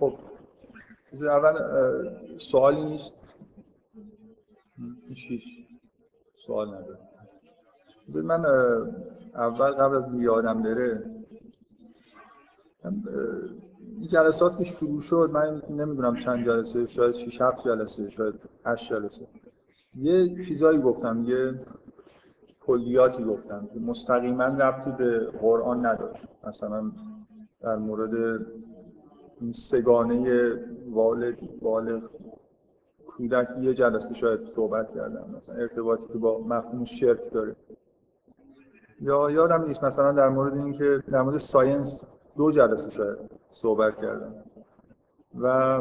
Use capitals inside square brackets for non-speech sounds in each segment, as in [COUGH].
خب چیز اول سوالی نیست. هیچ هیچ. سوال نداره من اول قبل از یادم بره این جلسات که شروع شد من نمی‌دونم چند جلسه شاید 6 7 جلسه شاید 8 جلسه. یه چیزایی گفتم یه کلیاتی گفتم که مستقیما ربطی به قرآن نداشت. مثلا در مورد این سگانه والد بالغ کودک یه جلسه شاید صحبت کردم. مثلا ارتباطی که با مفهوم شرک داره. یا یادم نیست مثلا در مورد اینکه در مورد ساینس دو جلسه شاید صحبت کردم. و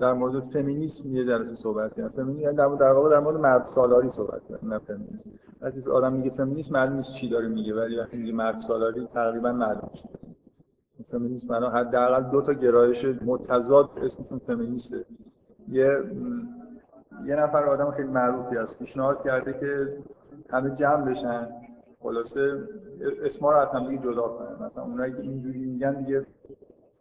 در مورد فمینیسم یه جلسه صحبت کردم. فمینیسم یعنی در, در واقع در مورد مرد سالاری صحبت کردم نه فمینیسم. وقتی آدم میگه فمینیسم معلوم نیست چی داره میگه ولی وقتی میگه مرد سالاری تقریبا معلوم میشه. فمینیسم. معنا حداقل دو تا گرایش متضاد اسمشون فمینیسته. یه یه نفر آدم خیلی معروفی از پیشنهاد کرده که همه جمع بشن. خلاصه اسما رو از هم دیگه جدا کنن. مثلا اونایی که اینجوری میگن دیگه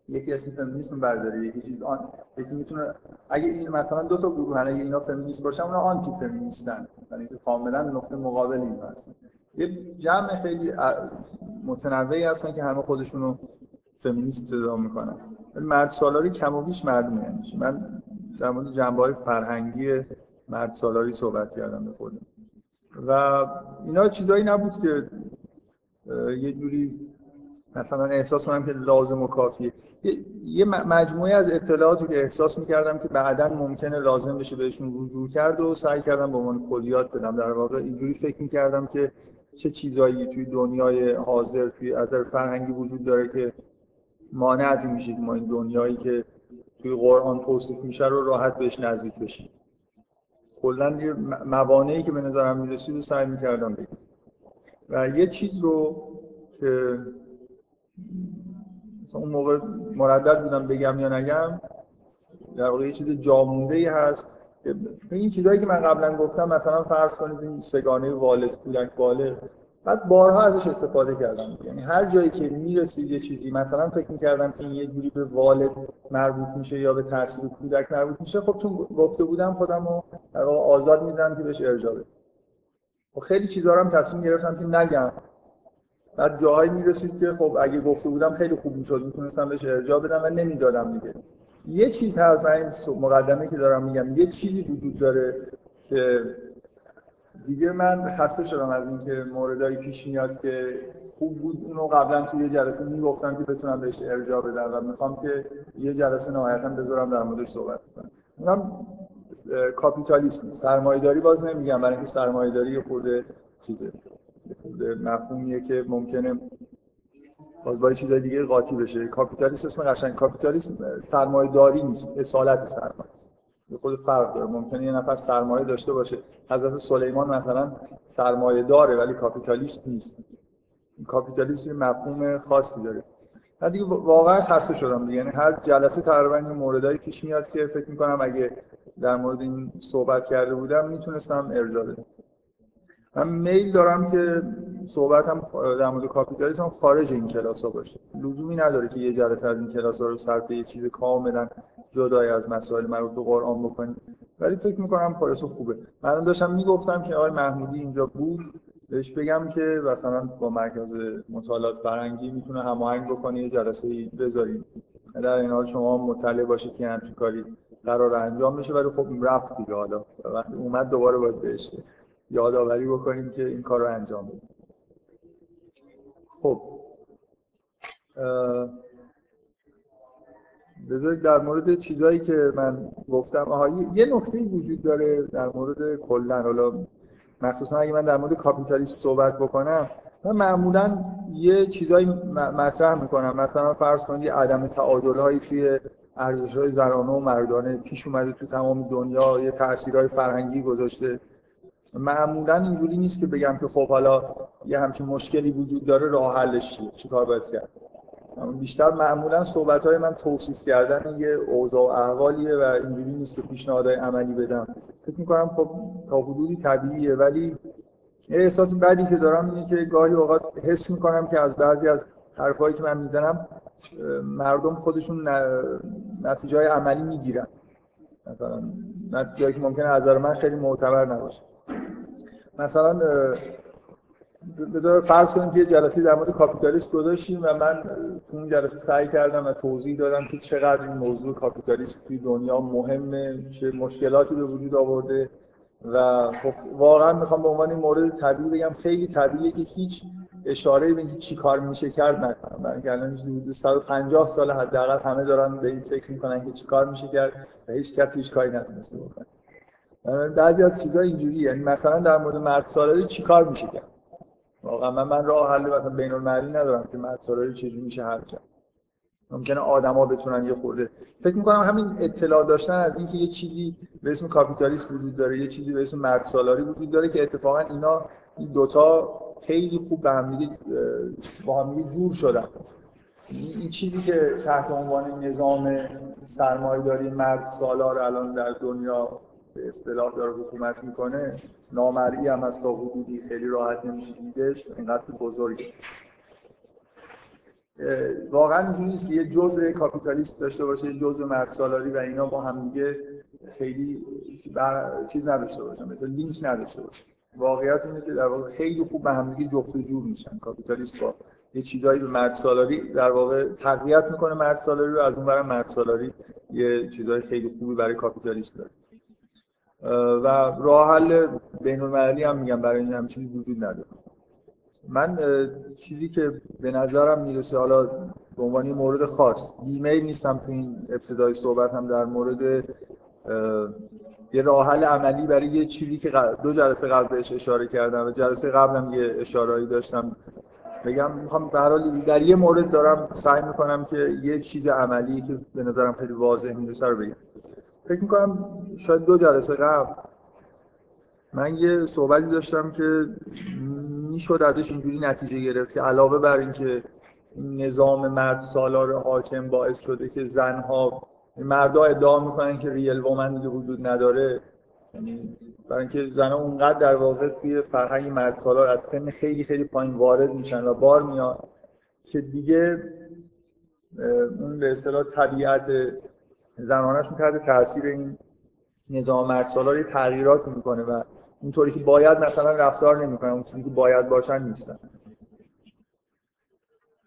یکی اسم فمینیسم برداره یکی چیز آن. یکی می‌تونه اگه این مثلا دو تا گروه اگه اینا فمینیست باشن اونا آنتی فمینیستن یعنی که کاملا نقطه مقابل این هستن یه جمع خیلی متنوعی هستن که همه خودشون رو فمینیست صدا می‌کنن مرد سالاری کم و بیش مردم یعنی من در مورد جنبه های فرهنگی مرد سالاری صحبت کردم به خودم. و اینا چیزایی نبود که یه جوری مثلا احساس کنم که لازم و کافیه. یه مجموعه از اطلاعاتی که احساس می‌کردم که بعدا ممکنه لازم بشه بهشون رجوع کرد و سعی کردم به عنوان کلیات بدم. در واقع اینجوری فکر می‌کردم که چه چیزایی توی دنیای حاضر توی از فرهنگی وجود داره که مانع میشه که ما این دنیایی که توی قرآن توصیف میشه رو راحت بهش نزدیک بشیم. کلا یه موانعی که به نظرم می‌رسید رو سعی می‌کردم بگم. و یه چیز رو که اون موقع مردد بودم بگم یا نگم در واقع یه چیز جامونده ای هست این چیزهایی که من قبلا گفتم مثلا فرض کنید این سگانه والد کودک بالغ بعد بارها ازش استفاده کردم. یعنی هر جایی که می‌رسید یه چیزی مثلا فکر می‌کردم که این یه جوری به والد مربوط میشه یا به تاثیر کودک مربوط میشه خب چون گفته بودم خودم رو آزاد میدم که بهش ارجاع بدم. و خب خیلی چیزا رو هم تصمیم گرفتم که نگم. بعد جاهایی می‌رسید که خب اگه گفته بودم خیلی خوب می‌شد می‌تونستم بهش ارجاع بدم و نمی‌دادم دیگه. یه چیز هست من این مقدمه که دارم میگم یه چیزی وجود داره که دیگه من خسته شدم از اینکه موردایی پیش میاد که خوب بود. اونو قبلا توی یه جلسه می‌گفتم که بتونم بهش ارجاع بدم و می‌خوام که یه جلسه نهایتا بذارم در موردش صحبت کنم. اونم کاپیتالیسم. سرمایه‌داری باز نمیگم برای اینکه سرمایه‌داری یه خورده چیزه. خورده مفهومیه که ممکنه باز با چیزای دیگه قاطی بشه. کاپیتالیسم اسم قشنگ. کاپیتالیسم سرمایه‌داری نیست. اصالت سرمایه. خود فرق داره. ممکنه یه نفر سرمایه داشته باشه. حضرت سلیمان مثلا سرمایه داره ولی کاپیتالیست نیست. کاپیتالیسم یه مفهوم خاصی داره. من دیگه واقعا خسته شدم دیگه. یعنی هر جلسه تقریبا یه موردایی پیش میاد که فکر می‌کنم اگه در مورد این صحبت کرده بودم می‌تونستم ارجاع بدم. من میل دارم که صحبتم در مورد کاپیتالیسم خارج این کلاس ها باشه. لزومی نداره که یه جلسه از این کلاس ها رو صرف یه چیز کاملا جدای از مسائل مربوط به قرآن بکنیم. ولی فکر می‌کنم خالص خوبه. من داشتم می‌گفتم که آقای محمودی اینجا بود. بهش بگم که مثلا با مرکز مطالعات فرنگی می‌تونه هماهنگ بکنه یه جلسه بذاریم. در این حال شما مطلع باشید که همچین کاری قرار انجام بشه. ولی خب رفت دیگه حالا. وقتی اومد دوباره باید بهش یادآوری بکنیم که این کار رو انجام بدیم خب بذارید در مورد چیزهایی که من گفتم آها یه نکته وجود داره در مورد کلا حالا مخصوصا اگه من در مورد کاپیتالیسم صحبت بکنم من معمولا یه چیزایی مطرح می‌کنم. مثلا فرض کنید عدم تعادل هایی توی ارزش های زرانه و مردانه پیش اومده تو تمام دنیا یه تاثیرهای فرهنگی گذاشته. معمولا اینجوری نیست که بگم که خب حالا یه همچین مشکلی وجود داره راه حلش چیه؟ چیکار باید کرد؟ بیشتر معمولا صحبت های من توصیف کردن یه اوضاع و احوالیه و اینجوری نیست که پیشنهادهای عملی بدم. فکر می‌کنم خب تا حدودی طبیعیه ولی یه احساس بدی که دارم اینه که گاهی اوقات حس می‌کنم که از بعضی از حرفایی که من می‌زنم مردم خودشون نتیجه های عملی می‌گیرن. مثلا نتیجه که ممکنه از من خیلی معتبر نباشه. مثلا بذار فرض کنیم که یه جلسه در مورد کاپیتالیسم گذاشتیم و من تو اون جلسه سعی کردم و توضیح دادم که چقدر این موضوع کاپیتالیسم توی دنیا مهمه چه مشکلاتی به وجود آورده و خب واقعا می‌خوام به عنوان این مورد طبیعی بگم خیلی طبیعیه که هیچ اشاره به اینکه چی کار میشه کرد نکنم. برای اینکه الان حدود 150 سال حداقل همه دارن به این فکر می‌کنن که چی کار میشه کرد و هیچ کسی هیچ کاری نتونسته بکنه. بعضی از چیزها اینجوری یعنی مثلا در مورد مرد سالاری چی کار میشه کرد؟ واقعا من من راه حل مثلا بین المللی ندارم که مرد سالاری چجوری میشه حل کرد. ممکنه آدما بتونن یه خورده فکر می‌کنم همین اطلاع داشتن از اینکه یه چیزی به اسم کاپیتالیسم وجود داره یه چیزی به اسم مرد سالاری وجود داره که اتفاقا اینا این دوتا خیلی خوب به هم دیگه با هم جور شدن. این چیزی که تحت عنوان نظام سرمایه‌داری مرد سالار الان در دنیا به اصطلاح داره حکومت می‌کنه نامرئی هم از تا حدودی خیلی راحت نمیشه دیدش اینقدر بزرگه واقعا اینجوری نیست که یه جزء کاپیتالیسم داشته باشه یه جزء مرد و اینا با هم دیگه خیلی چیز نداشته باشن مثلا لینک نداشته باشه واقعیت اینه که در واقع خیلی خوب به هم دیگه جفت جور میشن. کاپیتالیسم با یه چیزایی به مرد در واقع تقویت می‌کنه مرد رو از اون برم مرد یه چیزای خیلی خوبی برای کاپیتالیسم داره. و راه حل بین المللی هم میگم برای این هم چیزی وجود نداره. من چیزی که به نظرم می‌رسه حالا به عنوان مورد خاص بیمیل نیستم تو این ابتدای صحبت هم در مورد یه راه حل عملی برای یه چیزی که دو جلسه قبل بهش اشاره کردم و جلسه قبلم یه اشارهایی داشتم. بگم می‌خوام به هر در یه مورد دارم سعی می‌کنم که یه چیز عملی که به نظرم خیلی واضح می‌رسه رو بگم. فکر می‌کنم شاید دو جلسه قبل من یه صحبتی داشتم که می‌شد ازش اینجوری نتیجه گرفت که علاوه بر اینکه نظام مرد سالار حاکم باعث شده که زنها مردها ادعا می‌کنن که ریل وومن دیگه وجود نداره یعنی برای اینکه زنها اونقدر در واقع توی فرهنگ مرد سالار از سن خیلی خیلی پایین وارد میشن و بار میاد که دیگه اون به اصطلاح طبیعت زمانشون تحت تاثیر این نظام مرد سالار تغییرات می‌کنه و اونطوری که باید مثلا رفتار نمی‌کنن اون چیزی که باید باشن نیستن.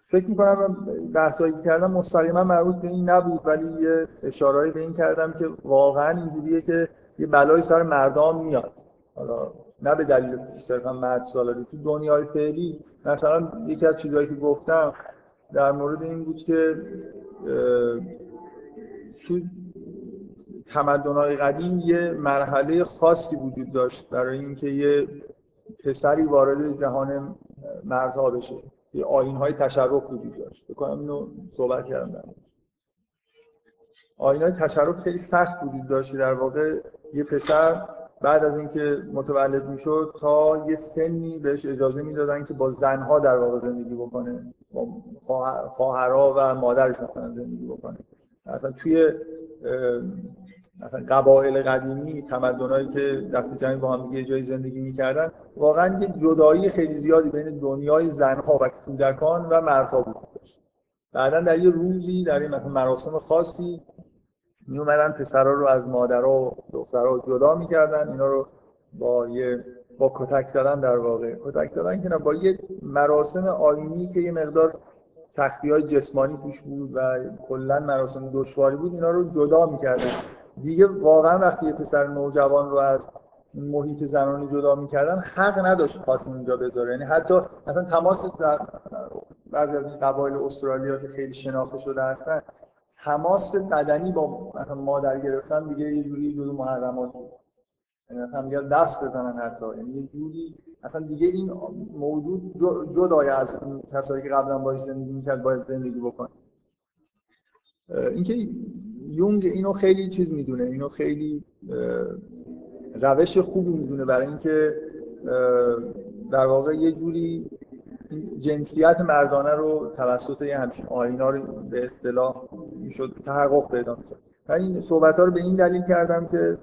فکر می‌کنم بحثایی که کردم مستقیما مربوط به این نبود ولی یه اشارهایی به این کردم که واقعا اینجوریه که یه بلایی سر مردم میاد. حالا نه به دلیل صرفا مرد سالاری. تو دنیای فعلی مثلا یکی از چیزهایی که گفتم در مورد این بود که تو تمدن‌های قدیم یه مرحله خاصی وجود داشت برای اینکه یه پسری وارد جهان مردها بشه. یه آین های تشرف وجود داشت. بکنم اینو صحبت کردم آین های تشرف خیلی سخت وجود داشت. در واقع یه پسر بعد از اینکه متولد می‌شد تا یه سنی بهش اجازه می‌دادن که با زنها در واقع زندگی بکنه. با خواهرها و مادرش مثلا زندگی بکنه. اصلا توی مثلا قبایل قدیمی تمدنایی که دست جمعی با هم یه جایی زندگی می‌کردن واقعا یه جدایی خیلی زیادی بین دنیای زنها و کودکان و مردها داشت بعدا در یه روزی در این مثلا مراسم خاصی می اومدن پسرها رو از مادرها و دخترها جدا می‌کردن اینا رو با یه با کتک زدن در واقع. کتک زدن که با یه مراسم آینی که یه مقدار سختی های جسمانی توش بود و کلا مراسم دشواری بود اینا رو جدا می‌کردن. دیگه واقعا وقتی یه پسر نوجوان رو از محیط زنانی جدا می‌کردن حق نداشت پاشون اونجا بذاره. یعنی حتی مثلا تماس در بعضی از قبایل استرالیا که خیلی شناخته شده هستن تماس بدنی با مادر گرفتن دیگه یه جوری جزو محرمات بود. یعنی دست بزنن حتی. یعنی یه جوری اصلا دیگه این موجود جدای از اون کسایی که قبلا باش زندگی می‌کرد باید زندگی بکنه. اینکه یونگ اینو خیلی چیز می‌دونه اینو خیلی روش خوبی می‌دونه برای اینکه در واقع یه جوری جنسیت مردانه رو توسط یه همچین آینا رو به اصطلاح می‌شد تحقق پیدا می‌کرد. من این صحبت ها رو به این دلیل کردم که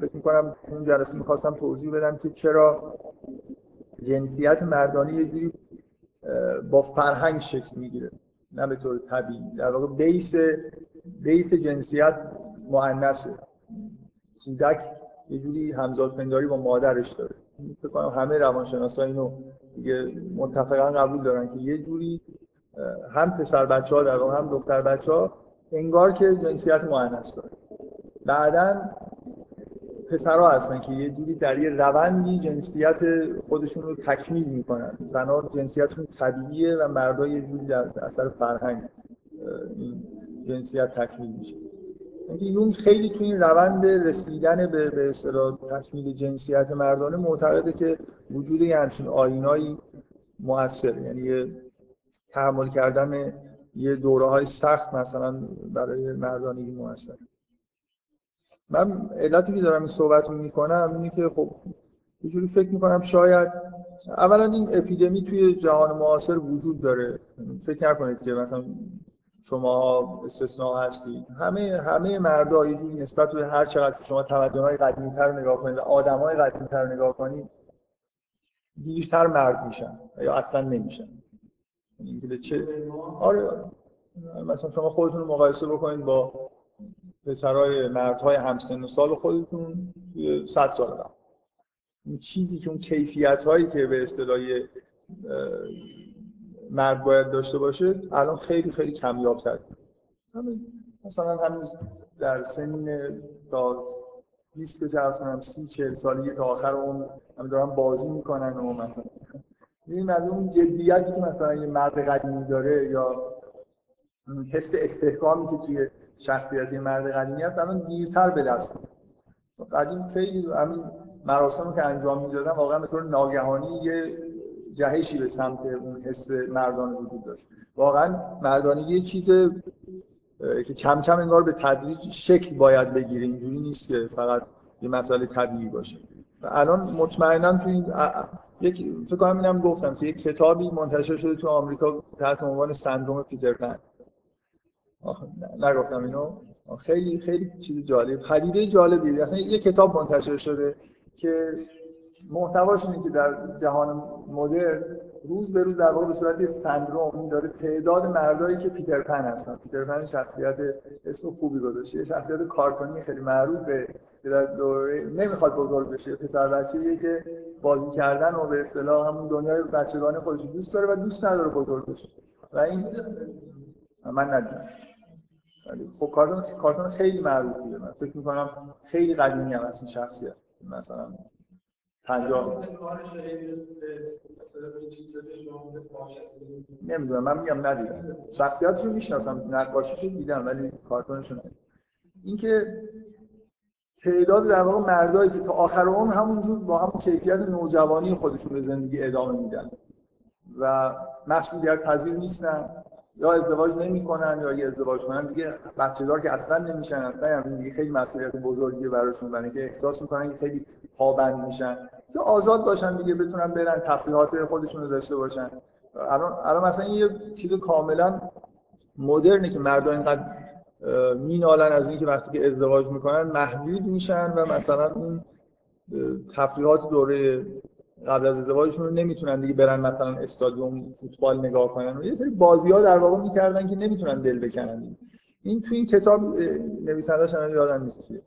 فکر می‌کنم اون جلسه می‌خواستم توضیح بدم که چرا جنسیت مردانی یه جوری با فرهنگ شکل می‌گیره. نه به طور طبیعی. در واقع بیس بیس جنسیت مؤنثه کودک یه جوری همزاد پنداری با مادرش داره. فکر کنم همه روانشناسا اینو دیگه متفقا قبول دارن که یه جوری هم پسر بچه ها در واقع هم دختر بچه ها انگار که جنسیت مؤنث داره. بعدا پسرها هستن که یه جوری در یه روندی جنسیت خودشون رو تکمیل می‌کنن. زنها جنسیتشون طبیعیه و مردها یه جوری در اثر فرهنگ جنسیت تکمیل میشه. اینکه یون خیلی تو این روند رسیدن به به اصطلاح تکمیل جنسیت مردانه معتقده که وجود یه همچین آینایی موثر یعنی یه تحمل کردن یه دوره های سخت مثلا برای مردانگی موثر من علتی که دارم این صحبت رو می‌کنم اینه که خب یه جوری فکر می‌کنم شاید اولا این اپیدمی توی جهان معاصر وجود داره. فکر نکنید که مثلا شما استثناء هستید. همه همه مردا یه جوری نسبت به هر چقدر که شما تمدن‌های قدیمی‌تر رو نگاه کنید آدم‌های قدیمی‌تر رو نگاه کنید دیرتر مرد میشن یا اصلا نمیشن. یعنی به چه آره مثلا شما خودتون رو مقایسه بکنید با پسرای مردهای همسن سال خودتون 100 سال قبل اون چیزی که اون کیفیت هایی که به اصطلاح مرد باید داشته باشه الان خیلی خیلی کمیاب تر مثلا هنوز در سنین تا 20 که چه کنم 30 40 سالی تا آخر اون هم دارن بازی می‌کنن و مثلا. این از اون جدیتی که مثلا یه مرد قدیمی داره یا حس استحکامی که توی شخصیت مرد قدیمی هست الان دیرتر به دست قدیم خیلی همین مراسم که انجام می‌دادن واقعا به طور ناگهانی یه جهشی به سمت اون حس مردان وجود داشت. واقعا مردانگی یه چیز که کم کم انگار به تدریج شکل باید بگیره اینجوری نیست که فقط یه مسئله طبیعی باشه. و الان مطمئنا تو این یک فکر کنم اینم گفتم که یک کتابی منتشر شده تو آمریکا تحت عنوان سندروم پیتر پن. نگفتم اینو. خیلی خیلی چیز جالب. پدیده جالبی. اصلا یه کتاب منتشر شده که محتواش اینه که در جهان مدرن روز به روز در واقع به صورت سندروم داره تعداد مردایی که پیتر پن هستن. پیتر پن شخصیت اسم خوبی گذاشته. شخصیت کارتونی خیلی معروفه که در دوره نمی‌خواد بزرگ بشه. پسر بچه‌ایه که بازی کردن و به اصطلاح همون دنیای بچگانه خودش دوست داره و دوست نداره بزرگ بشه. و این من ندیدم خب کارتون کارتون خیلی معروفیه. من فکر می‌کنم خیلی قدیمی هم از این شخصیت مثلا پنجاه نمی‌دونم من میگم ندیدم. شخصیتشو می‌شناسم نقاشیشو دیدم ولی کارتونشو ندیدم. اینکه تعداد در واقع مردایی که تا آخر عمر همونجور با همون کیفیت نوجوانی خودشون به زندگی ادامه میدن و مسئولیت پذیر نیستن. یا ازدواج نمی‌کنن یا یه ازدواج کنن دیگه بچه دار که اصلا نمیشن اصلا هم دیگه خیلی مسئولیت بزرگی براشون برای که احساس می‌کنن که خیلی پابند میشن. که آزاد باشن دیگه بتونن برن تفریحات خودشون رو داشته باشن. الان الان مثلا یه چیز کاملا مدرنه که مردم اینقدر مینالن از اینکه وقتی که ازدواج می‌کنن محدود میشن و مثلا اون تفریحات دوره قبل از ازدواجشون رو نمی‌تونن دیگه برن مثلا استادیوم فوتبال نگاه کنن و یه سری بازی ها در واقع می‌کردن که نمی‌تونن دل بکنن. دیگه. این تو این کتاب نویسنده‌اش الان یادم نیست چیه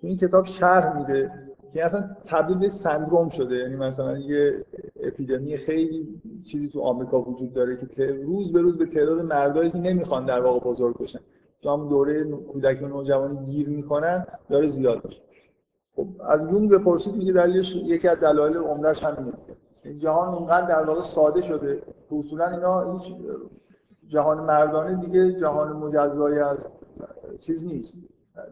تو این کتاب شرح میده که اصلا تبدیل به سندروم شده. یعنی مثلا یه اپیدمی خیلی چیزی تو آمریکا وجود داره که روز به روز به تعداد مردایی که نمی‌خوان در واقع بزرگ بشن. تو هم دوره کودکی و نوجوانی گیر می‌کنن داره زیاد میشه. خب از یونگ بپرسید میگه دلیلش یکی از دلایل عمدهش همینه. این جهان اونقدر در واقع ساده شده که اصولا اینا هیچ جهان مردانه دیگه جهان مجزایی از چیز نیست.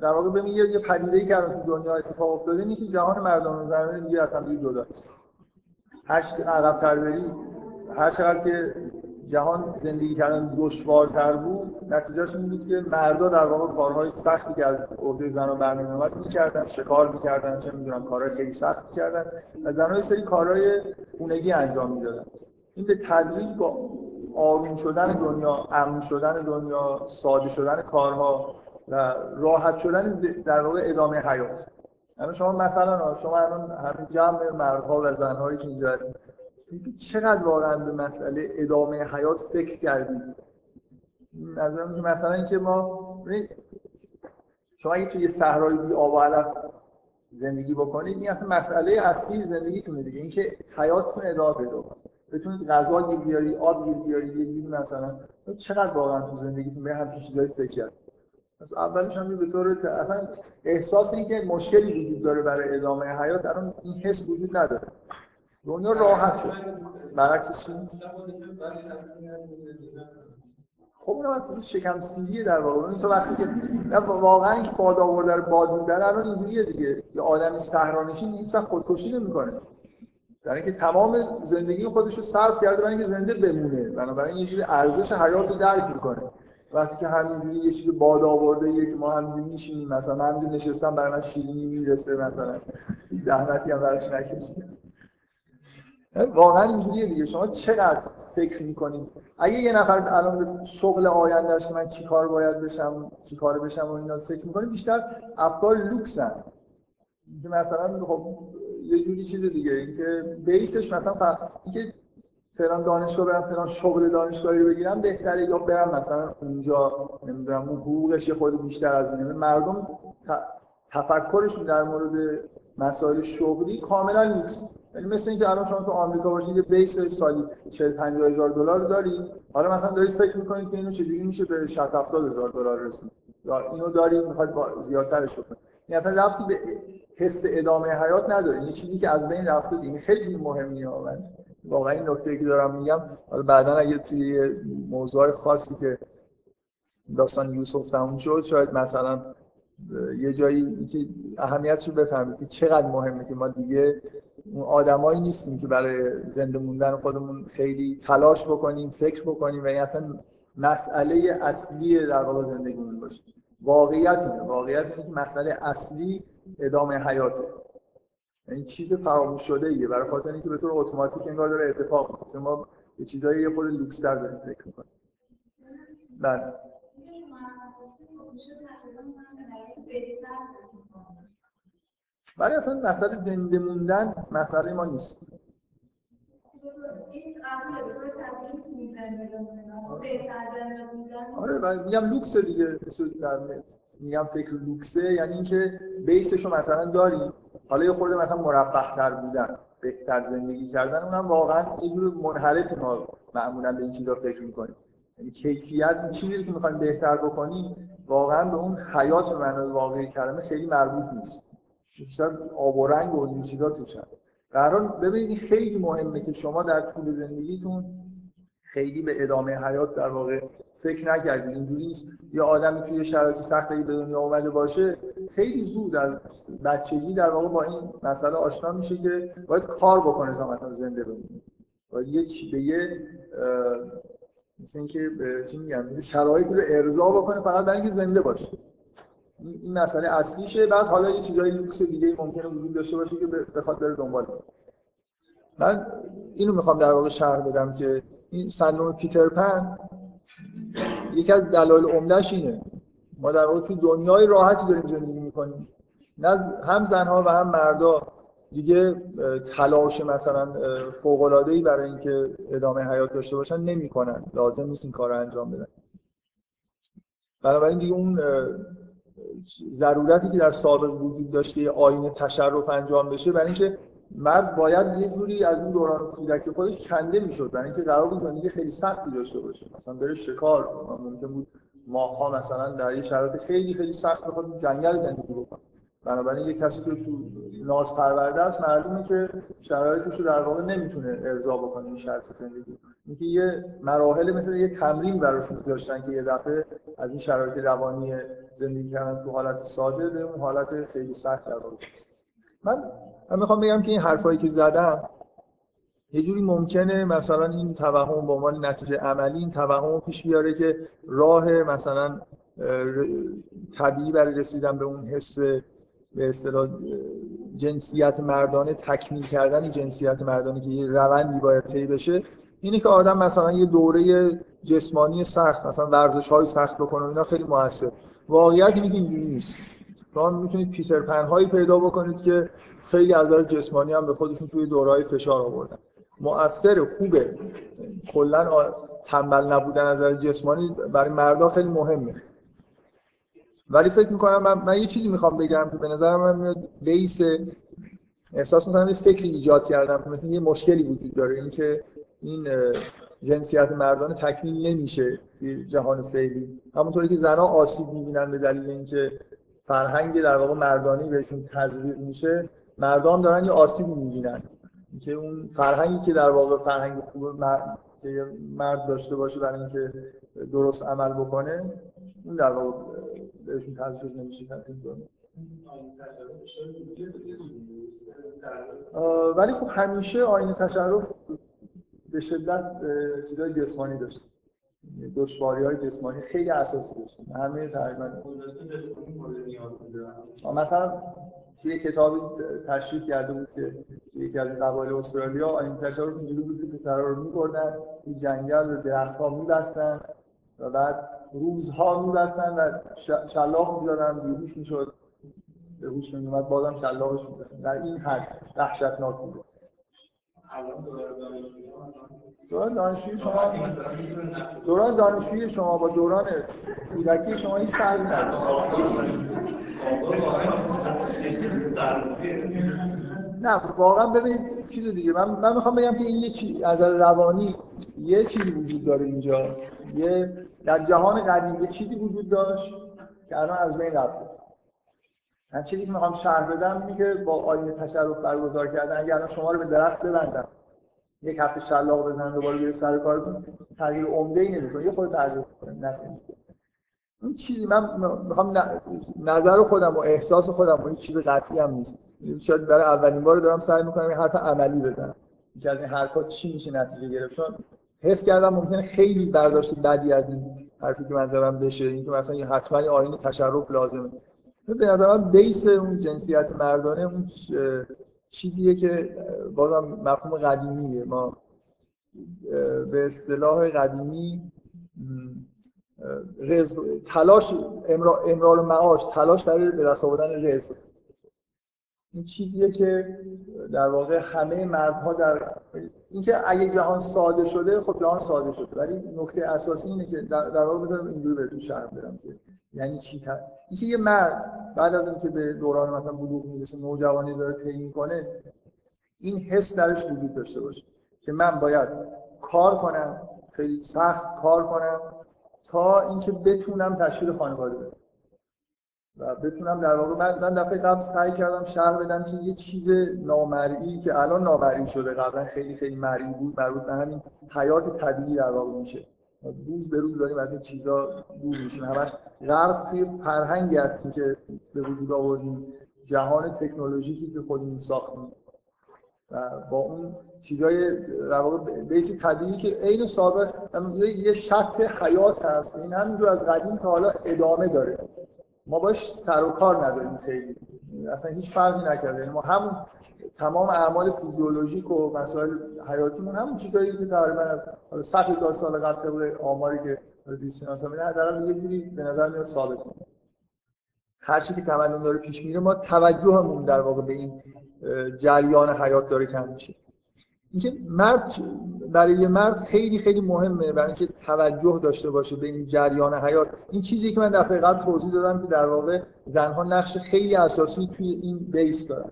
در واقع ببین یه پدیده‌ای که تو دنیا اتفاق افتاده اینه که جهان مردانه و زنانه دیگه اصلا دیگه جدا نیست. هر عقب تر بری هر چقدر که جهان زندگی کردن دشوارتر بود نتیجهش این بود که مردا در واقع کارهای سختی که از عهده زنها برنامه می‌کردن شکار می‌کردن چه می‌دونم کارهای خیلی سخت می‌کردن و زنها سری کارهای خونگی انجام می‌دادن. این به تدریج با آروم شدن دنیا امن شدن دنیا ساده شدن کارها و راحت شدن در واقع ادامه حیات. یعنی شما مثلا شما الان همین جمع مردها و زنهایی که اینجا هستید چقدر واقعا به مسئله ادامه حیات فکر کردید نظرم مثلا اینکه ما شما اگه توی صحرای بی آب و علف زندگی بکنید این اصلا مسئله اصلی زندگیتونه دیگه. اینکه حیاتتون ادامه پیدا بتونید غذا گیر بیاری آب گیر بیاری یه مثلا. چقدر واقعا تو زندگیتون به همچین چیزایی فکر کرد از اولش هم به طور اصلا احساس این که مشکلی وجود داره برای ادامه حیات الان این حس وجود نداره. دنیا راحت شد. برعکسش خب اونم از شکم سیریه در واقع. این تو وقتی که واقعا که باد آورده رو باد می‌بره الان اینجوریه دیگه. یه آدمی صحرانشین هیچ وقت خودکشی نمی‌کنه. در اینکه تمام زندگی خودش رو صرف کرده برای اینکه زنده بمونه. بنابراین یه جوری ارزش حیات رو درک می‌کنه. وقتی که همینجوری یه چیز باد آورده یه که ما همینجوری میشینیم. مثلا من نشستم برای من شیرینی می‌رسه مثلا. زحمتی هم براش نکشیدم. واقعا اینجوریه دیگه. شما چقدر فکر می‌کنید اگه یه نفر الان به شغل آیندهش که من چیکار باید بشم چیکار بشم و اینا فکر می‌کنید بیشتر افکار لوکسن. که مثلا خب یه جوری چیز دیگه اینکه بیسش مثلا اینکه فلان دانشگاه برم فلان شغل دانشگاهی رو بگیرم بهتره یا برم مثلا اونجا نمی‌دونم اون حقوقش خود بیشتر از اینه. مردم تفکرشون در مورد مسائل شغلی کاملا نیست یعنی مثل اینکه الان شما تو آمریکا باشید یه بیس سالی 40 50 هزار دلار دارید حالا مثلا دارید فکر می‌کنید که اینو چجوری میشه به 60 70 هزار دلار رسون یا اینو دارید می‌خواید زیادترش بکنید. این اصلا رفتی به حس ادامه حیات نداره. یه چیزی که از بین رفته دیگه خیلی چیز مهمیه. من واقعا این نکته که دارم میگم حالا بعدا اگه توی موضوع خاصی که داستان یوسف تموم شد شاید مثلا یه جایی که اهمیتش رو بفهمید که چقدر مهمه که ما دیگه اون آدمایی نیستیم که برای زنده موندن خودمون خیلی تلاش بکنیم فکر بکنیم و این اصلا مسئله اصلی در واقع زندگیمون باشه. واقعیت اینه. واقعیت اینه که مسئله اصلی ادامه حیاته. این چیز فراموش شده ایه برای خاطر اینکه به طور اتوماتیک انگار داره اتفاق میفته ما به چیزایی یه خورده لوکس در داریم فکر می‌کنیم. بله. ولی اصلا مسئله زنده موندن مسئله ما نیست. آره میگم لوکس دیگه میگم فکر لوکسه یعنی اینکه بیسش رو مثلا داریم حالا یه خورده مثلا مرفه تر بودن بهتر زندگی کردن اونم واقعا یه جور منحرف ما معمولا به این چیزا فکر می‌کنیم. یعنی کیفیت چیزی که می‌خوایم بهتر بکنیم واقعا به اون حیات معنای واقعی کلمه خیلی مربوط نیست. بیشتر آب و رنگ و این چیزا توش هست. در ببینید خیلی مهمه که شما در طول زندگیتون خیلی به ادامه حیات در واقع فکر نکردید. اینجوری نیست. یه آدمی توی شرایط سختی به دنیا اومده باشه خیلی زود از بچگی در واقع با این مسئله آشنا میشه که باید کار بکنه تا مثلا زنده بمونه. باید یه چی به یه مثل اینکه چی میگم شرایطی رو ارضا بکنه فقط برای اینکه زنده باشه. این مسئله اصلیشه. بعد حالا یه چیزای لوکس دیگه ممکنه وجود داشته باشه که بخواد بره دنبال. من اینو می‌خوام در واقع شرح بدم که این سندروم پیتر پن یکی از دلایل عمدهش اینه. ما در واقع تو دنیای راحتی داریم زندگی می‌کنیم. نه هم زنها و هم مردا دیگه تلاش مثلا فوق العاده ای برای اینکه ادامه حیات داشته باشن نمی‌کنن. لازم نیست این کار انجام بدن. بنابراین دیگه اون ضرورتی که در سابق وجود داشت که آینه تشرف انجام بشه برای اینکه مرد باید یه جوری از اون دوران کودکی خودش کنده می‌شد برای اینکه قرار بود زندگی خیلی سختی داشته باشه. مثلا بره شکار ممکن بود ماها مثلا در یه شرایط خیلی خیلی سخت بخواد جنگل زندگی بکنه. بنابراین یه کسی که تو ناز پرورده است معلومه که شرایطش رو در واقع نمی‌تونه ارضا بکنه این شرط زندگی. اینکه یه مراحل مثل یه تمرین براش میذاشتن که یه دفعه از این شرایط روانی زندگی کردن تو حالت ساده به اون حالت خیلی سخت در واقع من من می‌خوام بگم که این حرفایی که زدم یه جوری ممکنه مثلا این توهم به عنوان نتیجه عملی این توهم پیش بیاره که راه مثلا طبیعی برای رسیدن به اون حس به اصطلاح جنسیت مردانه تکمیل کردن جنسیت مردانه که یه روندی باید طی بشه اینه که آدم مثلا یه دوره جسمانی سخت مثلا ورزش های سخت بکنه اینا خیلی موثر. واقعیت اینه که اینجوری نیست. شما می‌تونید پیتر پن هایی پیدا بکنید که خیلی از جسمانی هم به خودشون توی دورهای فشار آوردن. مؤثر خوبه. کلا تنبل نبودن از نظر جسمانی برای مردا خیلی مهمه. ولی فکر می‌کنم من, من یه چیزی می‌خوام بگم که به نظرم من میاد بیس احساس می‌کنم یه فکری ایجاد کردم که مثلا یه مشکلی وجود داره اینکه این جنسیت مردانه تکمیل نمیشه جهان فعلی. همونطوری که زنها آسیب می‌بینن به دلیل اینکه فرهنگ در واقع مردانی بهشون تزریق میشه مردان دارن یه آسیبی می‌بینن. که اون فرهنگی که در واقع فرهنگ خوب مرد که مرد داشته باشه برای اینکه درست عمل بکنه اون در واقع بهشون تزریق نمیشه ولی خب همیشه آینه تشرف به شدت چیزای جسمانی داشت. دشواری های جسمانی خیلی اساسی داشت. همه تقریبا. مثلا توی کتابی تشریح کرده بود که یکی از قبایل استرالیا آین تشرف اینجوری بود که پسرها رو میبردن توی جنگل به درختها میبستن و بعد روزها میبستن و شلاق می‌دادن بیهوش می‌شد به هوش نمیومد بازم شلاقش میزن در این حد وحشتناک بود دوران دانشجویی شما دوران دانشجویی شما با دوران کودکی شما هیچ فرقی نداره نه واقعا ببینید چیز دیگه. من من می‌خوام بگم که این یه چیز از روانی یه چیزی وجود داره اینجا. یه در جهان قدیم یه چیزی وجود داشت که الان از بین رفته. من چیزی که می‌خوام شرح بدم اینه که با آینه تشرف برگزار کردن اگر الان شما رو به درخت ببندم یک هفته شلاق بزنن دوباره بیره سر کار تغییر عمده ای نمی‌کنه. یه خود تغییر کنه این چیزی من می‌خوام نظر خودم و احساس خودم و این چیز قطعی هم نیست. شاید برای اولین بار دارم سعی می‌کنم این حرف عملی بزنم. که از این حرفا چی میشه نتیجه گرفت؟ چون حس کردم ممکنه خیلی برداشت بدی از این حرفی که من بشه. اینکه مثلا حتما آینه تشرف لازمه. به نظر من بیس اون جنسیت مردانه اون چیزیه که بازم مفهوم قدیمیه. ما به اصطلاح قدیمی رزق تلاش امرار معاش تلاش برای به دست آوردن رزق. این چیزیه که در واقع همه مردها در اینکه اگه جهان ساده شده خب جهان ساده شده. ولی نکته اساسی اینه که در, در واقع بذارم اینجوری بهتون شرح بدم که یعنی چی تا اینکه یه مرد بعد از اینکه به دوران مثلا بلوغ می‌رسه نوجوانی داره طی می‌کنه این حس درش وجود داشته باشه که من باید کار کنم خیلی سخت کار کنم تا اینکه بتونم تشکیل خانواده بدم. و بتونم در واقع من, من دفعه قبل سعی کردم شرح بدم که یه چیز نامرئی که الان نامرئی شده قبلا خیلی خیلی مرئی بود مربوط به همین حیات طبیعی در واقع میشه. روز به روز داریم از این چیزا دور میشیم. همش غرق توی فرهنگی هستیم که به وجود آوردیم. جهان تکنولوژیکی که خودمون ساختیم. و با اون چیزای در واقع بیسی طبیعی که عین سابق یه شرط حیات هست. این همینجور از قدیم تا حالا ادامه داره. ما باش سر و کار نداریم خیلی. اصلا هیچ فرقی نکرده. یعنی ما همون تمام اعمال فیزیولوژیک و مسائل حیاتیمون همون چیزایی که تقریبا از صد هزار سال قبل طبق آماری که زیست شناسا میدن در یه جوری به نظر میاد ثابت هر چی که تمدن داره پیش میره ما توجهمون در واقع به این جریان حیات داره کم میشه اینکه مرد برای یه مرد خیلی خیلی مهمه برای اینکه توجه داشته باشه به این جریان حیات. این چیزی که من دفعه قبل توضیح دادم که در واقع زنها نقش خیلی اساسی توی این بیس دارن.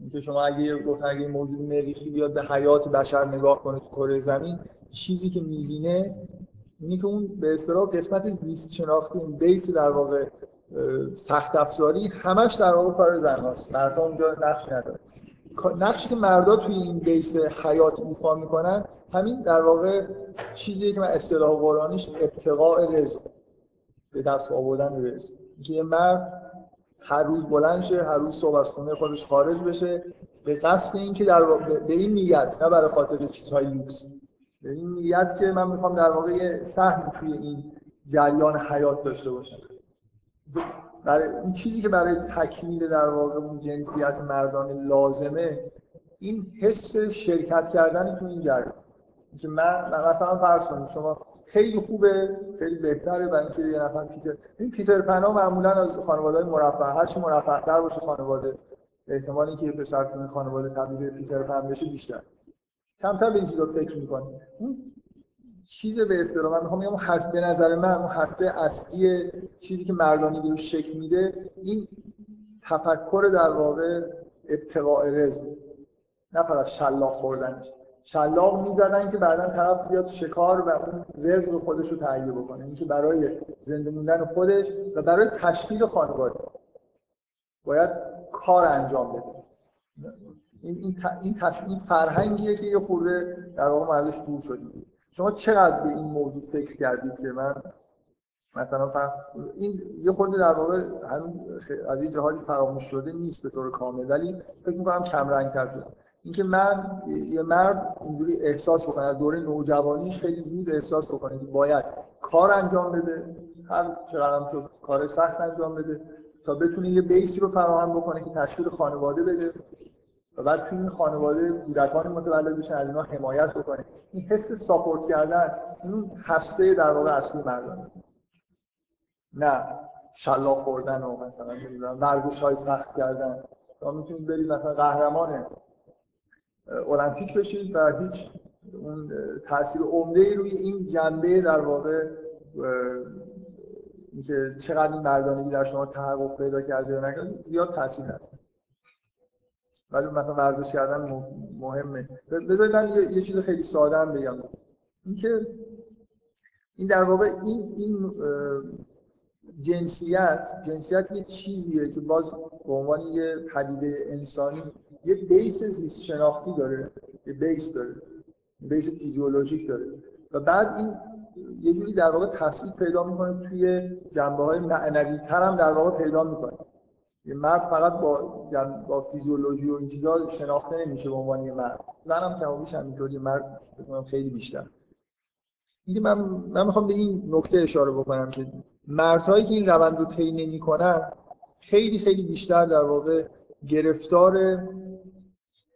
اینکه شما اگه گفت اگه موجود مریخی بیاد به حیات بشر نگاه کنه تو کره زمین چیزی که می‌بینه اینه که اون به اصطلاح قسمت زیست شناختی اون بیس در واقع سخت افزاری همش در واقع کار زن هاست. مردها اونجا نقش نداره نقشی که مردا توی این بیس حیات ایفا می‌کنن همین در واقع چیزی که من اصطلاح قرآنیش ابتقاء رزق به دست آوردن رزق. که یه مرد هر روز بلند شه هر روز صبح از خونه خودش خارج بشه به قصد اینکه در واقع به این نیت نه برای خاطر چیزهای لوکس. به این نیت که من می‌خوام در واقع یه سهم توی این جریان حیات داشته باشم. برای این چیزی که برای تکمیل در واقع اون جنسیت مردانه لازمه این حس شرکت کردن تو این جریان. که من مثلا فرض کنید شما خیلی خوبه خیلی بهتره برای اینکه یه نفر پیتر این پیتر پنا معمولا از خانواده مرفه هر چی مرفه تر باشه خانواده احتمال اینکه یه پسر تو خانواده تبدیل پیتر پن بشه بیشتر. کمتر به این چیزا فکر می‌کنه چیز به اصطلاح من می‌خوام بگم به نظر من اون هسته اصلی چیزی که مردانی رو شکل میده این تفکر در واقع ابتقاء رزق. نه فقط شلاق خوردنش شلاق می‌زدن که بعدا طرف بیاد شکار و اون رزق خودش رو تهیه بکنه. اینکه برای زنده موندن خودش و برای تشکیل خانواده باید کار انجام بده. این این این, فرهنگیه که یه خورده در واقع دور شدیم شما چقدر به این موضوع فکر کردید که من مثلا فهم این یه خورده در واقع هنوز از یه جهاتی فراموش شده نیست به طور کامل ولی فکر می‌کنم کم رنگ تر شده. اینکه من یه مرد اینجوری احساس بکنه از دوره نوجوانیش خیلی زود احساس بکنه که باید کار انجام بده هر چقدر شد کار سخت انجام بده تا بتونه یه بیسی رو فراهم بکنه که تشکیل خانواده بده. و بعد توی این خانواده کودکان متولد بشن از اینا حمایت بکنه این حس ساپورت کردن این هسته در واقع اصلی مردانه نه شلاق خوردن و مثلا نمی‌دونم ورزش های سخت کردن. شما می‌تونید برید مثلا قهرمان المپیک بشید و هیچ اون تاثیر عمده ای روی این جنبه در واقع اینکه چقدر این مردانگی در شما تحقق پیدا کرده یا نکرده زیاد تاثیر نداره. ولی مثلا ورزش کردن مهمه. بذارید من یه چیز خیلی ساده هم بگم. اینکه این در واقع این این جنسیت جنسیت یه چیزیه که باز به عنوان یه پدیده انسانی یه بیس زیست شناختی داره یه بیس داره بیس فیزیولوژیک داره. و بعد این یه جوری در واقع تصویر پیدا می‌کنه توی جنبه های معنوی هم در واقع پیدا می‌کنه. یه مرد فقط با با فیزیولوژی و این چیزا شناخته نمیشه به عنوان یه مرد. زنم کمابیش همینطوری مرد خیلی بیشتر. اینکه من من می‌خوام به این نکته اشاره بکنم که مردهایی که این روند رو طی نمی‌کنن خیلی خیلی بیشتر در واقع گرفتار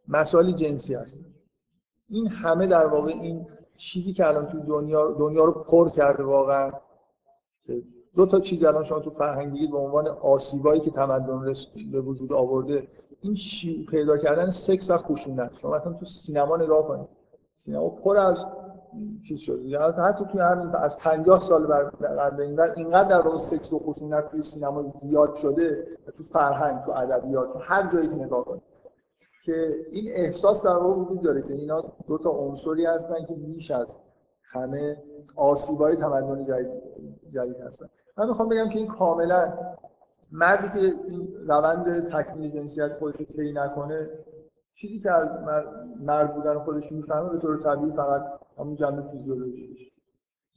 مسائل جنسی هست. این همه در واقع این چیزی که الان تو دنیا دنیا رو پر کرده واقعا دو تا چیز الان شما تو فرهنگی به عنوان آسیبایی که تمدن به وجود آورده این شیوع پیدا کردن سکس و خشونت. شما مثلا تو سینما نگاه کنید. سینما پر از چیز شده. یعنی حتی توی هر از 50 سال بعد این بر اینقدر در واقع سکس و خشونت توی سینما زیاد شده تو فرهنگ تو ادبیات هر جایی که نگاه کنید. که این احساس در واقع وجود داره که اینا دو تا عنصری هستن که بیش از همه آسیبای تمدن جدید هستن. من می‌خوام بگم که این کاملا مردی که این روند تکمیل جنسیت خودش رو طی نکنه چیزی که از مرد بودن خودش می‌فهمه به طور طبیعی فقط همون جنبه فیزیولوژیش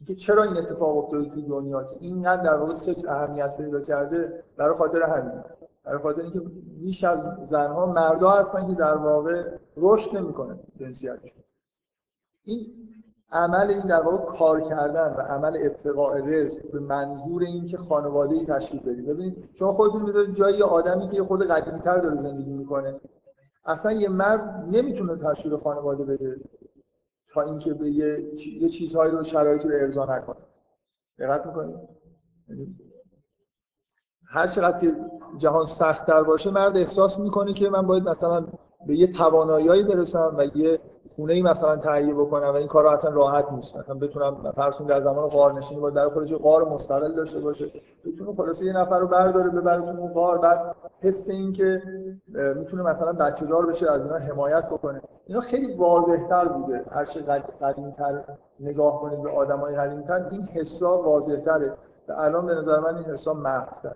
که چرا این اتفاق افتاده توی دنیا که اینقدر در واقع سکس اهمیت پیدا کرده برای خاطر همین. برای خاطر اینکه بیش از زنها مردا هستن که در واقع رشد نمی‌کنه جنسیتشون. این عمل این در واقع کار کردن و عمل ابتقاء رزق به منظور اینکه خانواده ای تشکیل بدید ببینید شما خودتون بذارید جای آدمی که خود قدیمی‌تر داره زندگی می‌کنه. اصلا یه مرد نمی‌تونه تشکیل خانواده بده تا اینکه به یه, یه چیزهایی رو شرایطی رو ارضا نکنه. دقت می‌کنید؟ هر چقدر که جهان سختتر باشه مرد احساس می‌کنه که من باید مثلا به یه توانایی برسم و یه خونه ای مثلا تهیه بکنم و این کارا اصلا راحت نیست. مثلا بتونم فرضون در زمان غار نشینی با در خودش غار مستقل داشته باشه. بتونه خلاصه یه نفر رو برداره ببره تو اون غار بعد حس این که می‌تونه مثلا بچه دار بشه از اینا حمایت بکنه. اینا خیلی واضح‌تر بوده. هر چه قدیمی‌تر نگاه کنید به آدمای قدیمی‌تر این حسا واضح‌تره. و الان به نظر من این حسا محو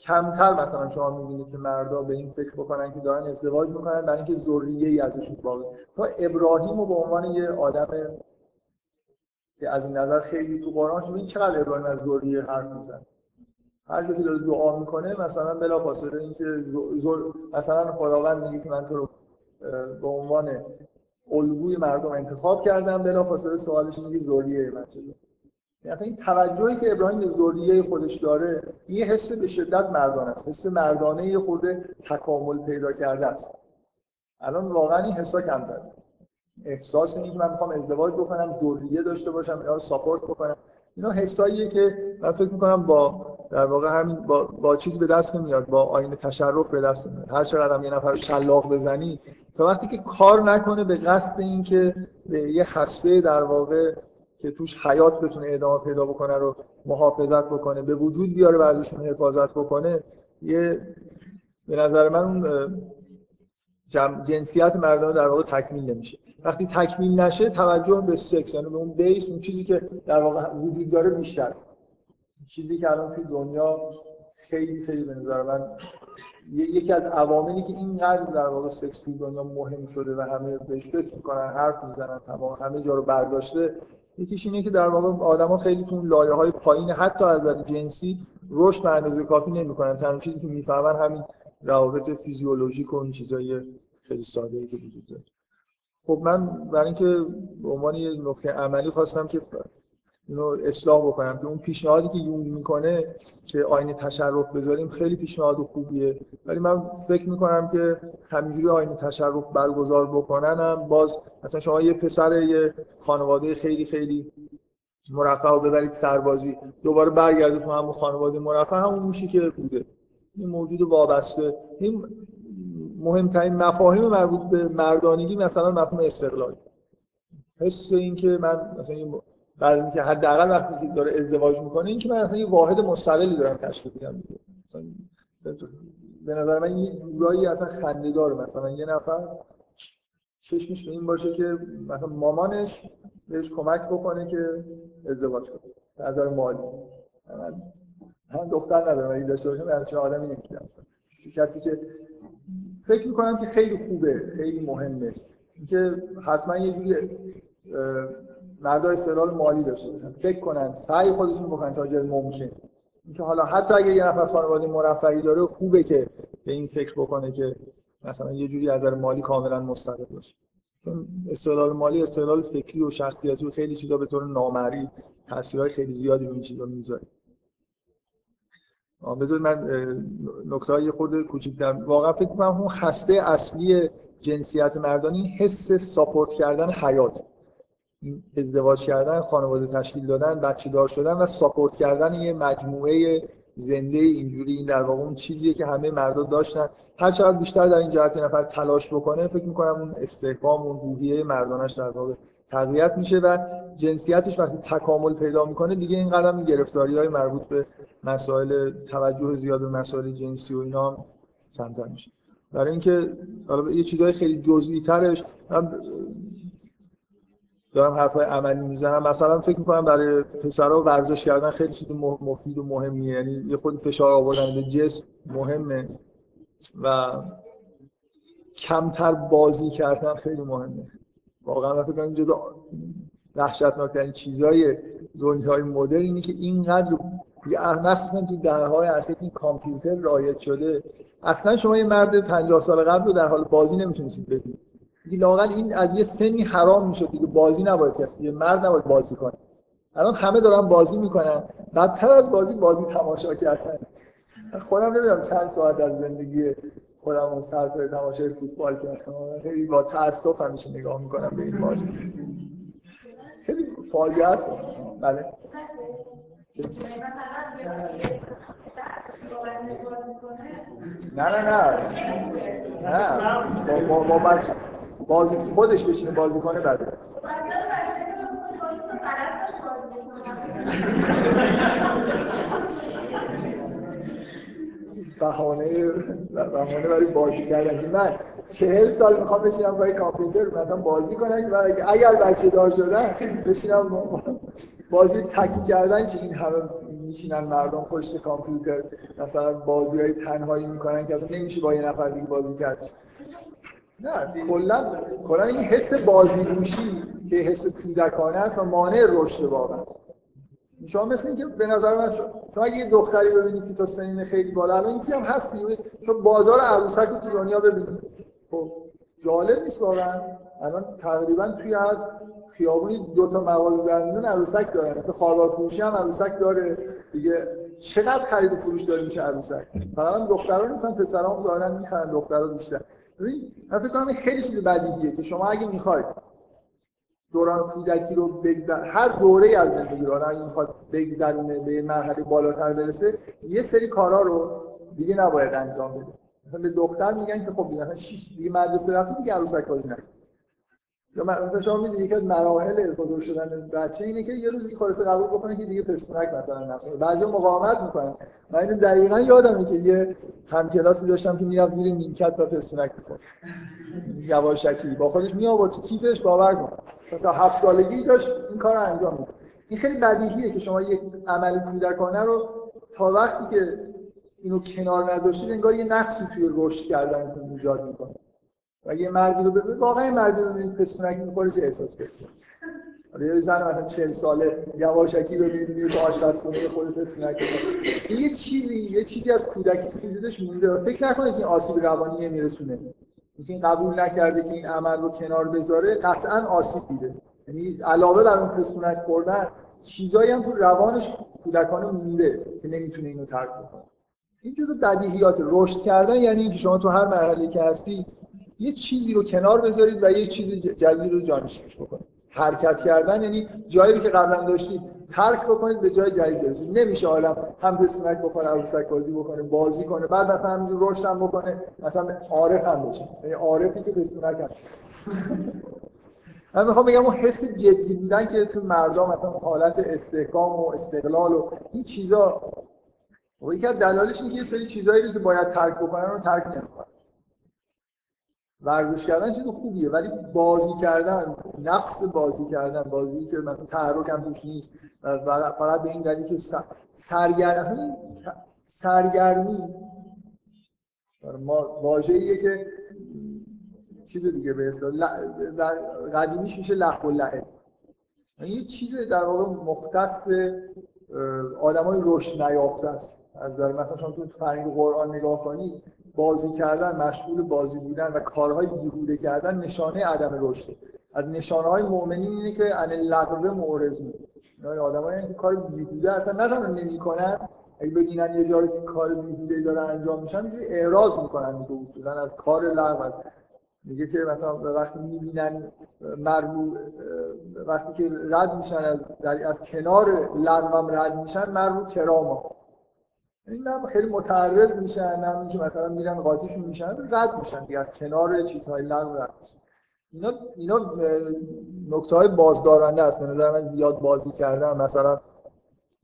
کمتر مثلا شما می‌بینید که مردا به این فکر بکنن که دارن ازدواج می‌کنن برای اینکه ذریه ای ازشون باقی. تا ابراهیم رو به عنوان یه آدم که از این نظر خیلی تو قرآن شما چقدر ابراهیم از ذریه حرف می‌زنه؟ هر که داره دعا می‌کنه مثلا بلا فاصله اینکه مثلا خداوند میگه که من تو رو به عنوان الگوی مردم انتخاب کردم بلا فاصله سوالش میگه ذریه من اصلا این توجهی که ابراهیم به خودش داره یه حس به شدت مردانه است. حس مردانه یه خورده تکامل پیدا کرده است. الان واقعا این حسا کمتر احساس اینکه من می‌خوام ازدواج بکنم ذریه داشته باشم رو ساپورت بکنم. اینا حساییه که من فکر می‌کنم با در واقع همین با, با چیز به دست نمیاد با آینه تشرف به دست نمیاد. هر چقدر یه نفر شلاق بزنی تا وقتی که کار نکنه به قصد اینکه به یه حسه در واقع که توش حیات بتونه ادامه پیدا بکنه رو محافظت بکنه به وجود بیاره و ازشون حفاظت بکنه یه به نظر من اون جنسیت مردان در واقع تکمیل نمیشه. وقتی تکمیل نشه توجه به سکس یعنی به اون بیس اون چیزی که در واقع وجود داره بیشتر. چیزی که الان توی دنیا خیلی خیلی به نظر من یکی از عواملی که اینقدر در واقع سکس توی دنیا مهم شده و همه بهش فکر می‌کنن حرف می‌زنن تمام همه جا رو برداشته یکیش اینه که در واقع آدما خیلی تو لایه های پایین حتی از نظر جنسی رشد به اندازه کافی نمی‌کنن. تنها چیزی که می‌فهمن همین روابط فیزیولوژیک و این چیزای خیلی ساده ای که وجود داره. خب من برای اینکه به عنوان یه نکته عملی خواستم که اینو اصلاح بکنم که اون پیشنهادی که یونگ می‌کنه که آینه تشرف بذاریم خیلی پیشنهاد خوبیه. ولی من فکر می‌کنم که همینجوری آینه تشرف برگزار بکننم باز مثلا شما یه پسر یه خانواده خیلی خیلی مرفه رو ببرید سربازی دوباره برگرده تو همون خانواده مرفه همون میشه که بوده. این موجود وابسته. این مهمترین مفاهیم مربوط به مردانگی مثلا مفهوم استقلال حس این که من مثلا بعد اینکه حداقل وقتی که داره ازدواج می‌کنه اینکه من اصلا یه واحد مستقلی دارم تشکیل میدم. به نظر من یه جورایی اصلا خنده داره. مثلا یه نفر چشمش به این باشه که مثلا مامانش بهش کمک بکنه که ازدواج کنه. نظر مالی. من دختر ندارم. اگه داشته باشم همچین آدمی نمی‌دونم کسی که فکر می‌کنم که خیلی خوبه خیلی مهمه. اینکه حتما یه جوری مردا استقلال مالی داشته باشن. فکر کنن سعی خودشون بکنن تا جای ممکن. اینکه حالا حتی اگه یه نفر خانواده مرفعی داره خوبه که به این فکر بکنه که مثلا یه جوری از مالی کاملا مستقل باشه. چون استقلال مالی استقلال فکری و شخصیتی و خیلی چیزا به طور نامری تاثیرهای خیلی زیادی به این چیزا می‌ذاره. بذارید من نکته خود کوچیک دارم واقعا فکر کنم اون هسته اصلی جنسیت مردانی حس ساپورت کردن حیات. ازدواج کردن خانواده تشکیل دادن بچه دار شدن و ساپورت کردن یه مجموعه زنده اینجوری. این در واقع اون چیزیه که همه مردا داشتن. هر چقدر بیشتر در این جهت نفر تلاش بکنه فکر می‌کنم اون استحکام اون روحیه مردانش در واقع تقویت میشه و جنسیتش وقتی تکامل پیدا می‌کنه دیگه این قدم گرفتاری های مربوط به مسائل توجه زیاد به مسائل جنسی و اینا هم کمتر میشه. برای اینکه یه چیزهای خیلی جزئی ترش دارم حرفای عملی می‌زنم. مثلا فکر می‌کنم برای پسرها ورزش کردن خیلی چیز مفید و مهمیه. یعنی یه خود فشار آوردن به جسم مهمه و کمتر بازی کردن خیلی مهمه. واقعا من فکر کنم جدا وحشتناکترین چیزای دنیای مدرن اینه که اینقدر مخصوصا تو دهه های اخیر این کامپیوتر رایج شده. اصلا شما یه مرد 50 سال قبل رو در حال بازی نمی‌تونستید ببینید لاقل این از یه سنی حرام می‌شد دیگه. بازی نباید کسی یه مرد نباید بازی کنه. الان همه دارن بازی می‌کنن. بدتر از بازی بازی تماشا کردن. خودم نمی‌دونم چند ساعت از زندگی خودم اون صرف تماشای فوتبال کردم. خیلی با تاسف همیشه نگاه می‌کنم به این بازی. خیلی فاجعه است. بله. نه نه نه. نه. با, با, بچه. بازی خودش بشینه بازی کنه. بده بهانه بهانه برای بازی کردن. من چهل سال می‌خوام بشینم با کامپیوتر مثلا بازی کنم و اگر بچه دار شدن بشینم بازی تکی کردن چه این همه میشینن مردم پشت کامپیوتر مثلا بازی های تنهایی می‌کنن که اصلا نمیشه با یه نفر دیگه بازی کرد. نه کلا کلا این حس بازی روشی که حس کودکانه است و مانع رشد واقعا. شما مثل اینکه به نظر من شما اگه یه دختری ببینید که تا سنین خیلی بالا الان اینجوری هم هستی چون بازار عروسک رو تو دنیا ببینید خب جالب نیست واقعا. الان تقریبا توی هر خیابونی دو تا مغازه در میون عروسک دارن. مثلا خالوار فروشی هم عروسک داره. دیگه چقدر خرید و فروش داره میشه عروسک؟ فقط دختران نیستن پسرا هم ظاهرا می‌خرن دخترا بیشتر. ببین من فکر کنم خیلی چیز بدیهیه که شما اگه می‌خواید دوران کودکی رو بگذر هر دوره از زندگی رو اگه می‌خواد بگذرونه به مرحله بالاتر برسه یه سری کارا رو دیگه نباید انجام بده. مثلا به دختر میگن که خب دیگه 6 دیگه مدرسه رفتی دیگه عروسک بازی نکن. مثلا شما می‌دونید از مراحل بزرگ شدن بچه اینه که یه روزی خلاصه قبول بکنه که دیگه پستونک مثلا نخوره. بعضی مقاومت می‌کنن. من اینو دقیقا یادمه که یه همکلاسی داشتم که می‌رفت زیر نیمکت و پستونک می‌خورد. یواشکی. با خودش می آورد تو کیفش باور کن. تا هفت سالگی داشت این کار رو انجام میده این خیلی بدیهیه که شما یک عمل کودکانه رو تا وقتی که اینو کنار نذاشتید انگار یه نقصی توی رشد کردن ایجاد می‌کنه. یه مردی رو ببینید واقعا مردی رو ببینید پسپونک می‌خوره چه احساس حالا یه زن مثلا 40 ساله یواشکی رو ببینید تو آشپزخونه خود پسپونک یه چیزی یه چیزی از کودکی تو وجودش مونده فکر نکنید که آسیب روانی میرسونه. اینکه این قبول نکرده که این عمل رو کنار بذاره قطعا آسیب دیده یعنی علاوه بر اون پسپونک خوردن چیزایی هم تو روانش کودکانه مونده که نمی‌تونه اینو ترک بکنه. این جزء بدیهیات. رشد کردن یعنی اینکه شما تو هر مرحله که هستی یه چیزی رو کنار بذارید و یه چیز جدید رو جانشینش بکنید. حرکت کردن یعنی جایی رو که قبلا داشتید ترک بکنید به جای جدید برسید. نمیشه عالم هم پستونک بخوره عروسک بازی بکنه بازی کنه بعد مثلا همینجور رشد هم بکنه مثلا عارف هم بشه. یعنی عارفی که پستونک هم. من می‌خوام بگم اون حس جدی بودن که تو مردم مثلا حالت استحکام و استقلال و این چیزا. و یکی از دلایلش اینه که یه سری چیزایی رو که باید ترک بکنن رو ترک نمی‌کنن. ورزش کردن چیز خوبیه ولی بازی کردن نفس بازی کردن بازی که مثلا تحرک هم توش نیست و فقط به این دلیل که سرگرمی سرگرمی ما واژه‌ایه که چیز دیگه به اصطلاح در قدیمیش میشه لحو و لعب. یعنی یه چیز در واقع مختص آدمای رشد نیافته است از مثلا شما تو فرهنگ قرآن نگاه کنید بازی کردن مشغول بازی بودن و کارهای بیهوده کردن نشانه عدم رشد. از نشانه های مؤمنین اینه که ان لغو معرضون. یعنی آدمایی که کار بیهوده اصلا تنها نمی‌کنن اگه ببینن یه جایی کار بیهوده داره انجام میشن اینجوری اعراض می‌کنن میگه اصولا از کار لغو. میگه که مثلا وقتی می‌بینن مرمو وقتی که رد میشن از, از کنار لغوم رد میشن مرمو کراما این هم خیلی متعرض میشن هم که مثلا میرن قاطیشون میشن رد میشن دیگه از کنار چیزهای لغو رد میشن. اینا اینا نکته های بازدارنده است. نظر من زیاد بازی کردن. مثلا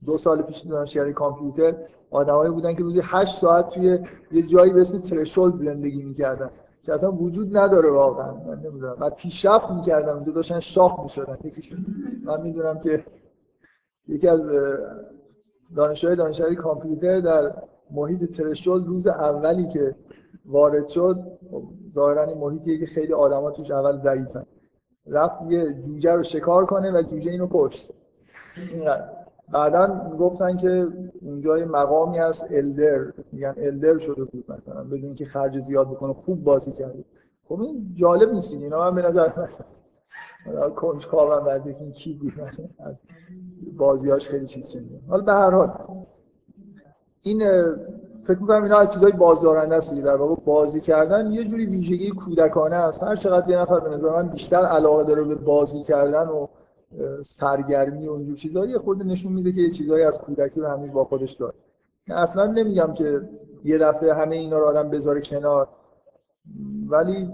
دو سال پیش دانشگاه کامپیوتر آدمایی بودن که روزی 8 ساعت توی یه جایی به اسم ترشولد زندگی می‌کردن که اصلا وجود نداره واقعا. من نمی‌دونم. بعد پیشرفت می‌کردن دو داشتن شاخ می‌شدن. یکیشون من می‌دونم که یکی از دانشجوی دانشگاه کامپیوتر در محیط ترشول روز اولی که وارد شد ظاهرا این محیطیه که خیلی آدما توش اول ضعیفن. رفت یه جوجه رو شکار کنه و جوجه اینو کشت. بعدا گفتن که اونجا مقامی هست الدر میگن الدر شده بود مثلا بدون که خرج زیاد بکنه خوب بازی کرده. خب این جالب نیست اینا من به نظر کنجکاوم از این کی بود؟ بازیاش خیلی چیز شنیدم حالا به هر حال این فکر می‌کنم اینا از چیزای بازدارنده است در واقع بازی کردن یه جوری ویژگی کودکانه است. هر چقدر یه نفر به نظر من بیشتر علاقه داره به بازی کردن و سرگرمی و اینجور چیزایی خود نشون میده که یه چیزایی از کودکی رو همین با خودش داره. اصلا نمیگم که یه دفعه همه اینا رو آدم بذاره کنار ولی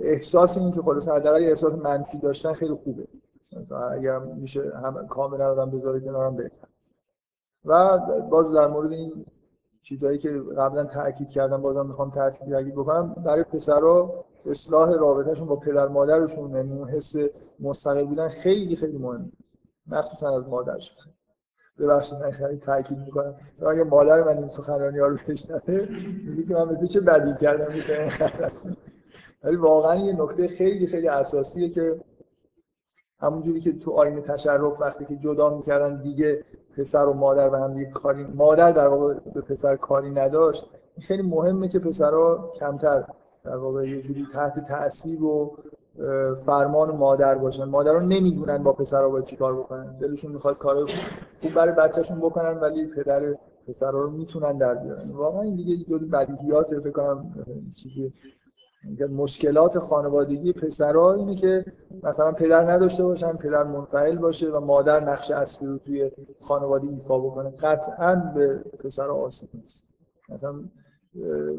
احساس این که خلاص حداقل احساس منفی داشتن خیلی خوبه. اگر میشه هم کاملا آدم بذاره کنارم بهتر و باز در مورد این چیزهایی که قبلا تاکید کردم بازم می‌خوام تاکید بکنم برای پسرا اصلاح رابطهشون با پدر مادرشون یعنی اون حس مستقل بودن خیلی خیلی مهمه مخصوصا از مادرش. ببخشید من خیلی تاکید می‌کنم. اگه مادر من این سخنرانی ها رو بشنوه میگه که من مثل چه بدی کردم ولی واقعا یه نکته خیلی خیلی اساسیه که همونجوری که تو آینه تشرف وقتی که جدا می‌کردن دیگه پسر و مادر به هم دیگه کاری مادر در واقع به پسر کاری نداشت. خیلی مهمه که پسرها کمتر در واقع یه جوری تحت تاثیر و فرمان مادر باشن. مادرها نمی‌دونن با پسرها باید چیکار بکنن. دلشون می‌خواد کار خوب برای بچهشون بکنن ولی پدر پسرها رو می‌تونن در بیارن. واقعا این دیگه جوری بدیهیات فکر کنم چیزی مشکلات خانوادگی پسرها اینه که مثلا پدر نداشته باشن پدر منفعل باشه و مادر نقش اصلی رو توی خانواده ایفا بکنه. قطعا به پسرها آسیب نیست. مثلا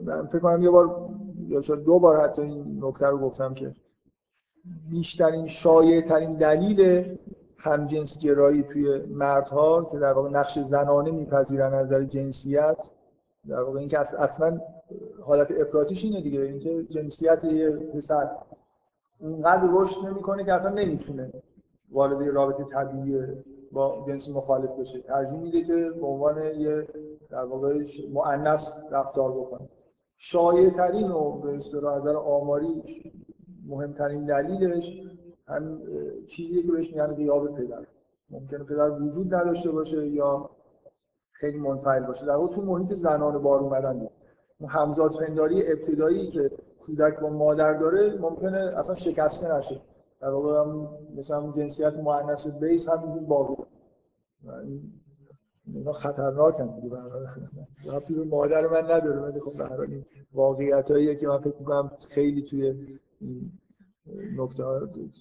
من فکر کنم یه بار یا شاید دو بار حتی این نکته رو گفتم که بیشترین شایع ترین دلیل همجنس گرایی توی مردها که در واقع نقش زنانه میپذیرن از نظر جنسیت در واقع اینکه اصلا حالت افراطیش اینه دیگه اینکه جنسیت یه پسر اونقدر رشد نمی‌کنه که اصلا نمی‌تونه وارد رابطه طبیعی با جنس مخالف بشه. ترجیح میده که به عنوان یه در واقع مؤنث رفتار بکنه. شایع ترین و به اصطلاح نظر آماری مهمترین دلیلش هم چیزی که بهش میگن غیاب پدر. ممکنه پدر وجود نداشته باشه یا خیلی منفعل باشه. در واقع تو محیط زنان بار اومدن همزاد پنداری ابتدایی که کودک با مادر داره ممکنه اصلا شکسته نشه. در واقع هم مثلا جنسیت مؤنث بیس همینجور باقی اینا خطرناک هم دیگه رفتی به مادر من نداره ولی خب به این واقعیتاییه که من فکر می‌کنم خیلی توی نکته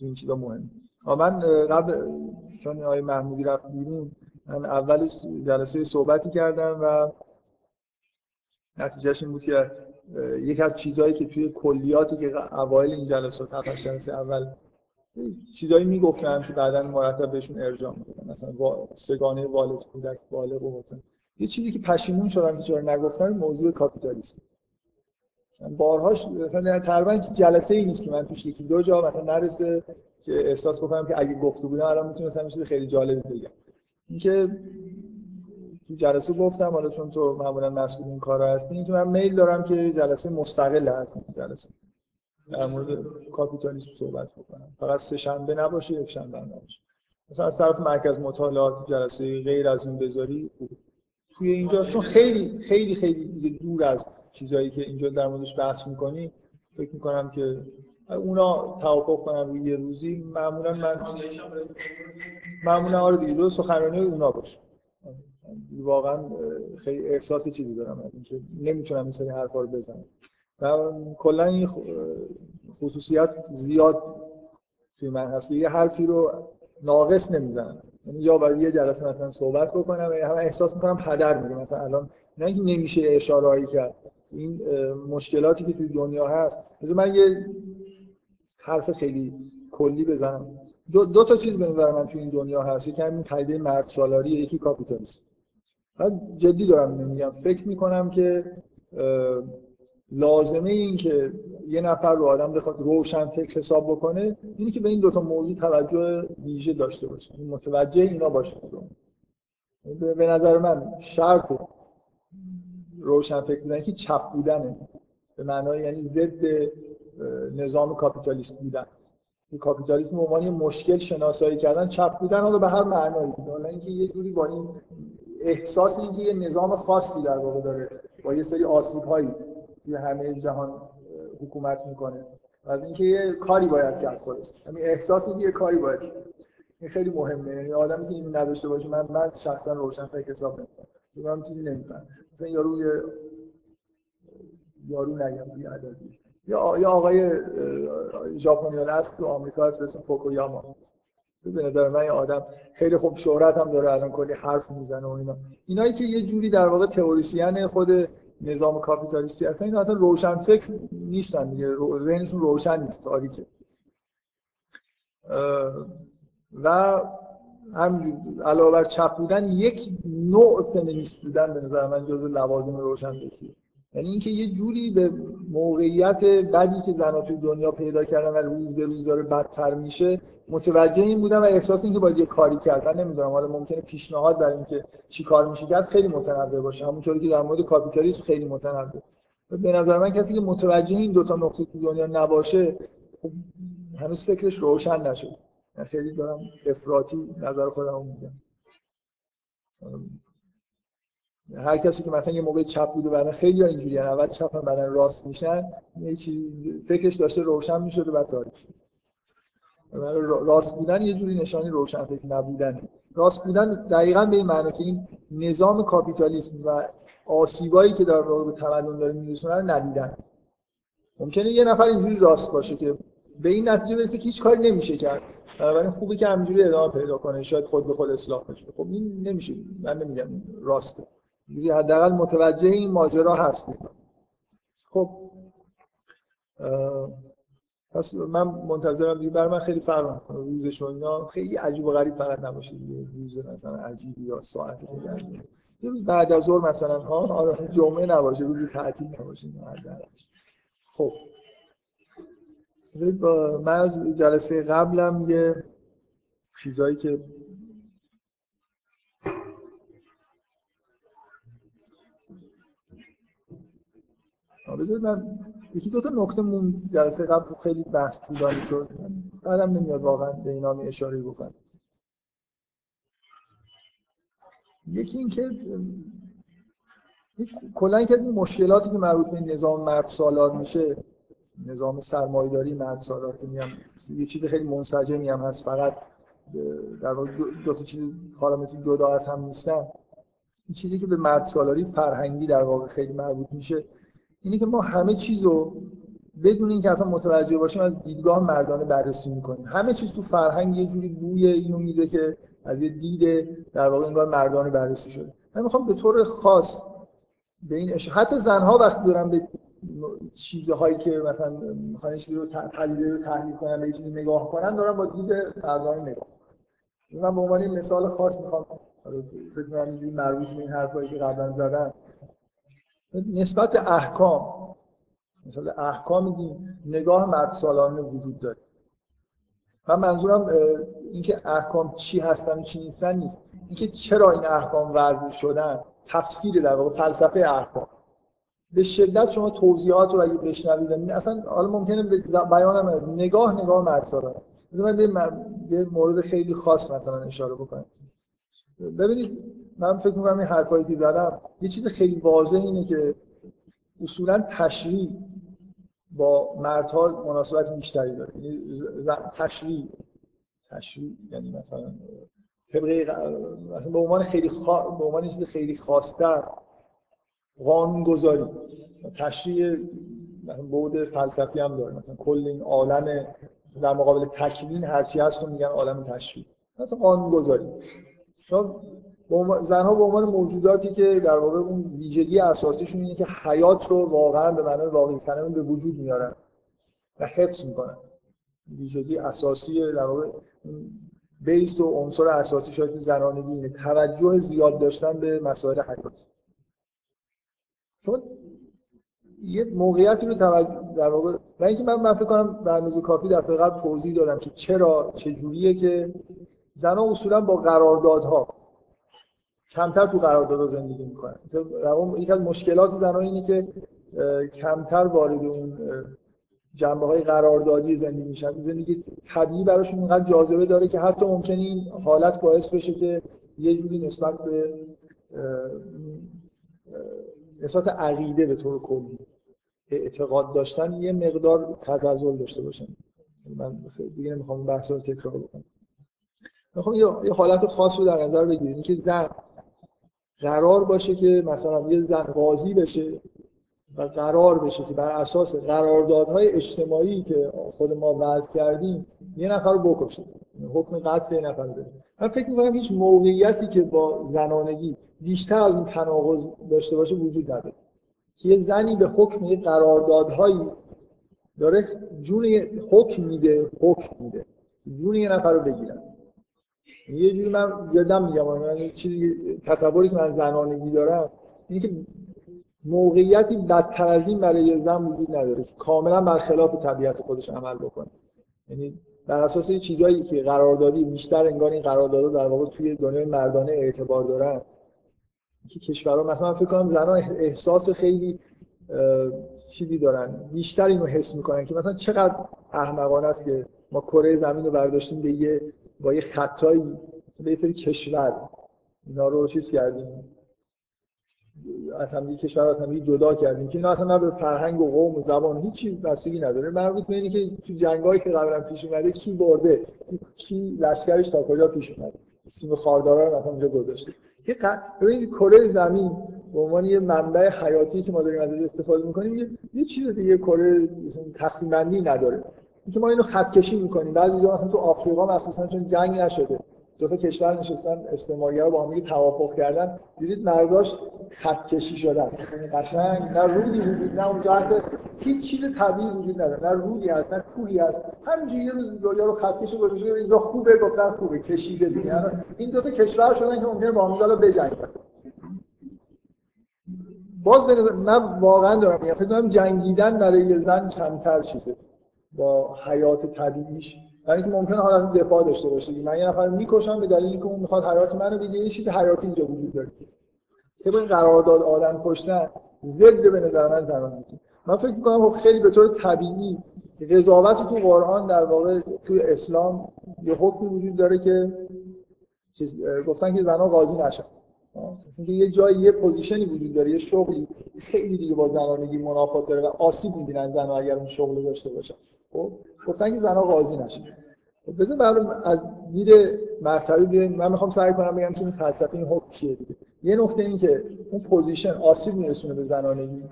این چیزا مهم من قبل چون آقای محمودی رفت بیرون من اول جلسه صحبتی کردم و نتیجهش این بود که یکی از چیزهایی که توی کلیاتی که اوایل این جلسات هفت جلسه اول چیزایی می‌گفتن که بعدا مرتب بهشون ارجاع می‌دادن. مثلا سگانه والد کودک بالغ و گفتن یه چیزی که پشیمون شدم که چرا نگفتم موضوع کاپیتالیسم. بارهاش مثلا تقریبا جلسه ای نیست که من توش یکی دو جا مثلا نرسه که احساس بکنم که اگه گفته بودم الان می‌تونستم چیز خیلی جالبی بگم. اینکه تو جلسه گفتم حالا چون تو معمولا مسئول این کارا هستی اینکه من میل دارم که جلسه مستقل هست جلسه در مورد کاپیتالیسم صحبت بکنم. فقط سه شنبه نباشه یک شنبه نباشه. مثلا از طرف مرکز مطالعات جلسه غیر از این بذاری توی اینجا چون خیلی خیلی خیلی دور از چیزایی که اینجا در موردش بحث می‌کنی فکر می‌کنم که اونا توافق کنن روی یه روزی. معمولا من معمولا آره دیگه سخنرانی اونا باشه. واقعا خیلی احساس چیزی دارم. اینکه نمی‌تونم این سری حرفا رو بزنم. و کلا این خصوصیت زیاد توی من هست. یه حرفی رو ناقص نمی‌زنم. یعنی یا باید یه جلسه مثلا صحبت بکنم و همه احساس می‌کنم هدر میگم مثلا الان نه اینکه نمیشه اشاره هایی کرد. این مشکلاتی که توی دنیا هست. مثلا من یه حرف خیلی کلی بزنم. دو, دو تا چیز به نظر من توی این دنیا هست. یکی همین قاعده مرد سالاری یکی کاپیتالیسم. من جدی دارم اینو میگم فکر می‌کنم که لازمه این که یه نفر رو آدم بخواد روشن فکر حساب بکنه اینی که به این دوتا موضوع توجه ویژه داشته باشه. متوجه اینا باشه. به نظر من شرط روشن فکر بودن که چپ بودنه. به معنای یعنی ضد نظام کاپیتالیست بودن. کاپیتالیسم به عنوان مشکل شناسایی کردن چپ بودن حالا به هر معنایی. حالا اینکه یه جوری با این احساس اینکه یه نظام خاصی در واقع داره. با یه سری آسیب هایی توی همه جهان حکومت می‌کنه. و اینکه یه کاری باید کرد خلاص همین احساس اینکه یه کاری باید کرد. این خیلی مهمه. یعنی آدمی که اینو نداشته باشه من من شخصا روشن فکر حساب نمی‌کنم. من چیزی نمی‌کنم مثلا یارو یه یارو نگم یا یا آقای ژاپنی هست تو آمریکا هست به اسم فوکویاما. به نظر من آدم خیلی خوب شهرت هم داره الان کلی حرف می‌زنه و اینا. اینایی که یه جوری در واقع تئوریسین خود نظام کاپیتالیستی هستن اینا اصلا روشن فکر نیستن دیگه. ذهنشون روشن نیست تاریکه و همینجور علاوه بر چپ بودن یک نوع فمینیست بودن به نظر من جزو لوازم روشن فکری یعنی اینکه یه جوری به موقعیت بدی که زنها توی دنیا پیدا کردن و روز به روز داره بدتر میشه متوجه این بودم و احساس اینکه باید یه کاری کردن نمی‌دونم حالا ممکنه پیشنهاد برای اینکه چی کار میشه کرد خیلی متنوع باشه. همونطوری که در مورد کاپیتالیسم خیلی متنوع. به نظر من کسی که متوجه این دوتا نقطه تو دنیا نباشه خب هنوز فکرش روشن نشد خیلی دارم افراطی نظر خودم میگم. هر کسی که مثلا یه موقع چپ بود و بعدا خیلی ها اینجوری اول چپ هم بعدا راست میشن یه چیزی فکرش داشته روشن می‌شد و بعد تاریک راست بودن یه جوری نشانی روشن فکر نبودن راست بودن دقیقا به این معنی که این نظام کاپیتالیسم و آسیبایی که در واقع به تمدن داره میرسونه ندیدن. ممکنه یه نفر اینجوری راست باشه که به این نتیجه برسه که هیچ کاری نمیشه کرد. بنابراین خوبه که همینجوری ادامه پیدا کنه شاید خود به خود اصلاح بشه. خب این نمیشه. من نمیگم راسته. حداقل متوجه این ماجرا هست. خب پس من منتظرم دیگه. برای من خیلی فرق می‌کنه. روزش و خیلی عجیب و غریب فقط نباشه دیگه. روز مثلا عجیبی یا ساعتی که عجیبی یه روز بعد از ظهر مثلا ها آره جمعه نباشه روز تعطیل نباشه خب. من از جلسه قبلم یه چیزایی که بذارید من یکی دو تا نکته مون جلسه قبل خیلی بحث طولانی شد. بعدم نمیاد واقعا به اینا می اشاره بکنم. یکی اینکه کلا که از این مشکلاتی که مربوط به نظام مرد سالار میشه نظام سرمایه‌داری مرد سالار که میگم یه چیز خیلی منسجمی هم هست فقط در واقع دو تا چیز پارامتر جدا از هم نیستن. این چیزی که به مرد سالاری فرهنگی در واقع خیلی مربوط میشه اینه که ما همه چیز رو بدون اینکه اصلا متوجه باشیم از دیدگاه مردانه بررسی می‌کنیم. همه چیز تو فرهنگ یه جوری بوی اینو میده که از یه دید در واقع انگار مردانه بررسی شده. من می‌خوام به طور خاص به این اش... حتی زنها وقتی دارن به چیزهایی که مثلا می‌خوان چیزی رو پدیده رو تحلیل کنن به چیزی نگاه کنن دارن با دید مردانه نگاه من به عنوان مثال خاص می‌خوام فکر کنم اینجوری مربوط به این حرفایی که قبلا زدم نسبت احکام مثلا احکام دین نگاه مرد سالانه وجود داره. من منظورم اینکه احکام چی هستن و چی نیستن نیست. اینکه چرا این احکام وضع شدن تفسیر در واقع فلسفه احکام. به شدت شما توضیحات رو اگه بشنوید اصلا حالا ممکنه بیانم نگاه نگاه مرد سالانه. من یه مورد خیلی خاص مثلا اشاره بکنم. ببینید من فکر می‌کنم این حرفایی که زدم یه چیز خیلی واضح اینه که اصولا تشریع با مردها مناسبت بیشتری داره. یعنی تشریع تشریع یعنی مثلا طبقه به عنوان خیلی خوا... به عنوان چیز خیلی خاصتر قانون گذاری تشریع بعد فلسفی هم داره. مثلا کل این عالم در مقابل تکوین هرچی هست رو میگن عالم تشریع مثلا قانون گذاری زنها به عنوان موجوداتی که در واقع اون ویژگی اساسیشون اینه که حیات رو واقعا به معنای واقعی کلمه به وجود میارن و حفظ می‌کنن. ویژگی اساسی در واقع بیست و عنصر اساسی شاید تو زنانگی اینه. توجه زیاد داشتن به مسائل حیات. چون یه موقعیتی رو توجه در واقع و اینکه من من فکر کنم به اندازه کافی در قبل توضیح دادم که چرا چه جوریه که زنها اصولا با قراردادها کمتر تو قرارداد زندگی می‌کنن یکی از مشکلات زنها اینه که کمتر وارد اون جنبه های قراردادی زندگی میشن. زندگی طبیعی براشون اینقدر جاذبه داره که حتی ممکنه این حالت باعث بشه که یه جوری نسبت به نسبت عقیده به طور کلی اعتقاد داشتن یه مقدار تزلزل داشته باشن. من دیگه نمی‌خوام بحث رو تکرار بکنم. می‌خوام یه حالت خاص رو در نظر بگیریم. که زن قرار باشه که مثلا یه زن قاضی بشه و قرار بشه که بر اساس قراردادهای اجتماعی که خود ما وضع کردیم یه نفر رو بکشه. حکم قتل یه نفر بده. من فکر می‌کنم هیچ موقعیتی که با زنانگی بیشتر از این تناقض داشته باشه وجود نداره. که یه زنی به حکم یه قراردادهایی داره جون حکم میده حکم میده. جون یه نفر رو بگیرن. یه جوری من یادم میگم من چیزی تصوری که من زنانگی دارم اینه که موقعیتی بدتر از این برای یه زن وجود نداره که کاملا برخلاف طبیعت خودش عمل بکنه. یعنی بر اساس چیزایی که قراردادی بیشتر انگار این قراردادها در واقع توی دنیای مردانه اعتبار دارن. که کشورها مثلا فکر کنم زنان احساس خیلی چیزی دارن. بیشتر اینو حس می‌کنن که مثلا چقدر احمقانه است که ما کره زمین رو برداشتیم به یه با یه خطایی به یه سری کشور اینا رو چیز کردیم. از هم کشور از هم جدا کردیم که اینا اصلا به فرهنگ و قوم و زبان هیچی بستگی نداره. مربوط به که تو جنگایی که قبلا پیش اومده کی برده کی لشکرش تا کجا پیش اومده. سیم خاردارا رو مثلا اونجا گذاشته. که ببینید کره زمین به عنوان یه منبع حیاتی که ما داریم ازش استفاده می‌کنیم یه, یه چیز دیگه کره تقسیم بندی نداره. اینکه ما اینو خط کشی می‌کنیم بعضی جا تو آفریقا مخصوصا چون جنگ نشده. دو تا کشور نشستن استعماری رو با هم توافق کردن. دیدید مرداش خط کشی شدن یعنی قشنگ نه رودی وجود نه اونجا حتی هیچ چیز طبیعی وجود نداره. نه رودی هست نه کوهی هست. همینجوری یه روز رو خط کشی گذاشته اینجا خوبه گفتن خوبه کشیده دیگه. یعنی این دو تا کشور شدن که ممکنه با هم دیگه بجنگن. باز من واقعا دارم میگم فکر کنم جنگیدن برای یه زن کمتر چیزه. با حیات طبیعیش. برای اینکه ممکنه حالا دفاع داشته باشه. من یه نفر می‌کشم به دلیلی که اون می‌خواد حیات منو بگیره یه چیز حیاتی اینجا وجود داره. که این قرارداد آدم کشتن ضد به نظر من زنانگی من فکر می‌کنم خب خیلی به طور طبیعی قضاوت تو قرآن در واقع تو اسلام یه حکمی وجود داره که گفتن که زنها قاضی نشن. اینکه یه جایی یه position ی وجود داره یه شغلی خیلی دیگه با زنانگی منافات داره و آسیب می‌بینن زنها اگر اون شغل داشته باشن. خب گفتن که زنها قاضی نشن. خب بذار من از دید مذهبی بیایم. من می‌خوام سعی کنم بگم که این فلسفه این حکم چیه دیگه. یه نکته این که اون position آسیب میرسونه به زنانگی.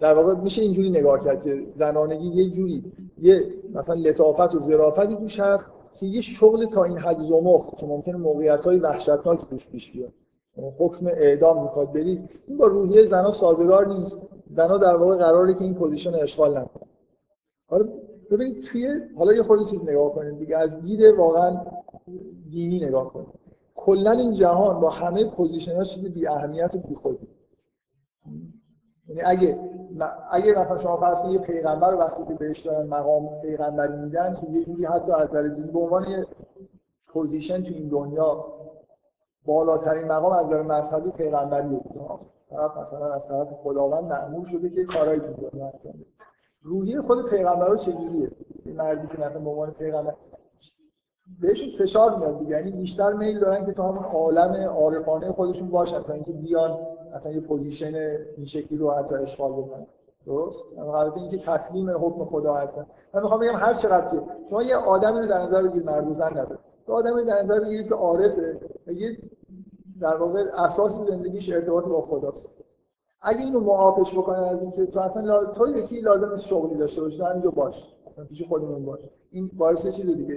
در واقع میشه اینجوری نگاه کرد که زنانگی یه جوری یه مثلا لطافت و ظرافتی توش هست که یه شغل تا این حد زمخت که ممکنه موقعیت های وحشتناک توش پیش بیاد. حکم اعدام می‌خواد برید این با روحیه زنا سازگار نیست. زنا در واقع قراره که این position اشغال نکنه. حالا ببینید توی حالا یه خورده چیز نگاه کنید دیگه از دید واقعا دینی نگاه کنید کلا این جهان با همه position ها چیز بی اهمیت و بی خودی. یعنی اگه اگه مثلا شما فرض کنید یه پیغمبر رو وقتی که بهش دارن مقام پیغمبری میدن که یه جوری حتی از نظر دینی به عنوان یه position تو این دنیا بالاترین مقام از نظر مذهبی پیغمبری طرف مثلا از طرف خداوند مامور شده که کارایی انجام روحی خود پیغمبر چجوریه؟ این مردی که مثلا به عنوان پیغمبر بهشون فشار میاد دیگه. یعنی بیشتر میل دارن که تو همون عالم عارفانه خودشون باشن تا اینکه بیان مثلا یه position این شکلی رو حتی اشغال بکنن. درست؟ البته اینکه تسلیم حکم خدا هستن. من می‌خوام بگم هر چقدر که شما یه آدمی رو در نظر بگیرید مرد و زن نداره. یه آدمی در نظر بگیرید که عارفه یه در واقع اساس زندگیش ارتباط با خداست. اگه اینو معافش بکنن از اینکه تو اصلا لا... تو یکی لازم نیست شغلی داشته باشی همینجا باش. اصلا پیش خودمون باش. این باعث چیز دیگه.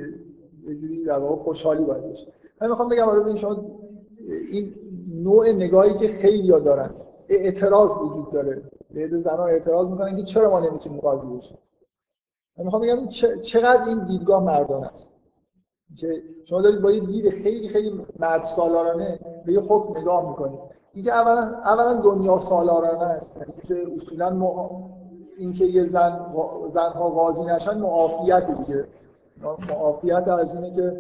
یه جوری در واقع خوشحالی باید بشه من می‌خوام بگم آره ببین شما این نوع نگاهی که خیلی دارن اعتراض وجود داره. به زنان اعتراض می‌کنن که چرا ما نمی‌تونیم قاضی بشیم؟ من می‌خوام بگم چقدر این دیدگاه مردانه است. که شما دارید با یه دید خیلی خیلی مرد سالارانه به یه حکم نگاه می‌کنید. اینکه اولا اولا دنیا سالارانه است. یعنی که اصولا م... اینکه یه زن زنها قاضی نشن معافیت دیگه. معافیت از اینه که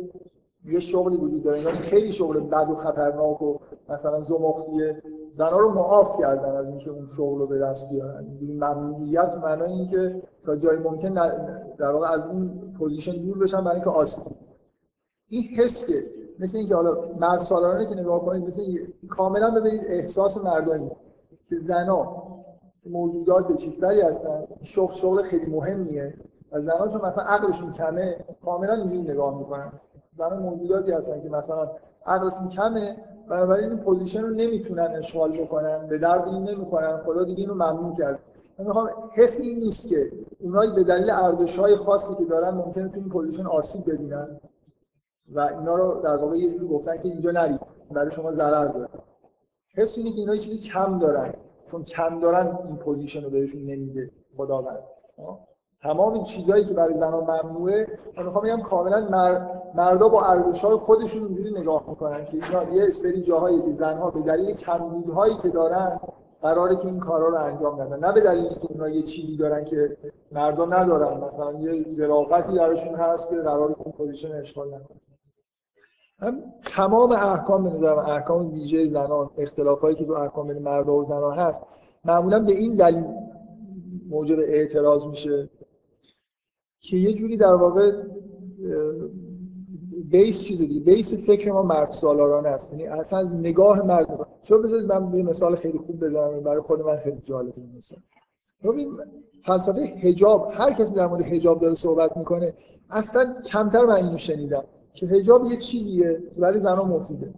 یه شغلی وجود داره. اینا خیلی شغل بد و خطرناک و مثلا زمختیه زنها رو معاف کردن از اینکه اون شغل رو به دست بیارن. اینجوری ممنوعیت معنای اینکه تا جایی ممکن در واقع از اون position دور بشن برای اینکه آسیب این حس که مثل اینکه حالا مرد سالارانه که نگاه کنید مثل کاملا ببینید احساس مردانی که زنا موجودات چیزتری هستن شغل شغل خیلی مهمیه و زنا چون مثلا عقلشون کمه کاملا اینجوری نگاه می‌کنن. زنا موجوداتی هستن که مثلا عقلشون کمه بنابراین این position رو نمی‌تونن اشغال بکنن به درد این نمی‌خورن. خدا دیگه اینو ممنوع کرد. من می‌خوام حس این نیست که اونایی به دلیل ارزش های خاصی که دارن ممکنه تو این position آسیب ببینن. و اینا رو در واقع یه جوری گفتن که اینجا نرید برای شما ضرر داره. حس اینه که اینا چیزی کم دارن چون کم دارن این position رو بهشون نمیده خداوند. تمام این چیزهایی که برای زنان ممنوعه من می‌خوام بگم کاملا مر... مردا با ارزش های خودشون اینجوری نگاه می‌کنن که اینا یه سری جاهایی که زنها به دلیل کمبودهایی که دارن قراره که این کارا رو انجام بدن. نه به دلیلی که اونا یه چیزی دارن که مردا ندارن مثلا یه ظرافتی درشون هست که قراره که position اشغال نکنن. هم تمام احکام به نظر احکام ویژه زنان اختلافایی که تو احکام بین و زنان هست معمولا به این دلیل موجب اعتراض میشه که یه جوری در واقع بیس چیز دیگه بیس فکر ما مرد سالارانه است. یعنی اصلا از نگاه مرد چون بذارید من یه مثال خیلی خوب بزنم برای خود من خیلی جالب این مثال. ببین فلسفه حجاب هر کسی در مورد حجاب داره صحبت می‌کنه اصلا کمتر من اینو شنیدم. که حجاب یه چیزیه که برای زنان مفیده.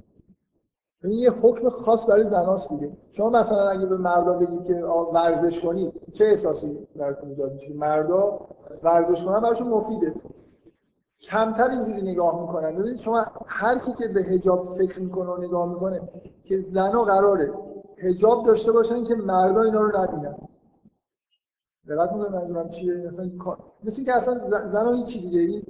یعنی یه حکم خاص برای زناست دیگه. شما مثلا اگه به مردا بگید که ورزش کنید چه احساسی براتون ایجاد میشه؟ مردا ورزش کنن براشون مفیده. کمتر اینجوری نگاه می‌کنن. ببینید شما هر کی که به حجاب فکر می‌کنه و نگاه می‌کنه که زنا قراره حجاب داشته باشن که مردا اینا رو نبینن. دقت می‌کنید منظورم چیه؟ مثلا مثل اینکه اصلا زنا هیچ دیگه. این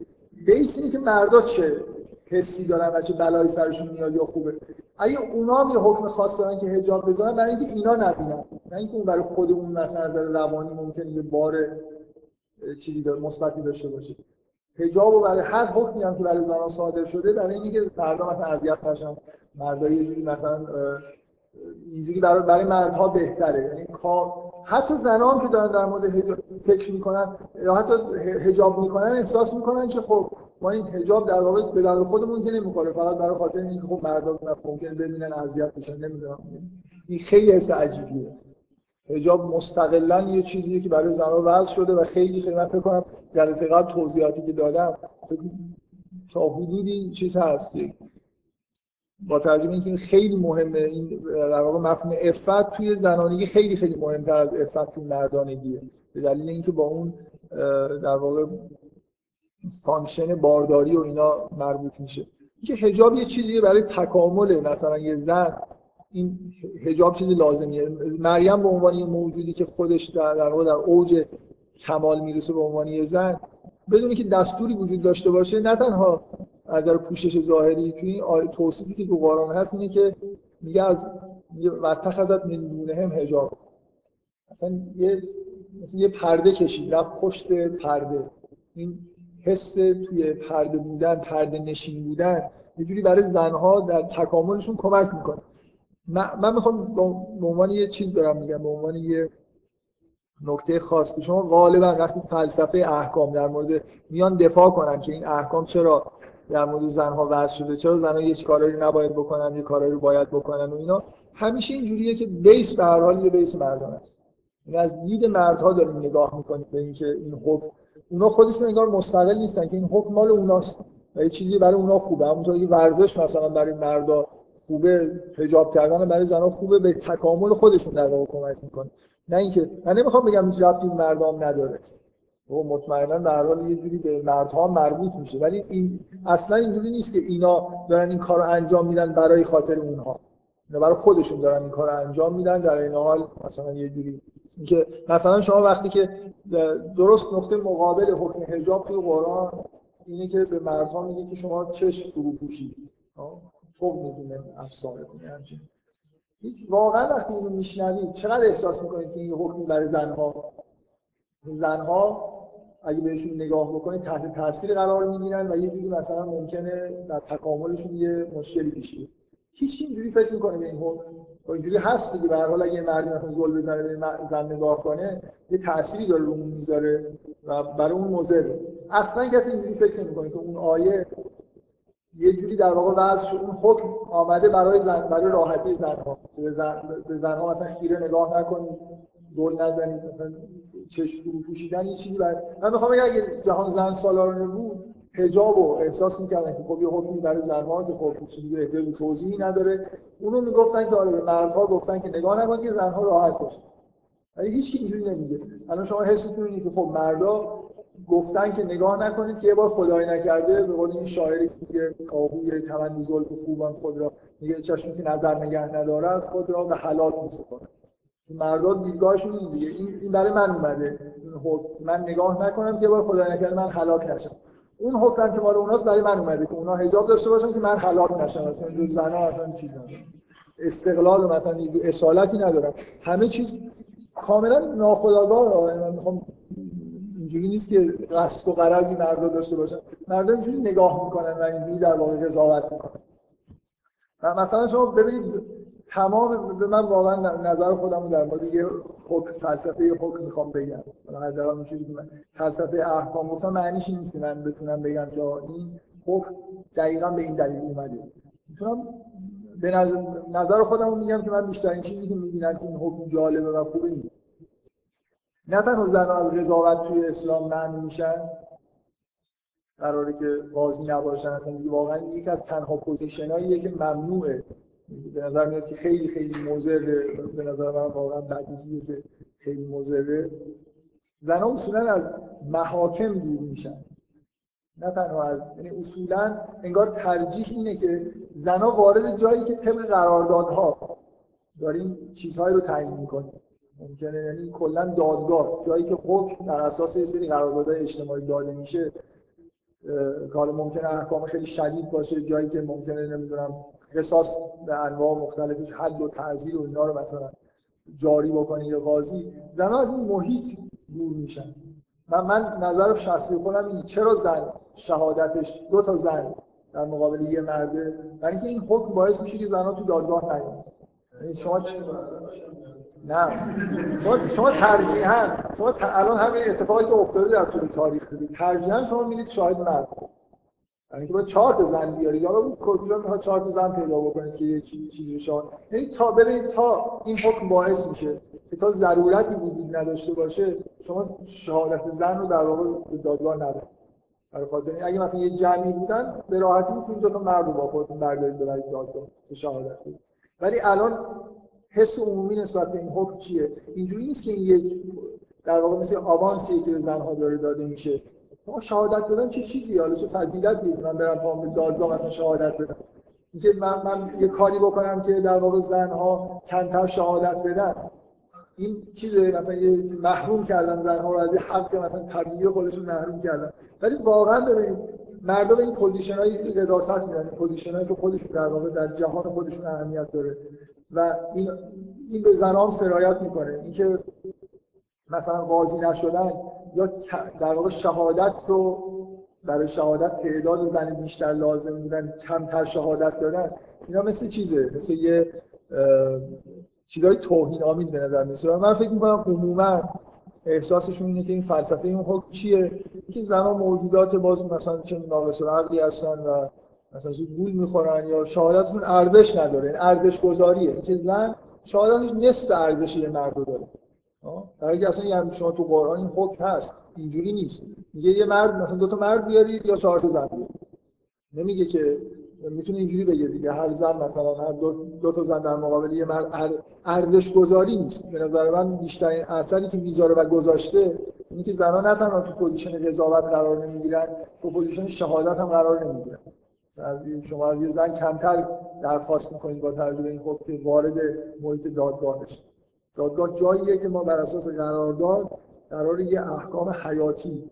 بیس اینه که مردا چه حسی دارن و چه بلایی سرشون میاد یا خوبه. اگه اونا یه حکم خاص دارن که حجاب بذارن برای اینکه اینا نبینن. نه اینکه اون برای خود اون مثلا از روانی ممکنه یه بار چیزی مثبتی داشته باشه. حجاب برای هر حکمی هم که برای زنان صادر شده برای اینکه مردم مثلا اذیت نشن. مردا یه جوری مثلا اینجوری برای برای مردها بهتره. یعنی حتی زنان که دارن در مورد فکر می‌کنن یا حتی حجاب می‌کنن احساس می‌کنن که خب ما این حجاب در واقع به درد خودمون که نمی‌خوره فقط برای خاطر اینکه خب مردم ممکن ببینن اذیت بشن نمی‌دونم. این خیلی حس عجیبیه. حجاب مستقلا یه چیزیه که برای زنان وضع شده و خیلی خیلی من فکر کنم جلسه قبل توضیحاتی که دادم تا حدودی چیز هست. با ترجمه اینکه خیلی مهمه این در واقع مفهوم افت توی زنانگی خیلی خیلی مهمتر از افت توی مردانگیه. به دلیل اینکه با اون در واقع function بارداری و اینا مربوط میشه. اینکه حجاب یه چیزیه برای تکامل مثلا یه زن این حجاب چیزی لازمیه. مریم به عنوان یه موجودی که خودش در, در واقع در اوج کمال می‌رسه به عنوان یه زن بدونی که دستوری وجود داشته باشه نه تنها از پوشش ظاهری توی این توصیفی که تو هست اینه که میگه از و تخذت من دونه هم حجاب. اصلا یه مثل یه پرده کشید رفت پشت پرده. این حس توی پرده بودن پرده نشین بودن یه جوری برای زنها در تکاملشون کمک می‌کنه. من می‌خوام به عنوان یه چیز دارم میگم به عنوان یه نکته خاص. که شما غالبا وقتی فلسفه احکام در مورد میان دفاع کنن که این احکام چرا در مورد زنها وضع شده. چرا زنها یه کارایی نباید بکنن یه کارایی رو باید بکنن و اینا؟ همیشه اینجوریه که بیس به هر حال یه بیس مردان است. این یعنی از دید مردها داریم نگاه می‌کنیم به اینکه این حکم اونا خودشون انگار مستقل نیستن که این حکم مال اوناست و یه چیزی برای اونا خوبه. همونطور که ورزش مثلا برای مردا خوبه حجاب کردن برای زنها خوبه به تکامل خودشون در واقع کمک می‌کنه. نه اینکه من نمی‌خوام بگم هیچ ربطی مردم نداره. و مطمئنا هر حال یه جوری به مردها مربوط میشه. ولی این اصلا اینجوری نیست که اینا دارن این کار انجام میدن برای خاطر اونها. اینا برای خودشون دارن این کار انجام میدن در این حال مثلا یه جوری. که مثلا شما وقتی که درست نقطه مقابل حکم حجاب توی قرآن اینه که به مردها میگه که شما چشم فرو پوشید. خوب می‌دونه افسانه هیچ واقعا وقتی اینو میشنوید چقدر احساس می‌کنید که این حکم برای زنها زنها اگه بهشون نگاه بکنید تحت تاثیر قرار می‌گیرن و یه جوری مثلا ممکنه در تکاملشون یه مشکلی پیش بیاد. هیچ اینجوری فکر می‌کنه به این اینجوری هست دیگه. به هر حال اگه مردی مثلا زل بزنه به زن نگاه کنه یه تأثیری داره رو می‌ذاره و برای اون مضر. اصلا کسی اینجوری فکر نمی‌کنه که اون آیه یه جوری در واقع وضع شد. اون حکم آمده برای زن برای راحتی زنها. به زن به زنها مثلا خیره نگاه نکنید زل نزنید مثلا چشم فرو پوشیدن یه چیزی برای من می‌خوام اگه جهان زن سالارانه بود حجاب و احساس می‌کردن که خب یه حکمی برای زنها که خب چیزی احتیاج به توضیحی نداره اونو می‌گفتن که آره به مردها گفتن که نگاه نکنید که زنها راحت باشه. ولی هیچ کی اینجوری نمیگه. الان شما حستون اینه که خب مردا گفتن که نگاه نکنید که یه بار خدای نکرده به قول این شاعری که میگه کاهوی کمند زلف خوبان خود را. میگه چشمی که نظر نگه ندارد خود را به حلال میسپارد. مرداد دیدگاهشون این دیگه. این برای من اومده. این حکم. من نگاه نکنم که بار خدای نکرده من هلاک نشم. اون حکم که مال اوناست برای من اومده که اونا حجاب داشته باشن که من هلاک نشم. مثلا دو زنا اصلا چیز ندارم استقلال و مثلا اصالتی ندارم. همه چیز کاملا ناخودآگاه. من می‌خوام اینجوری نیست که قصد و قرضی مردا داشته باشن. مردا اینجوری نگاه می‌کنن و اینجوری در واقع قضاوت می‌کنن. مثلا شما ببینید تمام به من واقعا نظر خودم در مورد یه حکم فلسفه حکم می‌خوام بگم. حداقل میشه که من فلسفه احکام گفتم معنیش نیست من بتونم بگم که این حکم دقیقا به این دلیل اومده. می‌تونم به نظر خودم میگم که من بیشترین چیزی که می‌بینم که این حکم جالبه و خوبه این نه تنها زن از قضاوت توی اسلام منع میشن قراره که قاضی نباشن اصلا واقعا یکی از تنها پوزیشناییه که ممنوعه به نظر میاد که خیلی خیلی مضره به نظر من واقعا بدیهیه که خیلی مضره زنها اصولا از محاکم دور میشن. نه تنها از یعنی اصولا انگار ترجیح اینه که زنا وارد جایی که طبق قراردادها داریم چیزهایی رو تعیین می‌کنیم. ممکنه یعنی کلا دادگاه جایی که حکم در اساس یه سری قراردادهای اجتماعی داده میشه که حالا ممکنه احکام خیلی شدید باشه جایی که ممکنه نمی‌دونم قصاص به انواع مختلفش حد و تعزیر و اینا رو مثلا جاری بکنه یه قاضی زنها از این محیط دور میشن. من من نظر شخصی خودم اینه چرا زن شهادتش دو تا زن در مقابل یه مرده؟ برای اینکه این حکم باعث میشه که زنها تو دادگاه نیان. یعنی شما نه. شما شما ترجیحاً شما ت... الان همین اتفاقی که افتاده در طول تاریخ دیدید. ترجیحاً شما میرید شاهد مرد یعنی که باید چهار تا زن بیارید. یا اون کجا می‌خواد چهار تا زن پیدا بکنید که یه چیزی چیزی شاهد یعنی تا ببینید تا این حکم باعث میشه که تا ضرورتی وجود نداشته باشه شما شهادت زن رو در واقع به دادگاه ندارید. برای خاطر اگه مثلا یه جمعی بودن به راحتی می‌تونید دو تا مرد رو با خودتون بردارید ببرید دادگاه به شهادت ولی الان حس عمومی نسبت به این حکم چیه؟ اینجوری نیست که این یک در واقع مثل آوانسیه که به زنها داره داده میشه. ما شهادت بدن چه چیزی؟ حالا چه فضیلتی؟ من برم پام دادگاه مثلا شهادت بدم. اینکه من من یه کاری بکنم که در واقع زنها کمتر شهادت بدن. این چیز مثلا یه محروم کردن زنها رو از حق مثلا طبیعی خودشون محروم کردن. ولی واقعا ببینید مردم این position هایی قداست میدن position هایی که خودشون در واقع در جهان خودشون اهمیت داره. و این این به زنام سرایت می‌کنه. اینکه مثلا قاضی نشدن یا در واقع شهادت رو برای شهادت تعداد زن بیشتر لازم بودن کمتر شهادت دادن اینا مثل چیزه؟ مثل یه چیزای توهین آمیز به نظر میسه من فکر می‌کنم عموما احساسشون اینه که این فلسفه این حکم چیه؟ که زنها موجودات باز مثلا چه ناقص العقلی هستن و مثلا زود گول می‌خورن یا شهادتشون ارزش نداره. این ارزش گذاریه که زن شهادتش نصف ارزش یه مرد داره. در حالی اصلا یعنی شما تو قرآن این حکم هست. اینجوری نیست. میگه یه مرد مثلا دو تا مرد بیارید یا چهار تا زن بیارید. نمیگه که می‌تونه اینجوری بگه دیگه. هر زن مثلا هر دو, دو تا زن در مقابل یه مرد ارزش گذاری نیست. به نظر من بیشترین اثری که می‌ذاره و گذاشته اینه که زنها نه تنها تو position قضاوت قرار نمی‌گیرن تو position شهادت هم قرار نمی‌گیرن. شما یه زن کمتر درخواست می‌کنید با توجه به این خب که وارد محیط دادگاه بشه. دادگاه جاییه که ما بر اساس قرارداد قرار یه احکام حیاتی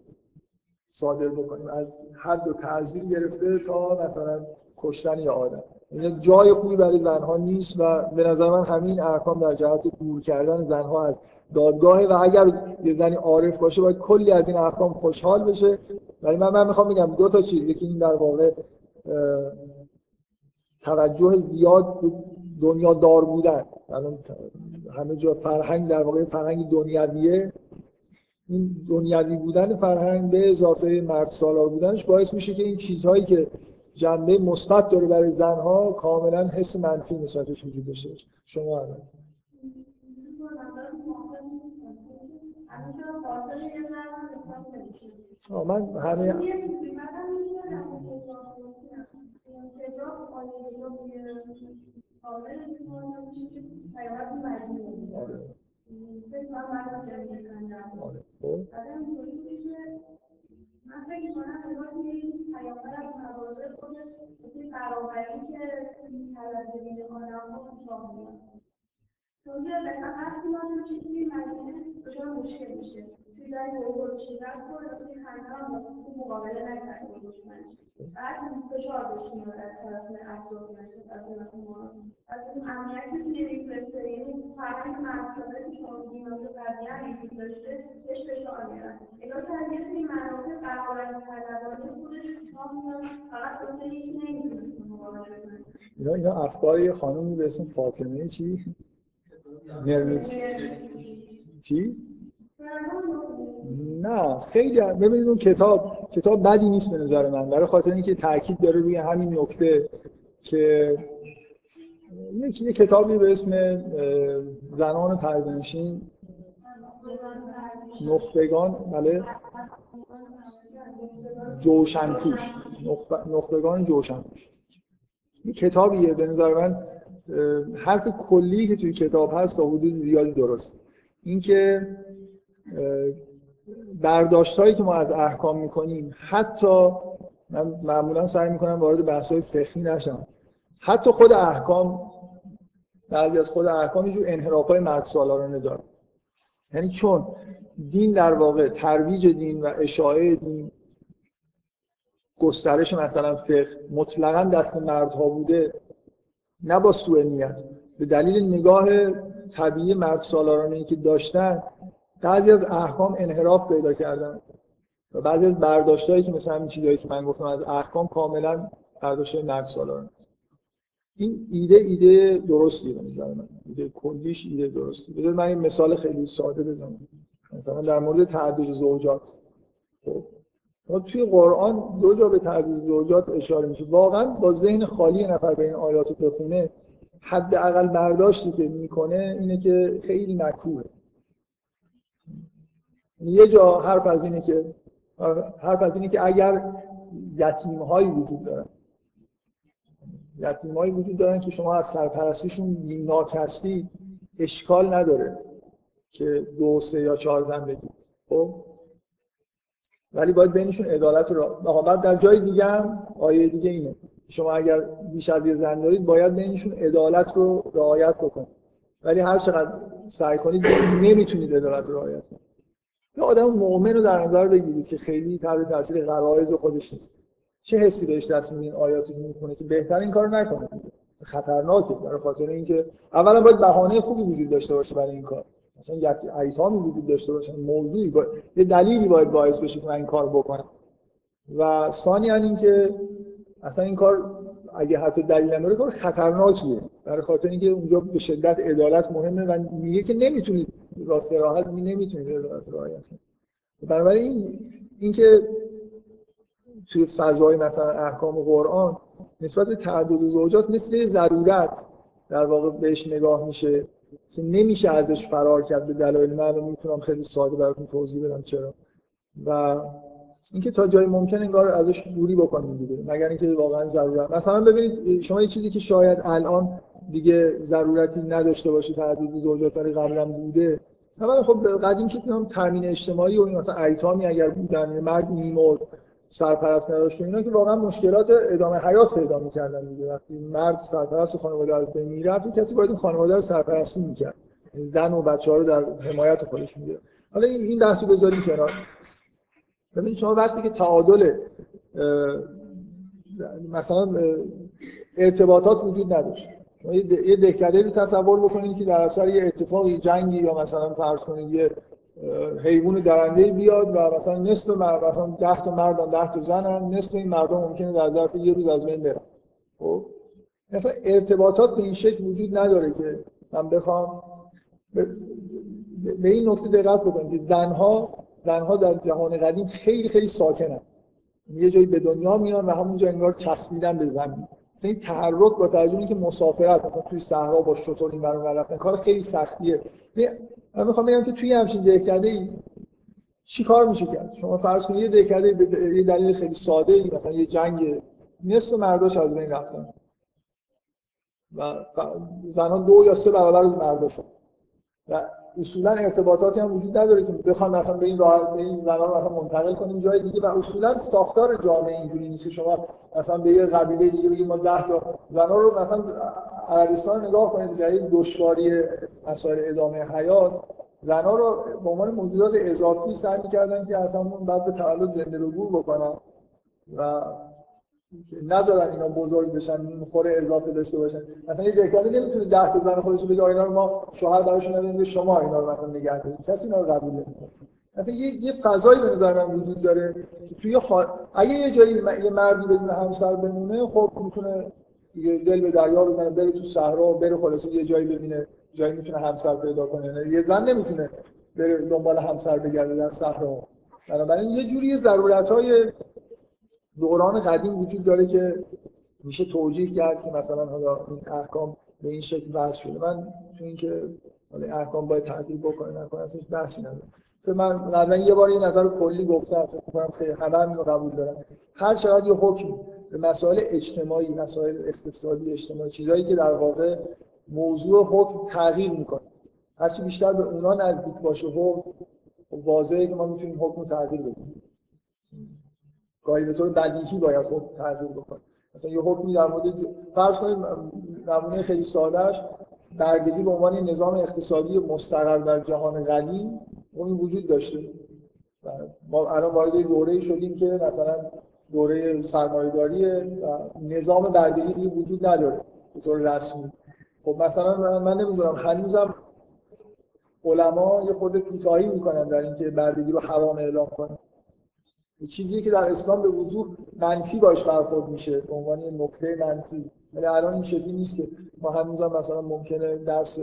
صادر بکنیم. از حد و تعذیر گرفته تا مثلا کشتن یا آدم. این جای خوبی برای زنها نیست و به نظر من همین احکام در جهت دور کردن زنها از دادگاه و اگر یه زنی عارف باشه باید کلی از این احکام خوشحال بشه. ولی من من می‌خوام بگم دو تا چیزی که این در واقع توجه زیاد دنیا دار بودن. همه جا فرهنگ در واقع فرهنگ دنیویه. این دنیوی بودن فرهنگ به اضافه مرد سالار بودنش باعث میشه که این چیزهایی که جنبه مثبت داره برای زنها کاملا حس منفی نسبتش وجود داشته شما الان من همه من که آدم ها هر ما چیزی میشه توی مقابله از ما از یه مناطق کنه اینا اینا افکار خانمی به اسم فاطمه چی؟ نرمیس چی؟ نه خیلی ببینید اون کتاب کتاب بدی نیست به نظر من. برای خاطر اینکه تاکید داره روی همین نکته که یه کتابی به اسم زنان پردنشین نخبگان بله. جوشنپوش نخبگان جوشنپوش این کتابیه به نظر من. حرف کلی که توی کتاب هست تا حدود زیادی درست اینکه برداشت هایی که ما از احکام می‌کنیم حتی من معمولا سعی می‌کنم وارد بحث های فقهی نشم. حتی خود احکام بعضی از خود احکام یه جور انحراف های مرد سالارانه داره یعنی چون دین در واقع ترویج دین و اشاعه دین گسترش مثلا فقه مطلقا دست مردها بوده نه با سوء نیت. به دلیل نگاه طبیعی مرد سالارانه که داشتن بعضی از احکام انحراف پیدا کردن. و بعضی از برداشتهایی که مثلا این چیزایی که من گفتم از احکام کاملا برداشت مرد سالارانه این ایده ایده درستی به نظر من. ایده کلیش ایده درستی بذار من این مثال خیلی ساده بزنم. مثلا در مورد تعدد زوجات. خب توی قرآن دو جا به تعدد زوجات اشاره میشه. واقعا با ذهن خالی نفر به این آیات رو بخونه حداقل برداشتی که می‌کنه اینه که خیلی مکروهه یه جا حرف از اینه که حرف از اینه که اگر یتیم هایی وجود دارن یتیم هایی وجود دارن که شما از سرپرستیشون بیمناک هستی اشکال نداره که دو سه یا چهار زن بگید. خب؟ ولی باید بینشون عدالت رو بعد در جای دیگه هم آیه دیگه اینه. شما اگر بیش از یه زن دارید باید بینشون عدالت رو رعایت بکنید ولی هر چقدر سعی کنید نمی‌تونید عدالت رو رعایت کنید. یه آدم مؤمن رو در نظر بگیرید که خیلی تحت تاثیر غرایز خودش نیست. چه حسی بهش دست میدین آیاتی می‌خونه که بهتر این کارو نکنه؟ خطرناکه. برای خاطر اینکه اولا باید بهانه خوبی وجود داشته باشه برای این کار. مثلا ایتامی وجود داشته باشه موضوعی با... یه دلیلی باید باعث بشه که من این کار بکنم. و ثانیا اینکه اصلا این کار اگه حتی دلیل نداره کار خطرناکیه. برای خاطر اینکه اونجا به شدت عدالت مهمه و میگه که نمی‌تونید راست راحت می نمی‌تونید عدالت رعایت کنید. بنابراین اینکه توی فضای مثلا احکام قرآن نسبت به تعدد زوجات مثل ضرورت در واقع بهش نگاه میشه. که نمیشه ازش فرار کرد به دلایل من می‌تونم خیلی ساده براتون توضیح بدم چرا. و اینکه تا جای ممکن انگار ازش دوری بکنیم دیگه مگر اینکه واقعا ضرورت. مثلا ببینید شما یه چیزی که شاید الان دیگه ضرورتی نداشته باشه زوجات ولی قبلا بوده اولا خب قدیم که هم تامین اجتماعی و این مثلا ایتامی اگر بودن مرد میمرد سرپرست نداشت. و اینا که واقعا مشکلات ادامه حیات پیدا می‌کردن دیگه. وقتی مرد سرپرست خانواده از بین می‌رفت کسی باید این خانواده رو سرپرستی می‌کرد. زن و بچه‌ها رو در حمایت خودش می‌گرفت. حالا این بحثو بذاریم کنار. ببینید شما وقتی که تعادل مثلا ارتباطات وجود نداشت. یه دهکده رو تصور بکنید که در اثر یه اتفاقی جنگی یا مثلا فرض کنید یه حیوان درنده بیاد و مثلا نصف مرد مثلا 10 تا مرد 10 تا زن هم نصف این مردم ممکنه در ظرف یه روز از بین برن. خب؟ مثلا ارتباطات به این شکل وجود نداره که من بخوام به این نکته دقت بکنید که زنها زنها در جهان قدیم خیلی خیلی ساکنن. یه جایی به دنیا میان و همونجا انگار چسبیدن به زمین. این تحرک با توجه که مسافرت مثلا توی صحرا با شطور این برون رفتن کار خیلی سختیه. من می‌خوام بگم که توی همچین دهکده ای چی کار میشه کرد؟ شما فرض کنید یه دهکده به یه دلیل خیلی ساده ای مثلا یه جنگ نصف مرداش از بین رفتن. و زنها دو یا سه برابر از مرداشون. و اصولا ارتباطاتی هم وجود نداره که بخوام مثلا به این راه به این زنا رو مثلا منتقل کنیم جای دیگه و اصولا ساختار جامعه اینجوری نیست که شما مثلا به یه قبیله دیگه بگید ما 10 تا زنا رو مثلا عربستان نگاه کنید در این دشواری مسائل ادامه حیات زنا رو به عنوان موجودات اضافی سعی می‌کردن که اصلا بعد به تولد زنده رو گور بکنن و نذارن اینا بزرگ بشن می‌خوره اضافه داشته باشن. مثلا یه دهکده نمی‌تونه 10 تا زن خودش بگه اینا رو ما شوهر براشون ندیم شما اینا رو مثلا نگه دارید کسی اینا رو قبول نمی‌کنه. مثلا یه یه فضایی به نظر من وجود داره که توی خوا... اگه یه جایی یه مردی بدون همسر بمونه خب می‌تونه دل به دریا بزنه بره تو صحرا بره خلاصه یه جایی ببینه جایی می‌تونه همسر پیدا کنه. یه زن نمی‌تونه بره دنبال همسر بگرده در صحرا. بنابراین یه جوری ضرورت‌های دوران قدیم وجود داره که میشه توجیه کرد که مثلا حالا این احکام به این شکل وضع شده. من تو اینکه حالا احکام باید تعدیل بکنه نکنه اصلا بحثی ندارم. که من قبلا یه بار این نظر کلی گفتم فکر کنم خیلی همه هم اینو قبول دارن. هر چقدر یه حکم به مسائل اجتماعی مسائل اقتصادی اجتماعی چیزایی که در واقع موضوع حکم تغییر می‌کنه هرچی بیشتر به اونا نزدیک باشه حکم واضحه که ما می‌تونیم حکم رو تغییر بدیم. گاهی به طور بدیهی باید حکم تغییر بکنه مثلا یه حکمی در مورد. فرض کنید نمونه خیلی سادهش برگدی به عنوان نظام اقتصادی مستقر در جهان قدیم اون وجود داشته. ما الان وارد دوره شدیم که مثلا دوره سرمایه‌داری و نظام برگری دیگه وجود نداره به طور رسمی. خب مثلا من نمی‌دونم هنوزم علما یه خورده کوتاهی می‌کنن در اینکه بردگی رو حرام اعلام کنن. چیزی که در اسلام به وضوح منفی باش برخورد میشه به عنوان نکته منفی. ولی الان این شکلی نیست که ما هنوزم مثلا ممکنه درس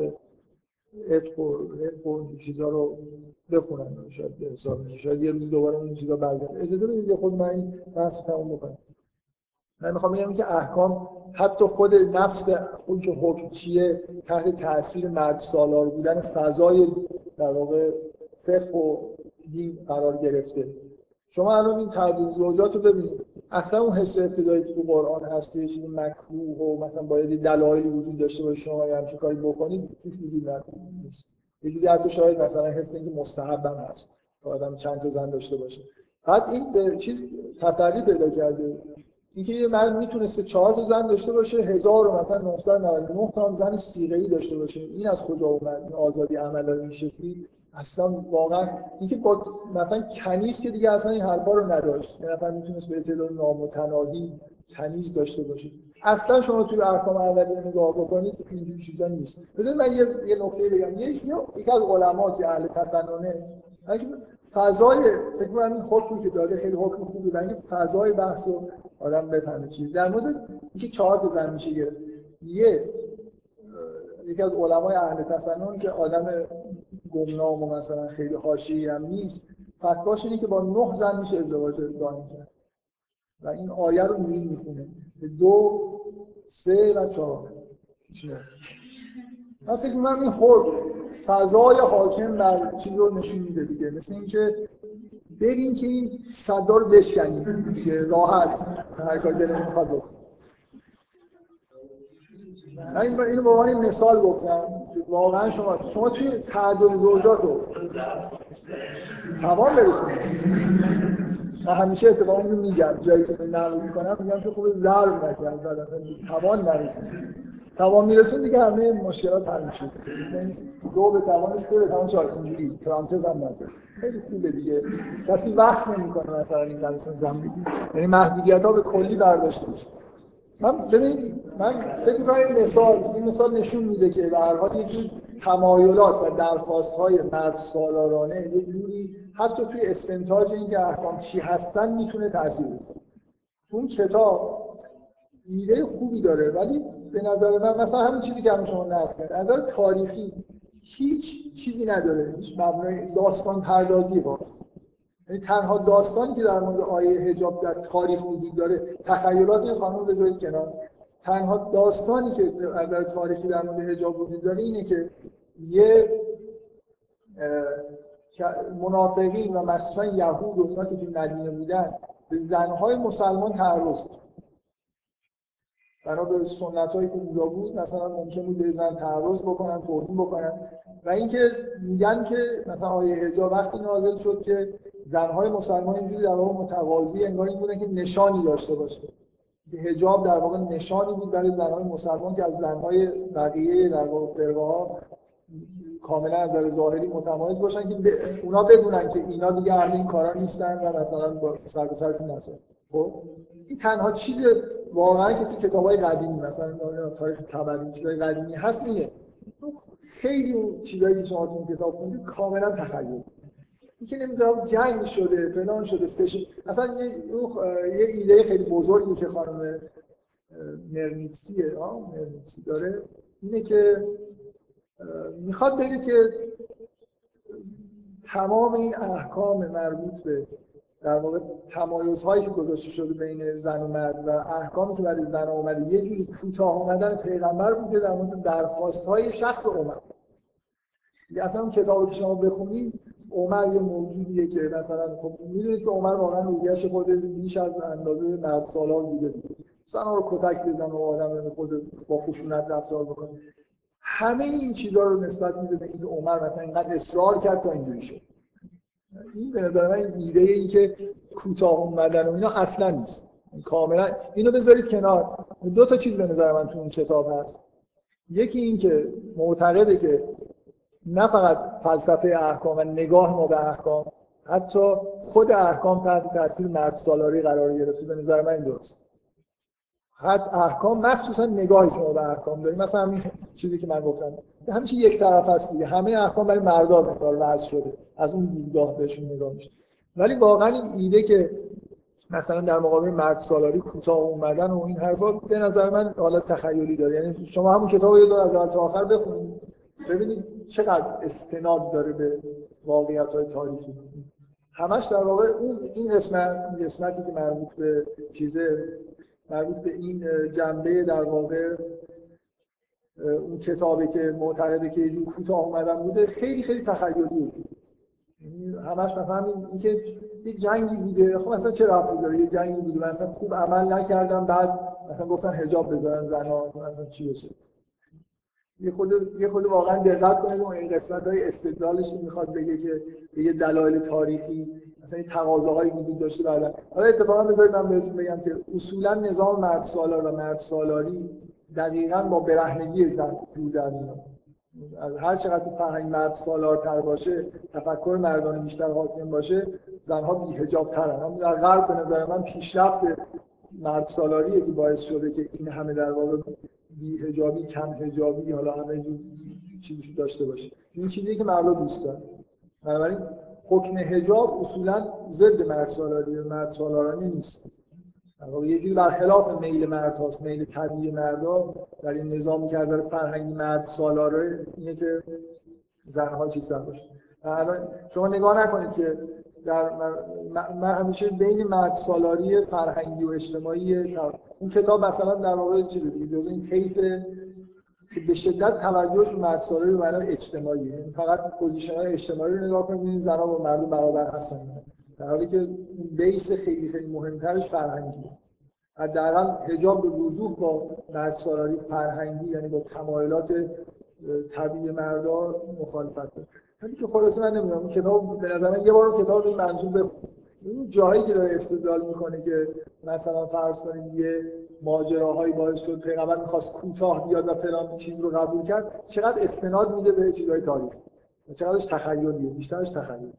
اتق و و چیزا رو بخونن شاید به حساب شاید یه روز دوباره این چیزا برگرده اجازه بدید خود من این بحث تموم بکنم. من می‌خوام بگم که احکام حتی خود نفس اون که حکم چیه تحت تاثیر مرد سالار بودن فضای در واقع فقه و دین قرار گرفته. شما الان این تعدد زوجات رو ببینید. اصلا اون حس ابتدایی که تو قرآن هست که چیزی مکروه و مثلا باید دلایلی وجود داشته باشه شما همچین کاری بکنید توش وجود نیست. یه جوری حتی شاید مثلا حس اینکه مستحب هم هست که آدم چند تا زن داشته باشه. بعد این به چیز تسری پیدا کرده. اینکه یه مرد می‌تونسته چهار تا زن داشته باشه هزار مثلا 999 تا زن سیغه‌ای داشته باشه. این از کجا اومد؟ این آزادی عمل این شکلی؟ اصلا واقعا اینکه با مثلا کنیز که دیگه اصلا این حرفا رو نداشت یه نفر می‌تونست به اعتدال نامتناهی کنیز داشته باشه. اصلا شما توی احکام اولیه نگاه بکنید اینجوری چیزا نیست. بذارید من یه یه نکته بگم. یه یکی از علما که اهل تسننه فضای فکر کنم این حکمی که داده خیلی حکم خوبی برای اینکه فضای بحث رو آدم بفهمه چیز در مورد اینکه چهار تا زن میشه گرفت. یه یکی از علمای اهل تسنن که آدم گمنام و مثلا خیلی حاشیه‌ای هم نیست. فتواش اینه که با نه زن میشه ازدواج دائم کرد. و این آیه رو اینجوری می‌خونه. دو سه و چهار. من فکر می‌کنم این خود فضای حاکم بر چیز رو نشون میده دیگه. مثل اینکه بریم که این صدا رو بشکنیم دیگه. راحت. هر کار دلمون می‌خواد بکنیم من اینو به عنوان مثال گفتم. واقعا شما شما توی تعدد زوجات رو توان برسونید همیشه اتفاقا اینو میگم. جایی که نقل می‌کنم میگم که خوب ضرب نکرد بعد اصلا توان نرسید. توان میرسون دیگه همه مشکلات حل میشه. یعنی دو به توان سه به توان چهار. اینجوری. پرانتز هم نزد خیلی خوبه دیگه. کسی وقت نمی‌کنه مثلا این زندگی یعنی محدودیت ها به کلی برداشته میشه. من ببینید من فکر می‌کنم این مثال این مثال نشون میده که به هر حال یه جور تمایلات و درخواست های مرد سالارانه یه جوری حتی توی استنتاج اینکه احکام چی هستن می‌تونه تاثیر بذاره. اون کتاب ایده خوبی داره ولی به نظر من مثلا همین چیزی که همون شما نقل کرد نظر تاریخی هیچ چیزی نداره هیچ مبنای داستان پردازی با یعنی تنها داستانی که در مورد آیه حجاب در تاریخ وجود داره تخیلات این خانم بذارید کنار. تنها داستانی که در تاریخی در مورد حجاب وجود داره اینه که یه منافقین و مخصوصا یهود و اینا که تو مدینه بودن به زنهای مسلمان تعرض بود. بنا به سنت هایی که اونجا بود مثلا ممکن بود به زن تعرض بکنن توهین بکنن. و اینکه میگن که مثلا آیه حجاب وقتی نازل شد که زنهای مسلمان اینجوری در واقع متقاضی انگار این بودن که نشانی داشته باشه. حجاب در واقع نشانی بود برای زنهای مسلمان که از زنهای بقیه در واقع فرقه ها کاملا از نظر ظاهری متمایز باشن که اونا بدونن که اینا دیگه اهل این کارا نیستن و مثلا با سر به سرشون نذارن خب؟ این تنها چیز واقعا که تو کتابای قدیمی مثلا تاریخ تبری چیزای قدیمی هست اینه. خیلی اون چیزایی که شما تو کتاب خوندید کاملا تخیل اینکه نمی‌دونم جنگ شده فلان شده فش اصلا یه, یه ایده خیلی بزرگی که خانم مرنیتسیه مرنیتسی داره اینه که می‌خواد بگه که تمام این احکام مربوط به در واقع تمایزهایی که گذاشته شده بین زن و مرد و احکامی که برای زن اومده یه جوری کوتاه اومدن پیغمبر بوده در مورد درخواست های شخص عمر اصلا اون کتابی که شما بخونید عمر یه موجودیه که مثلا خب می‌دونید که عمر واقعا رویش خود بیش از اندازه مرد سالار بوده مثلا رو کتک بزن و آدم خود با خشونت رفتار بکنه. همه این چیزها رو نسبت میده به اینکه عمر مثلا اینقدر اصرار کرد تا اینجوری شد. این به نظر من ایده این که کوتاه اومدن و اینا اصلا نیست. کاملا اینو بذارید کنار. دو تا چیز به نظر من تو این کتاب هست. یکی این که معتقده که نه فقط فلسفه احکام و نگاه ما به احکام حتی خود احکام تحت تاثیر مرد سالاری قرار گرفته. به نظر من درست. حد احکام مخصوصا نگاهی که ما به احکام داریم. مثلا همین چیزی که من گفتم. همیشه یک طرف هست دیگه. همه احکام برای مردا مقدار وضع شده. از اون دیدگاه بهشون نگاه میشه. ولی واقعا این ایده که مثلا در مقابل مرد سالاری کوتاه اومدن و این حرفا به نظر من حالت تخیلی داره. یعنی شما همون کتاب رو از تا آخر بخونید. ببینید چقدر استناد داره به واقعیت های تاریخی. همش در واقع اون این قسمت قسمتی که مربوط به چیزه مربوط به این جنبه در واقع اون کتابی که معتقده که یه جور کوتاه اومدن بوده خیلی خیلی تخیلی بود. یعنی همش مثلا اینکه یه جنگی بوده. خب مثلا چه رفتی داره؟ یه جنگی بوده. مثلا خوب عمل نکردم بعد مثلا گفتن حجاب بذارن زنا مثلا چی بشه. یه خود یه خود واقعا دقت کنید اون این قسمت های استدلالش می‌خواد بگه که یه دلایل تاریخی مثلا تقاضاهایی وجود داشته بعدا حالا اتفاقا بذارید من بهتون بگم که اصولا نظام مرد سالار و مرد سالاری دقیقا با برهنگی زن جور در میاد هر چقدر فرهنگ مرد سالارتر باشه تفکر مردانه بیشتر حاکم باشه زنها بی حجاب ترن در غرب به نظر من پیشرفت مرد سالاریه که باعث شده که این همه در واقع بی هجابی کم هجابی حالا همه چیزی داشته باشه. این چیزی که مردا دوست دارن. بنابراین حکم هجاب اصولا ضد مرد سالاری مرد سالارانی نیست. یه جوری برخلاف میل مرد هاست میل طبیعی مردا در این نظامی که از فرهنگی مرد سالاره اینه که زنها چیز باشه. شما نگاه نکنید که در من همیشه بین مرد سالاری فرهنگی و اجتماعی اون کتاب مثلا در واقع چیز دیگه این طیف که به شدت توجهش به سالاری به معنای اجتماعی یعنی فقط پوزیشن اجتماعی رو نگاه کنید زنها با مردم برابر هستن. در حالی که بیس خیلی خیلی مهمترش فرهنگی. حداقل حجاب به وضوح با سالاری فرهنگی یعنی با تمایلات طبیعی مردا مخالفت داره. ولی که خلاصه من نمی‌دونم این کتاب به نظر من یه بار کتاب این منظور بخون. اون جایی که داره استدلال می‌کنه که مثلا فرض کنید یه ماجراهایی باعث شد پیغمبر می‌خواست کوتاه بیاد و فلان چیز رو قبول کرد چقدر استناد میده به چیزهای تاریخ؟ چقدرش تخیلیه؟ بیشترش تخیلیه.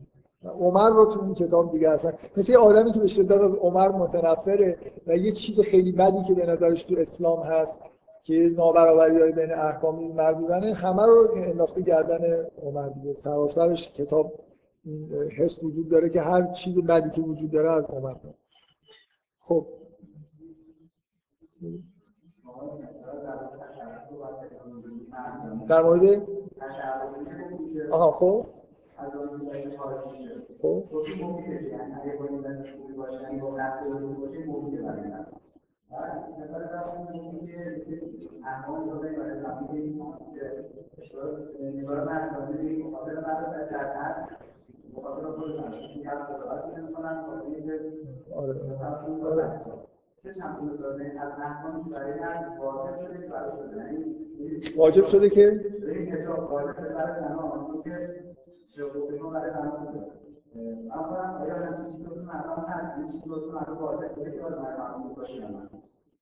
عمر رو تو این کتاب دیگه اصلا مثل یه آدمی که به شدت عمر متنفره و یه چیز خیلی بدی که به نظرش تو اسلام هست که نابرابری های بین احکام مردودنه همه رو انداخته گردن عمر دیگه. سراسرش کتاب حس وجود داره که هر چیز بدی که وجود داره از عمر خب. در مورد؟ آها خب. خب. واجب شده که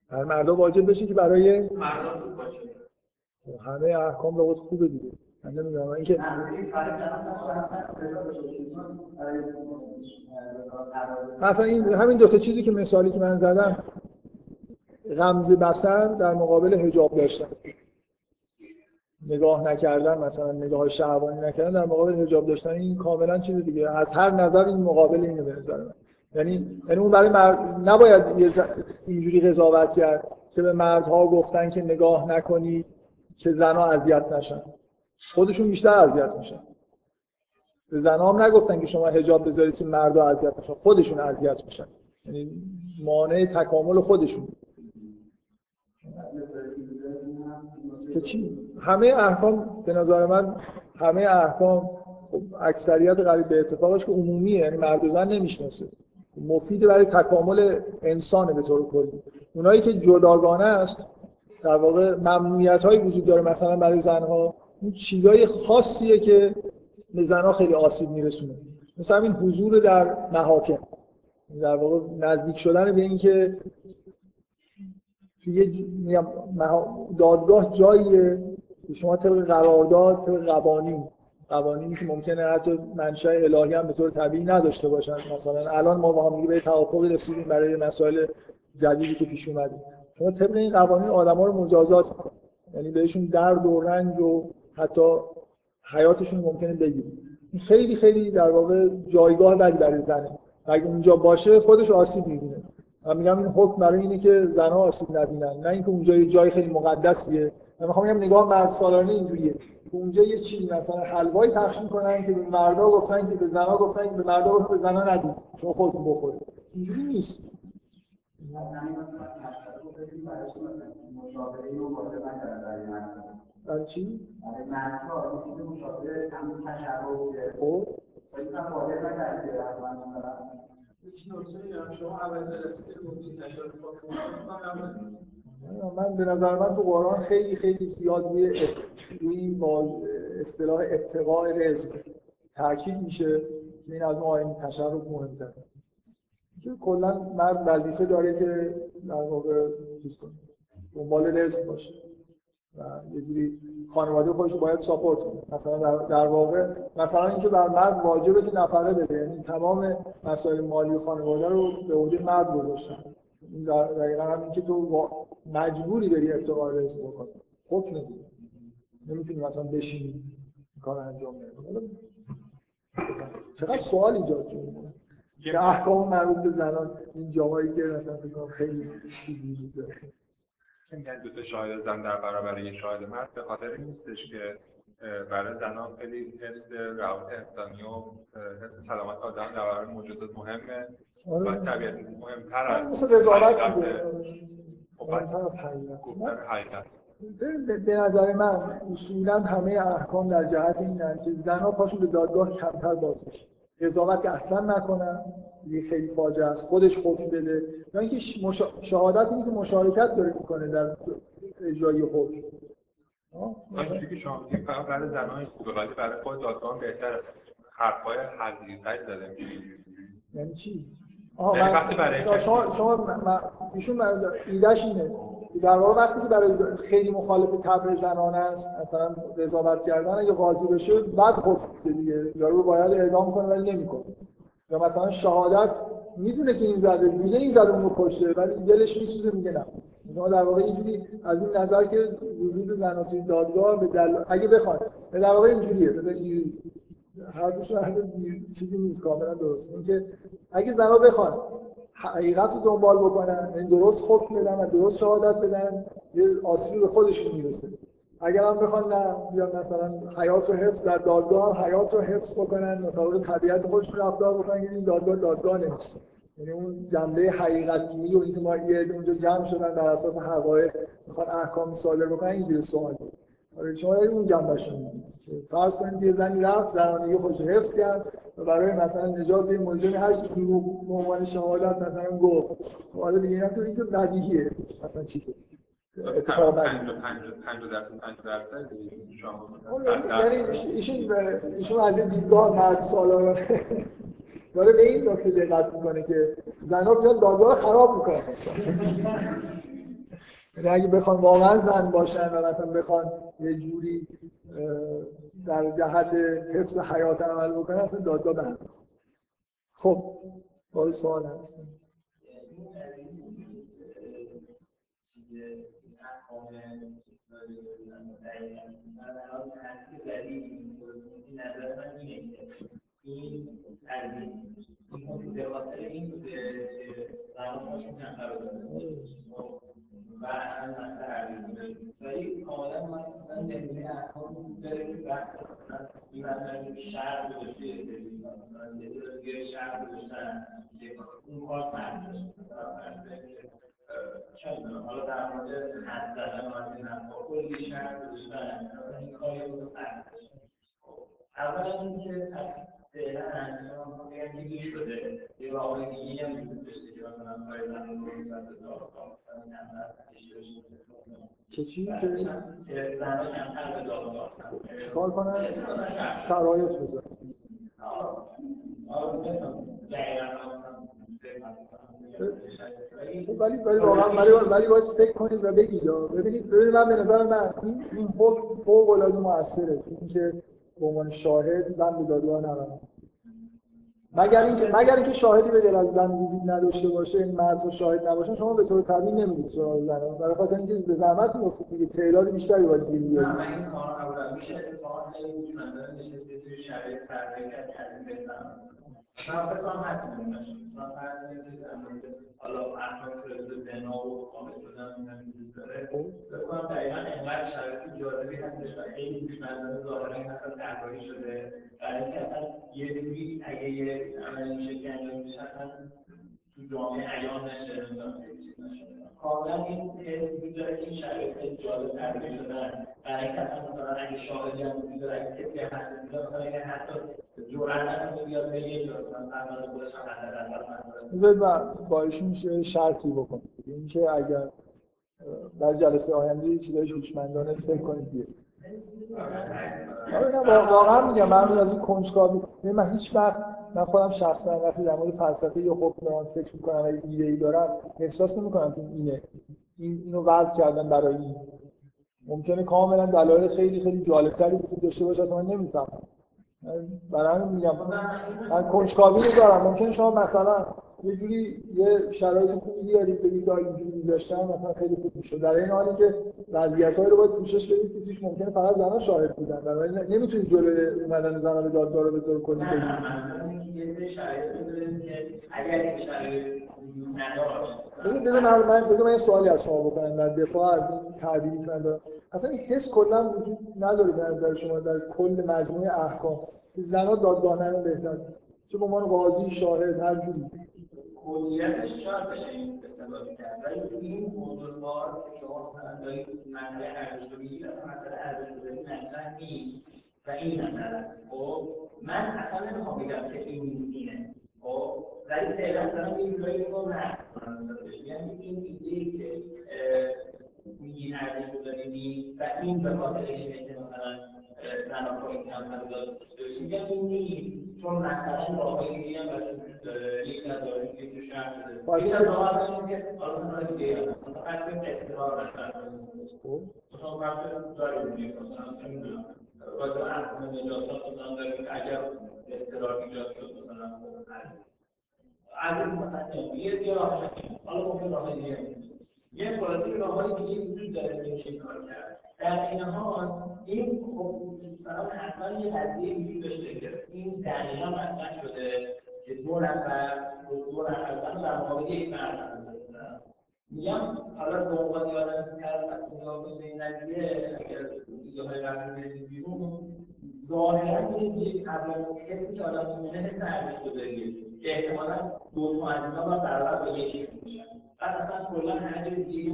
هر مردا واجب بشه که برای همه احکام رو خوبه دیگه. نمی‌دونم اینکه مثلا این همین دو تا چیزی که مثالی که من زدم غمز بسر در مقابل حجاب داشتن. نگاه نکردن مثلا نگاه شهوانی نکردن در مقابل حجاب داشتن. این کاملا چیز دیگه. از هر نظر این مقابل اینه به نظر من. یعنی یعنی اون برای مرد نباید اینجوری قضاوت کرد که به مردها گفتن که نگاه نکنید که زنها اذیت نشن. خودشون بیشتر اذیت میشن. به زنها نگفتن که شما حجاب بذارید که مردها اذیت نشن خودشون اذیت میشن. یعنی مانع تکامل خودشون. که چی؟ همه احکام به نظر من همه احکام خب اکثریت قریب به اتفاقش که عمومیه یعنی مرد و زن نمی‌شناسه. مفید برای تکامل انسان به طور کلی. اونایی که جداگانه است در واقع ممنوعیت هایی وجود داره مثلا برای زنها. اون چیزای خاصیه که به زنها خیلی آسیب میرسونه. مثلا این حضور در محاکم. در واقع نزدیک شدن به اینکه توی دادگاه جاییه. که شما طبق قرارداد طبق قوانین. قوانینی که ممکنه حتی منشأ الهی هم به طور طبیعی نداشته باشن. مثلا الان ما با هم به توافقی رسیدیم برای مسائل جدیدی که پیش اومده. شما طبق این قوانین آدما رو مجازات می‌کنید. یعنی بهشون درد و رنج و حتی حیاتشون ممکنه بگیرید خیلی خیلی در واقع جایگاه بدی برای زنه. اگه اونجا باشه خودش آسیب می‌بینه. من میگم این حکم برای اینه که زنها آسیب نبینن. نه اینکه اونجا یه جای خیلی مقدسیه. من می‌خوام بگم نگاه مرد سالانه اینجوریه اونجا یه چیزی مثلا حلوایی پخش می‌کنن که به مردا گفتن که به زنا گفتن که به مردا گفتن به زنا ندید شما خودتون بخورید. اینجوری نیست. برای چی؟ خب. من به نظر من تو قرآن خیلی خیلی زیاد روی روی این با اصطلاح ابتقاء رزق تاکید میشه که این از اون آیین تشرف مهمتره. که کلا مرد وظیفه داره که در واقع چیز کنه دنبال رزق باشه. و یه جوری خانواده خودش رو باید ساپورت کنه. مثلا در, در واقع مثلا اینکه بر مرد واجبه که نفقه بده. یعنی تمام مسائل مالی خانواده رو به عهده مرد گذاشتن. این دقیقا هم اینکه تو مجبوری بری ابتقال رزق بکنی. حکم نمیدی نمی‌تونی مثلا بشینی. کار انجام بدی چقدر سوال ایجاد شده که احکام مربوط به زنان. این جاهایی که مثلا خیلی چیز وجود داره. میگن دو تا شاهد زن در برابر یه شاهد مرد به خاطر نیستش که برای زنان خیلی حفظ روابط انسانی و حفظ سلامت آدم در برابر مجازات مهمه و آره. طبیعت مهمتر از مثل مهمتر از حقیقت. به- نظر من اصولا همه احکام در جهت اینن که زنها پاشون به دادگاه کمتر باز بشه قضاوت که اصلا نکنن. خیلی فاجعه است. خودش حکم بده. یا اینکه مشا- شهادت اینه که مشارکت داره می‌کنه در اجرای حکم مثلا- که فقط برای زنان خوبه ولی برای خود دادگاه بهتره. حرفای حقیقت داده میشه یعنی چی؟ آها یعنی برای شما- شما ایشون ایدهش اینه. در واقع وقتی که برای خیلی مخالف طبع زنانه است مثلا قضاوت کردن اگه قاضی بشه بعد حکم بده دیگه. یارو رو باید اعدام کنه ولی نمی‌کنه. یا مثلا شهادت می‌دونه که این زده دیگه این زده اونو کشته ولی دلش میسوزه میگه نه. شما در واقع اینجوری از این نظر که وجود زن توی دادگاه به دل... اگه بخواد به در واقع اینجوریه. مثلا حرفشون حرف بی- چیزی نیست کاملا درست. اینکه اگه زنا بخوان حقیقت رو دنبال بکنن یعنی درست حکم بدن و درست شهادت بدن یه آسیبی به خودشون می‌رسه. اگر هم بخوان نه بیان مثلا حیات رو حفظ در دادگاه هم حیات رو حفظ بکنن مطابق طبیعت خودشون رفتار بکنن این دادگاه دادگاه نمیشه. یعنی اون جنبه حقیقت جویی و اینکه ما اونجا جمع شدن بر اساس حقایق می‌خوان احکام صادر بکنن این زیر سوال. آره شما دارید اون جنبش رو. فرض کنید یه زنی رفت زنانگی خودش حفظ کرد و برای مثلا نجات یه مجرم هشت دروغ به عنوان مثلا گفت. خب حالا دیگه اینم تو اینجا بدیهیه. مثلا چیزه. اتفاق بدیهیه. پنج پنج پنج درصد پنج درصد شما یعنی ایش- ایشون ایشون از این دیدگاه مرد سالارانه داره [LAUGHS] به این نکته دقت می‌کنه که زنها بیان دادگاه رو خراب می‌کنن. [LAUGHS] یعنی اگه بخوان واقعا زن باشن و مثلا بخوان یه جوری در جهت حفظ حیات عمل بکنن اصلا دادگاه به هم می‌خوره. خب باید سوال هست و اصلا مسئله ارزش ولی کاملا من مثلا نمونه احکام که بحث مثلا این مطلب شهر گذاشته سری مثلا یه زیر شهر که اون کار سخت داشت مثلا که چه می‌دونم حالا در مورد حد زدن این حرفا کلی شهر مثلا این کاری رو سخت خب، اولا اینکه از فعلا انجام بگم یکی شده یه راههای دیگه هم وجود داشته که مثلا کار زمین رو نسبت به دادگاه مثلا کمتر. که چی که زنها کمتر به هستن. چیکار کنن. شرایط آه. آه، نمی‌دونم. دقیقاً مثلا ولی ولی واقعا ولی ولی باید فکر کنید و بگید. ببینید ببینید من به نظر من این این حکم فوق العاده موثره. اینکه به عنوان شاهد زن به دادگاه نرود مگر اینکه مگر اینکه شاهدی به غیر از زن وجود نداشته باشه این مرد و شاهد نباشن شما به طور طبیعی نمی‌دید سراغ زن. برای خاطر اینکه به زحمت میافتید دیگه تعداد بیشتری باید گیر بیارید. من این کار نبودم. میشه اتفاقا هوشمندانه نشسته توی شرایط که از این بهترم مثلا فکر کنم هست مثلا فرض کنید حالا احکام کردن زنا و شدن اینا وجود داره. فکر کنم دقیقا انقدر هستش و خیلی ظاهرا اصلا طراحی شده. برای اینکه اصلا یه جوری اگه یه عملی شکلی انجام اصلا تو جامعه عیان نشه کاملا این حس وجود داره که این شرایط جالب طراحی شدن. برای اینکه اصلا مثلا اگه شاهدی هم وجود داره اگه کسی هم اگه حتی جرأت مثلا مثلا خودش هم بذارید با ایشون شرطی بکنم. اینکه اگر در جلسه آینده یه چیزای هوشمندانه فکر کنید بیارید. آره نه وا- واقعا میگم من از این کنجکاوی من هیچ وقت من خودم شخصا وقتی در مورد فلسفه یا حکم دارم فکر می‌کنم و ایده ای دارم احساس نمی‌کنم که این اینه. این اینو وضع کردن برای این. ممکنه کاملا دلایل خیلی خیلی جالبتری وجود داشته باشه اصلا نمی‌فهمم. برای همین میگم. من کنجکاوی رو دارم. ممکنه شما مثلا یه جوری یه شرایط خوبی بیارید بگید که اینجوری میذاشتن مثلا خیلی خوب می‌شد. در این حالی که وضعیت‌هایی رو باید پوشش بدید که توش ممکنه فقط زنها شاهد بودن. بنابراین نمی‌تونید جلوی اومدن زنها به دادگاه رو به منظورم اینه که یه سری شرایط که اگر این شرایط بذار بذار من من بذار من یه سوالی از شما بکنم در دفاع از این تعبیری که من دارم. اصلا این حس کلا وجود نداره به نظر شما در کل مجموعه احکام. که زنها دادگاه نرن بهتر. چه به عنوان قاضی شاهد هر جوری. کلیتش شاید بشه این استفاده کرد. ولی تو این موضوع خاص که شما مثلا دارید مسئله ارزش رو میگید اصلا مسئله ارزش رو دارید مطرح نیست. و این مسئله است. خب من اصلا نمی‌خوام بگم که این نیست اینه. خب ولی فعلا دارم یه جورایی رو نه نسبتش یعنی این ایده که میگی ارزش گذاری نیست. و این به خاطر اینه که مثلا زنان پاشو کمتر داد داشته میگم این نیست. چون مثلا راههای دیگه هم براش وجود داره یک از داره یک تو باید داره این- از راه اصلا اینه که حالا مثلا دیگه هست مثلا فرض کنید استقرار مثلا خب. مثلا فرض داریم دیگه. مثلا می‌دونم راجع به احکام نجاست مثلا داریم که اگر استقرار ایجاد شد مثلا از این مثلا یه یه راهش. حالا ممکن راه دیگه. یه خلاصه راههای دیگه وجود داره که میشه کار کرد در این حال این خب مثلا حتما یه قضیه وجود داشته که این دقیقا مطرح شده که دو نفر دو نفر زن در مقابل یک مرد. میگم حالا به عنوان آدم طرف نگاه کنید به این قضیه اگر ایده های قبلی بریزید بیرون ظاهرا این یک اولین حسی که آدم می‌بینه حس ارزش گذاریه که احتمالا دو تا از اینا برابر به یکیشون بشن بعد مثلا کلا هر جای دیگه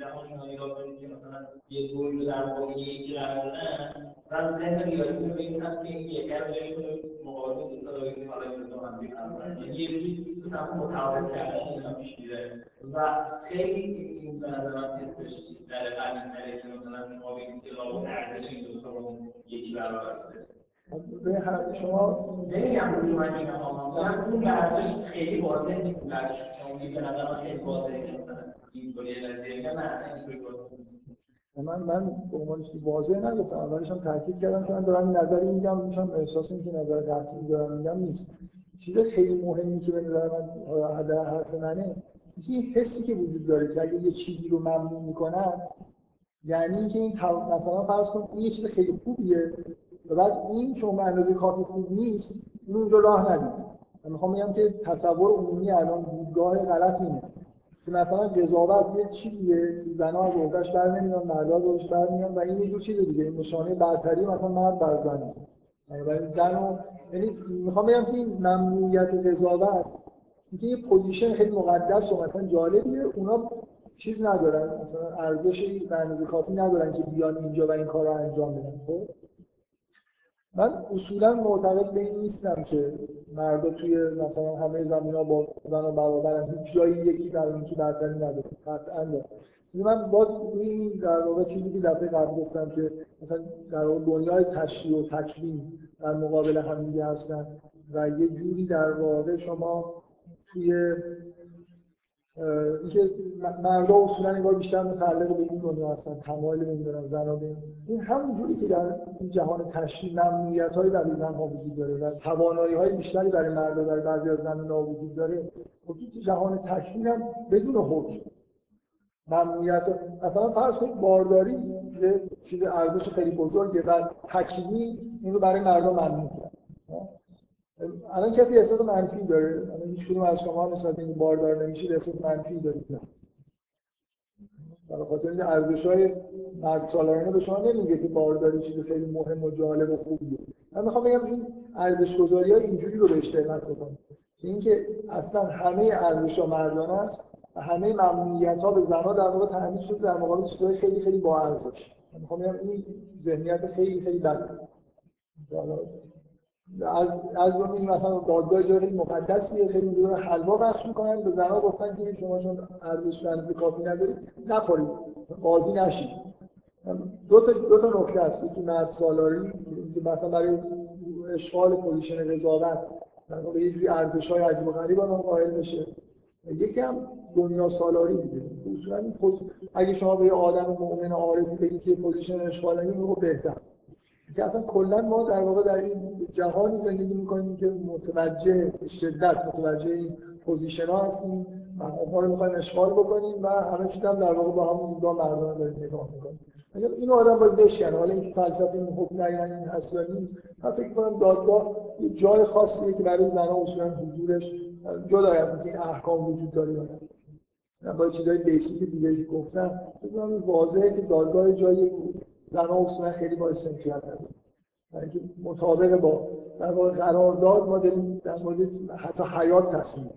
جهان شما نگاه کنید که مثلا یه رو در مقابل یکی قرار دادن مثلا ذهن ریاضی رو به این سمت که این یکی رو بهشون مقابل تا داریم حالا این دو هم مثلا یعنی یه جوری به سمت متعادل کردن اینا پیش میره. و خیلی این به نظر من تستش چیز در قدیم‌تره که مثلا شما بگید که لابد ارزش این دو تا رو یکی برابر بوده. به هر شما نمیگم لزوما این مثلا اون ارزش خیلی واضح نیست ارزش که شما به نظر من خیلی واضحه که مثلا اینطوری میگم من اصلا اینطوری نیست. من من به عنوان چیزی واضح نگفتم. اولش هم تاکید کردم که من دارم این نظری میگم. میشم احساس اینکه نظر قطعی دارم میگم نیست. چیز خیلی مهمی که به نظر من در حرف منه این حسی که وجود داره که اگه یه چیزی رو ممنوع می‌کنن یعنی اینکه این مثلا فرض کن این یه چیز خیلی خوبیه. و بعد این چون به اندازه کافی خوب نیست این اونجا راه ندید من می‌خوام بگم که تصور عمومی الان دیدگاه غلط اینه. که مثلا قضاوت یه چیزیه که زنها از بر نمیان مردها از بر میان و این یه جور چیز دیگه این نشانه برتری مثلا مرد بر زن بنابراین زن یعنی می‌خوام بگم که این ممنوعیت قضاوت اینکه یه position خیلی مقدس و مثلا جالبیه اونا چیز ندارن. مثلا ارزش به اندازه کافی ندارن که بیان اینجا و این کار رو انجام بدن خب؟ من اصولا معتقد به این نیستم که مردا توی مثلا همه زمینه ها با زن برابرن هیچ جایی یکی بر یکی برتری نداره. قطعا ولی من باز این در واقع چیزی که دفعه قبل گفتم که مثلا در واقع دنیای تشریع و تکوین در مقابل هم دیگه هستن و یه جوری در واقع شما توی اینکه مردا اصولا انگار بیشتر متعلق به این دنیا هستن تمایل نمی‌دونم زنا به این. همون جوری که در این جهان تشریع ممنوعیت های برای ها وجود داره و توانایی های بیشتری برای مردا برای بعضی از زنان وجود داره. خب تو جهان تکمیل هم بدون حکم. ممنوعیت مثلا فرض کنید بارداری یه چیز ارزش خیلی بزرگه و حکیمی این رو برای مردم ممنوع الان کسی احساس منفی داره؟ الان هیچ کدوم از شما نسبت این باردار نمیشید احساس منفی دارید برای خاطر اینکه ارزش های مرد سالارانه به شما نمیگه که بارداری چیز خیلی مهم و جالب و خوبیه. من می‌خوام بگم این ارزش گذاری ها اینجوری رو بهش دقت بکنید که اینکه اصلا همه ارزش ها مردانه است و همه ممنوعیت ها به زنها در واقع تامین شده در مقابل چیزهای خیلی خیلی با ارزش. می‌خوام بگم این ذهنیت خیلی خیلی بده از از جمله مثلا دادگاه خیلی مقدسیه خیلی دارن حلوا بخش می‌کنن. به زنها گفتن که شما چون ارزش کافی ندارید نخورید. قاضی نشید دو تا دو تا نکته هست. یکی مرد سالاری که مثلا برای اشغال position قضاوت در یه جوری ارزش های عجیب و غریب آدم قائل بشه. یکی هم دنیا سالاری دیگه اصولا اگه شما به یه آدم مؤمن عارفی بگید که position اشغال رو بهتر. که اصلا کلا ما در واقع در این جهانی زندگی می‌کنیم که متوجه شدت متوجه این position ها هستیم و ما رو می‌خوایم اشغال بکنیم و همه چیز هم در واقع با همون دیدگاه مردونه داریم نگاه می‌کنیم. این آدم باید بشکنه حالا این فلسفه این حکم این یا نیست. من فکر کنم دادگاه یه جای خاصیه که برای زنها اصولا حضورش جدا از این احکام وجود داره یا نه. با چیزای بیسیک دیگه که گفتم فکر واضحه که دادگاه جایی زنها اصولا خیلی با سنخیت نداره اینکه مطابق با در واقع قرارداد ما داریم در مورد حتی حیات تصمیم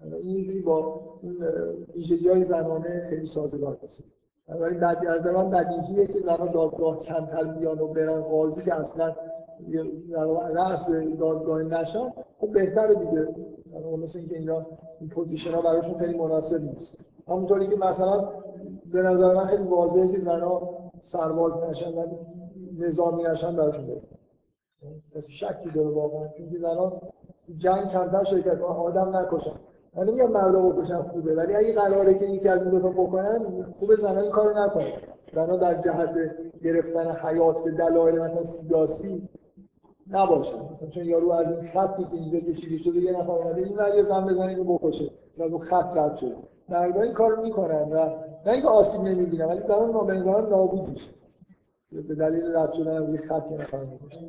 این اینجوری با این ویژگی های زنانه خیلی سازگار هست ولی به نظر من بدیهیه که زنا تو دادگاه کمتر بیان و برن قاضی که اصلا رأس دادگاه نشن خب بهتره دیگه. مثل اینکه اینا این position ها براشون خیلی مناسب نیست. همونطوری که مثلا به نظر من خیلی واضحه که زنها سرباز نشن و نظامی نشن براشون بهتر کسی شکی داره واقعا. چون زنا تو جنگ کمتر شرکت کنن آدم نکشن. من نمیگم مردا بکشن خوبه. ولی اگه قراره که یکی از این دو تا بکنن خوبه زنان این کارو نکنن. زنان در جهت گرفتن حیات به دلایل مثلا سیاسی نباشه. مثلا چون یارو از این خطی که اینجا کشیده شده یه نفر اومده این یه زن بزنه اینو بکشه. از اون خط رد شده. این کارو می‌کنن و نه اینکه آسیب نمی‌بینن ولی زمان ما به نابود میشه. به دلیل رد شدن روی خط یه نفر می‌کشه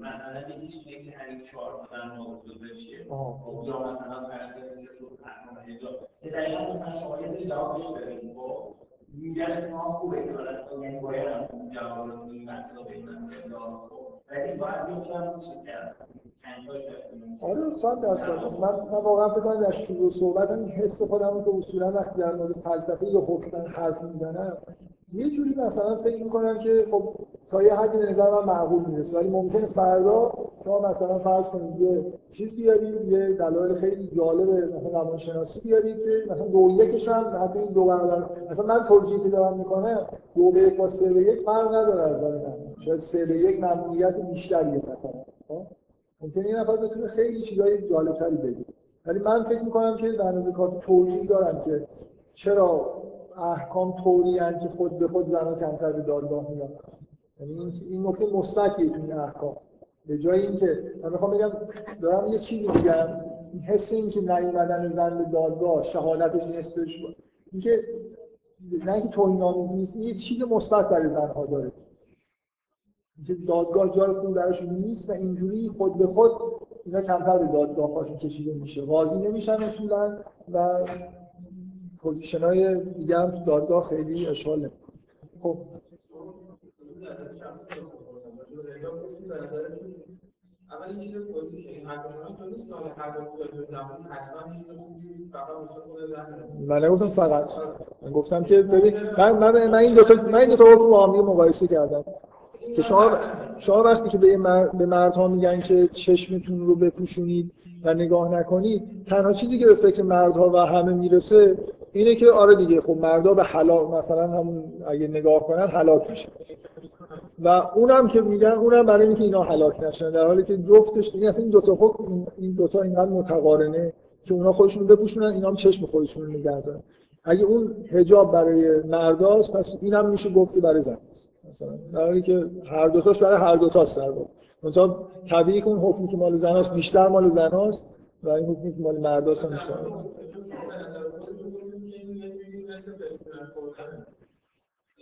مثلا هیچ چهار موجود بشه یا مثلا فرض کنید که دقیقا مثلا شما یه سری جوابش بدید خب؟ میگن ما خوبه که یعنی باید هم جواب این مسئله به این مسئله ولی باید یه چیز کرد آره صد درصد. من من واقعا فکر کنم در شروع صحبت این حس خودم که اصولا وقتی در مورد فلسفه یا حکم حرف می‌زنم یه جوری مثلا فکر می‌کنم که خب تا یه حدی نظر من معقول می‌رسه. ولی ممکنه فردا شما مثلا فرض کنید یه چیز بیارید یه دلایل خیلی جالب مثلا روانشناسی بیارید که مثلا دو یکش هم حتی این دو برابر. مثلا من توجیهی که دارم می‌کنم دو به یک با سه به یک فرق نداره از نظر من. شاید سه به یک ممنوعیت بیشتریه مثلا. خب؟ ممکنه این نفر بتونه خیلی چیزای جالبتری بگه. ولی من فکر می‌کنم که در نظر کار توجیه دارم که چرا احکام طوری که خود به خود زنها کمتر به دادگاه یعنی این نکته مثبتیه این احکام به جای اینکه من می‌خوام بگم دارم یه چیزی میگم. این حس این که نیومدن زن به دادگاه شهادتش نصفش اینکه نه اینکه توهین آمیز نیست یه چیز مثبت برای زنها داره. که دادگاه جای خوب درشون نیست و اینجوری خود به خود اینا کمتر به دادگاه کشیده میشه. قاضی نمیشن اصولا و position های دیگه هم تو دادگاه خیلی اشغال نمی‌کنه خب اول این چیز کلی که این حرف شما تو نیست که هر وقت زمانی حتما چیز خوبی فقط. واسه من نگفتم فقط من گفتم که ببین من من من این دو تا من این دو تا حکم با هم مقایسه کردم. که شما شما وقتی که به به مردها میگن که چشمتون رو بپوشونید و نگاه نکنید تنها چیزی که به فکر مردها و همه می‌رسه اینه که آره دیگه خب مردا به حلاک مثلا همون اگه نگاه کنن هلاک میشه. و اونم که میگن اونم برای اینکه اینا هلاک نشن در حالی که جفتش این اصلا این دو تا حکم این دو تا اینقدر متقارنه که اونا خودشون بپوشونن اینا هم چشم خودشون رو نگه دارن اگه اون حجاب برای مرداست پس اینم میشه گفت برای زن مثلا در حالی که هر دو تاش برای هر دو تاست در واقع. مثلا طبیعی که اون حکمی که مال زناست بیشتر مال زناست و این حکمی که مال مرداست هم بیشتر.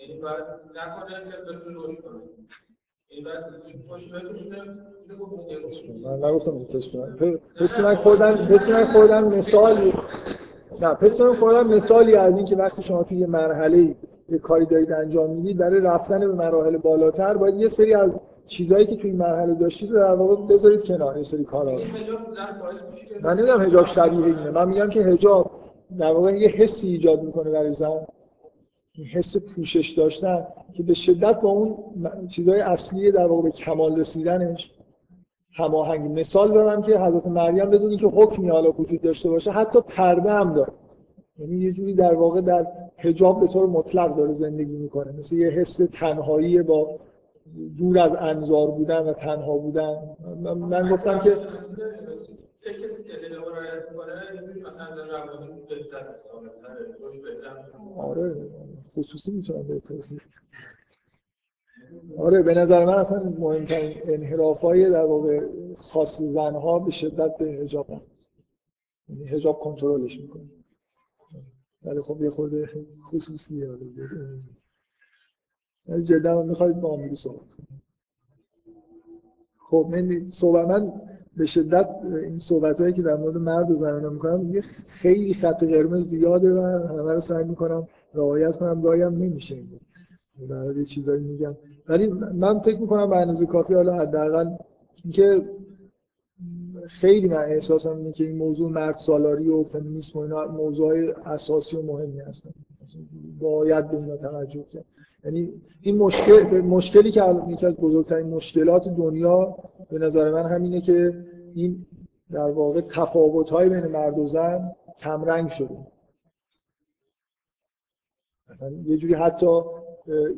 یعنی باید نکنه که بتونه رشد کنه. یعنی باید خوش گفتم. من نگفتم پستونک پستونک خوردن پستونک خوردن مثالی. نه پستونک خوردن مثالی از این که وقتی شما توی یه مرحله یه کاری دارید انجام می‌دید برای رفتن به مراحل بالاتر باید یه سری از چیزهایی که توی این مرحله داشتید رو در واقع بذارید کنار یه سری کارا من نمیگم حجاب شبیه اینه. من میگم که حجاب در واقع یه حسی ایجاد می‌کنه برای زن. حس پوشش داشتن که به شدت با اون چیزهای اصلی در واقع به کمال رسیدنش هماهنگ. مثال دارم که حضرت مریم بدونی که حکمی حالا وجود داشته باشه حتی پرده هم داره. یعنی یه جوری در واقع در حجاب به طور مطلق داره زندگی می‌کنه. مثل یه حس تنهایی با دور از انظار بودن و تنها بودن. من گفتم که کسی که رو رعایت می‌کنه مثلا در روابط بهتر سالم‌تره رشد بهتر. آره خصوصی می‌تونم به توصیف آره به نظر من اصلا مهمترین انحراف های در واقع خاص زنها به شدت به حجاب هم یعنی حجاب کنترلش می‌کنه. ولی خب یه خورده خصوصیه. ولی جدا می‌خواید با هم صحبت خب من صحبت من به شدت این صحبت هایی که در مورد مرد و زنانه می‌کنم یه خیلی خط قرمز زیاده و همه رو سعی می‌کنم رعایت کنم گاهی هم نمیشه در چیزایی میگم. ولی من فکر می‌کنم به اندازه کافی حالا حداقل اینکه خیلی من احساسم اینه که این موضوع مرد سالاری و فمینیسم و اینا موضوع اساسی و مهمی هستن. باید به اینا توجه کرد. یعنی این مشکل مشکلی که یکی از بزرگترین مشکلات دنیا به نظر من همینه که این در واقع تفاوت های بین مرد و زن کمرنگ شده. مثلا یه جوری حتی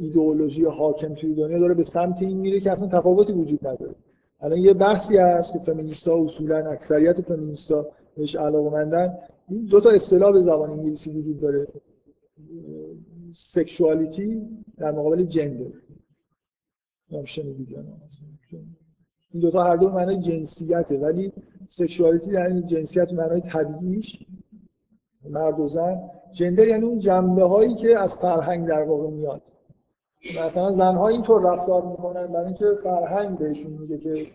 ایدئولوژی حاکم توی دنیا داره به سمت این میره که اصلا تفاوتی وجود نداره. الان یه بحثی هست که فمینیستا اصولا اکثریت فمینیستا بهش علاقمندن این دو تا اصطلاح به زبان انگلیسی وجود داره. سکشوالیتی در مقابل جندر. این دوتا هر دو معنای جنسیته ولی سکشوالیتی یعنی جنسیت معنای طبیعیش. مرد و زن. جندر یعنی اون جنبه هایی که از فرهنگ در واقع میاد. مثلا زنها اینطور رفتار می‌کنن برای اینکه فرهنگ بهشون میگه که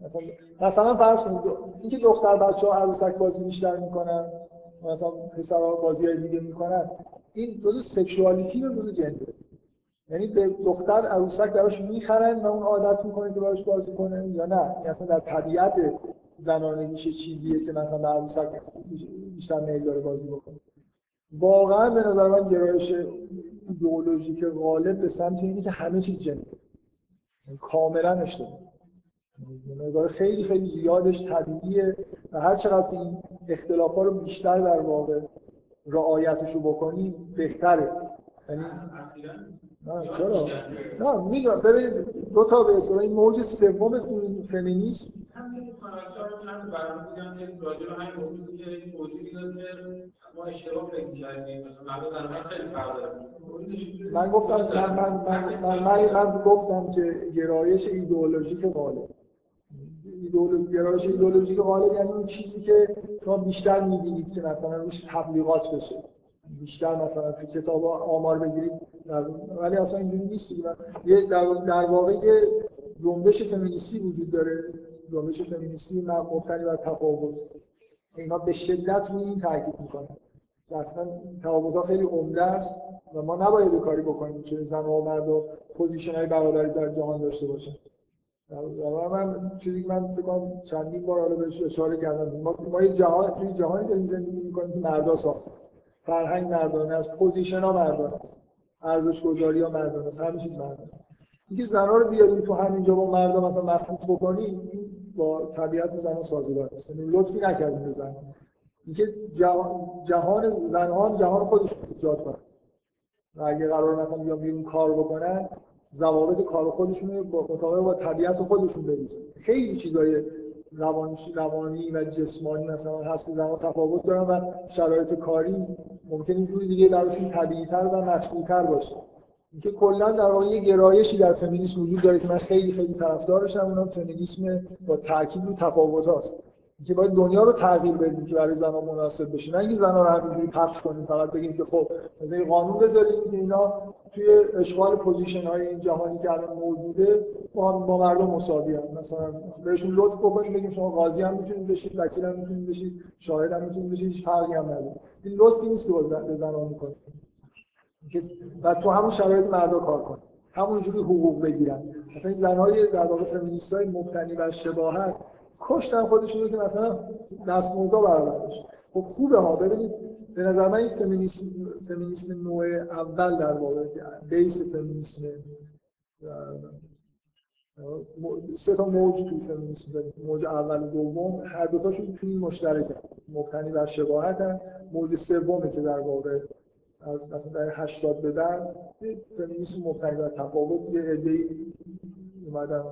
مثلا مثلا فرض کنید اینکه دختر بچه ها عروسک بازی بیشتر می‌کنن مثلا پسرها بازی های دیگه می‌کنن. این جزء سکشوالیتی و جزء جندر یعنی به دختر عروسک براش می‌خرن و اون عادت می‌کنه که براش بازی کنه یا نه؟ این اصلا در طبیعت زنانه میشه چیزیه که مثلا به عروسک بیشتر میل داره بازی بکنه. واقعا به نظر من گرایش ایدئولوژیک غالب به سمت اینه که همه چیز جنده یعنی کاملا اشتباه. نگاه خیلی خیلی زیادش طبیعیه و هر چقدر این اختلاف ها رو بیشتر در واقع رعایتش رو بکنی بهتره. یعنی نه چرا؟ نه می‌دونم. ببینید دو تا به اصطلاح این موج سوم فمینیسم. من گفتم من من من, من, من گفتم که گرایش ایدئولوژیک غالب گرایش ایدئولوژیک غالب یعنی اون چیزی که شما بیشتر می‌بینید که مثلا روش تبلیغات بشه. بیشتر مثلا تو کتاب آمار بگیرید. ولی اصلا اینجوری نیست یه در, در واقع یه جنبش فمینیستی وجود داره. جنبش فمینیستی مبتنی بر تفاوت. اینا به شدت روی این تاکید می‌کنن. اصلا تفاوت‌ها خیلی عمده است و ما نباید کاری بکنیم که زن و مرد و position های برابری در جهان داشته باشن. و من چیزی که من فکر کنم چندین بار حالا بهش اشاره کردم. ما ما یه جهان توی جهانی داریم زندگی می‌کنیم که مردا ساخته فرهنگ مردانه است position ها مردانه است. ارزش گذاری ها مردانه است. همه چیز مردانه است. اینکه زنها رو بیاریم تو همینجا با مردا مثلا مخلوط بکنیم با طبیعت زن سازگار نیست. یعنی لطفی نکردیم به زن اینکه جهان جهان زنها جهان خودش ایجاد کنن و اگه قرار مثلا بیان بیرون کار بکنن ضوابط کار خودشون رو با مطابق با طبیعت خودشون بریزن خیلی چیزای روانی روانی و جسمانی مثلا هست که زنان تفاوت دارن و شرایط کاری ممکن اینجوری دیگه براشون طبیعی‌تر و مطبوع‌تر باشه. اینکه کلا در واقع یه گرایشی در فمینیسم وجود داره که من خیلی خیلی طرفدارشم اونم فمینیسم با تاکید رو تفاوت هاست. که باید دنیا رو تغییر بدیم که برای زنان مناسب بشه. نه اینکه زنان رو همینجوری پخش کنیم فقط بگیم که خب مثلا یه قانون بذاریم که اینا توی اشغال position های این جهانی که الان موجوده با, با مردا مساوی هم. مثلا بهشون لطف بکنیم بگیم شما قاضی هم می‌تونید بشید وکیل هم می‌تونید بشید شاهد هم می‌تونید بشید هیچ فرقی هم نداره. این لطفی نیست که به زنان می‌کنه و تو همون شرایط مردا کار کن. همونجوری حقوق بگیرن. مثلا این زنهای در واقع فمینیستای مبتنی بر شباهت کشتن خودشون که مثلا دستمزد برابر بشه خب خوبه ها. ببینید به نظر من این فمینیسم فمینیسم نوع اول در واقع بیس فمینیسم سه تا موج توی فمینیسم داریم. موج اول و دوم هر دو تاشون توی مشترکن. مبتنی بر شباهتن. موج سومه که در واقع از مثلا در 80 به بعد فمینیسم مبتنی بر تفاوت. یه عده‌ای اومدن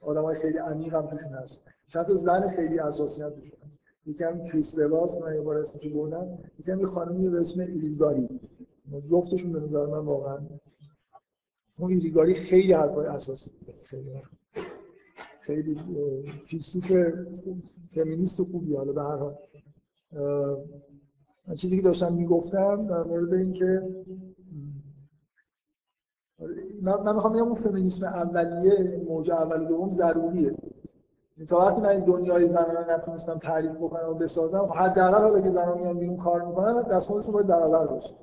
آدمای خیلی عمیق هم توشون هست. چند تا زن خیلی اساسی هم توشون هست. یکم کریس لباس من یه بار اسمش بردم. یکم یه خانمی به اسم ایلیگاری. جفتشون به نظر من واقعا اون ایلیگاری خیلی حرفای اساسی خیلی خیلی فیلسوف فمینیست خوبی حالا به هر حال. چیزی که داشتم می‌گفتم در مورد اینکه من, می‌خوام بگم اون فمینیسم اولیه موج اول و دوم ضروریه. تا وقتی من این دنیای زنان نتونستم تعریف بکنم و بسازم حداقل حالا که زنان میان بیرون کار می‌کنن دستمزدشون باید برابر باشه.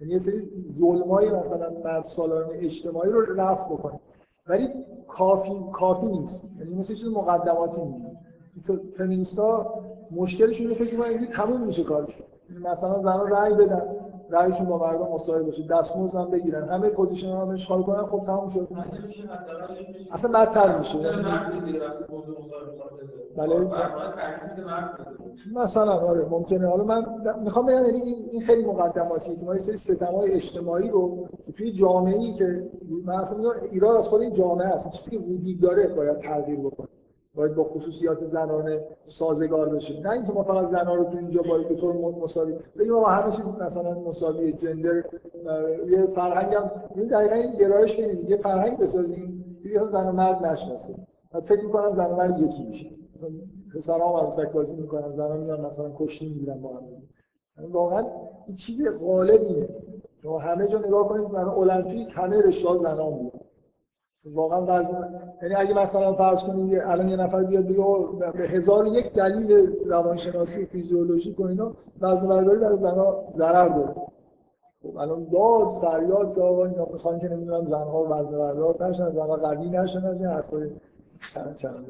یعنی یه سری ظلمای مثلا مرد سالاران اجتماعی رو رفع بکنیم ولی کافی کافی نیست. یعنی مثل چیز مقدماتی نیست. فمینیستا مشکلشون رو فکر کنم تموم میشه کارشون مثلا زنان رأی بدن. رأیشون با مردم مساوی باشه. دستمزد هم بگیرن. همه پوزیشن هم اشغال کنن خب تموم شد. اصلا بدتر میشه. بله. مثلا آره ممکنه. حالا من می‌خوام بگم یعنی این خیلی مقدماتی که ما یه سری ستمای اجتماعی رو توی جامعه ای که من اصلا ایراد از خود این جامعه است. چیزی که وجود داره باید تغییر بکنه. باید با خصوصیات زنانه سازگار بشه. نه اینکه ما فقط زنان رو تو اینجا باید به طور مساوی بگیم ما همه چیز مثلا مساوی جندر یه فرهنگ هم این دقیقا این گرایش ببینید یه فرهنگ بسازیم که زن و مرد نشناسه. بعد فکر می‌کنم زن و مرد یکی میشه. مثلا پسرها عروسک بازی می‌کنن زنها میان مثلا کشتی می‌گیرن با هم یعنی واقعا این چیز غالبیه. شما همه جا نگاه کنید مثلا المپیک همه رشته زنان بود واقعا وزن یعنی اگه مثلا فرض کنید الان یه نفر بیاد بگه به هزار یک دلیل روانشناسی و فیزیولوژی و اینا وزن برداری برای زنها ضرر داره. خب الان داد فریاد که آقا اینا می‌خوان که نمی‌دونم زنها وزن بردار نشن زنها قوی نشن از این حرفای چند چند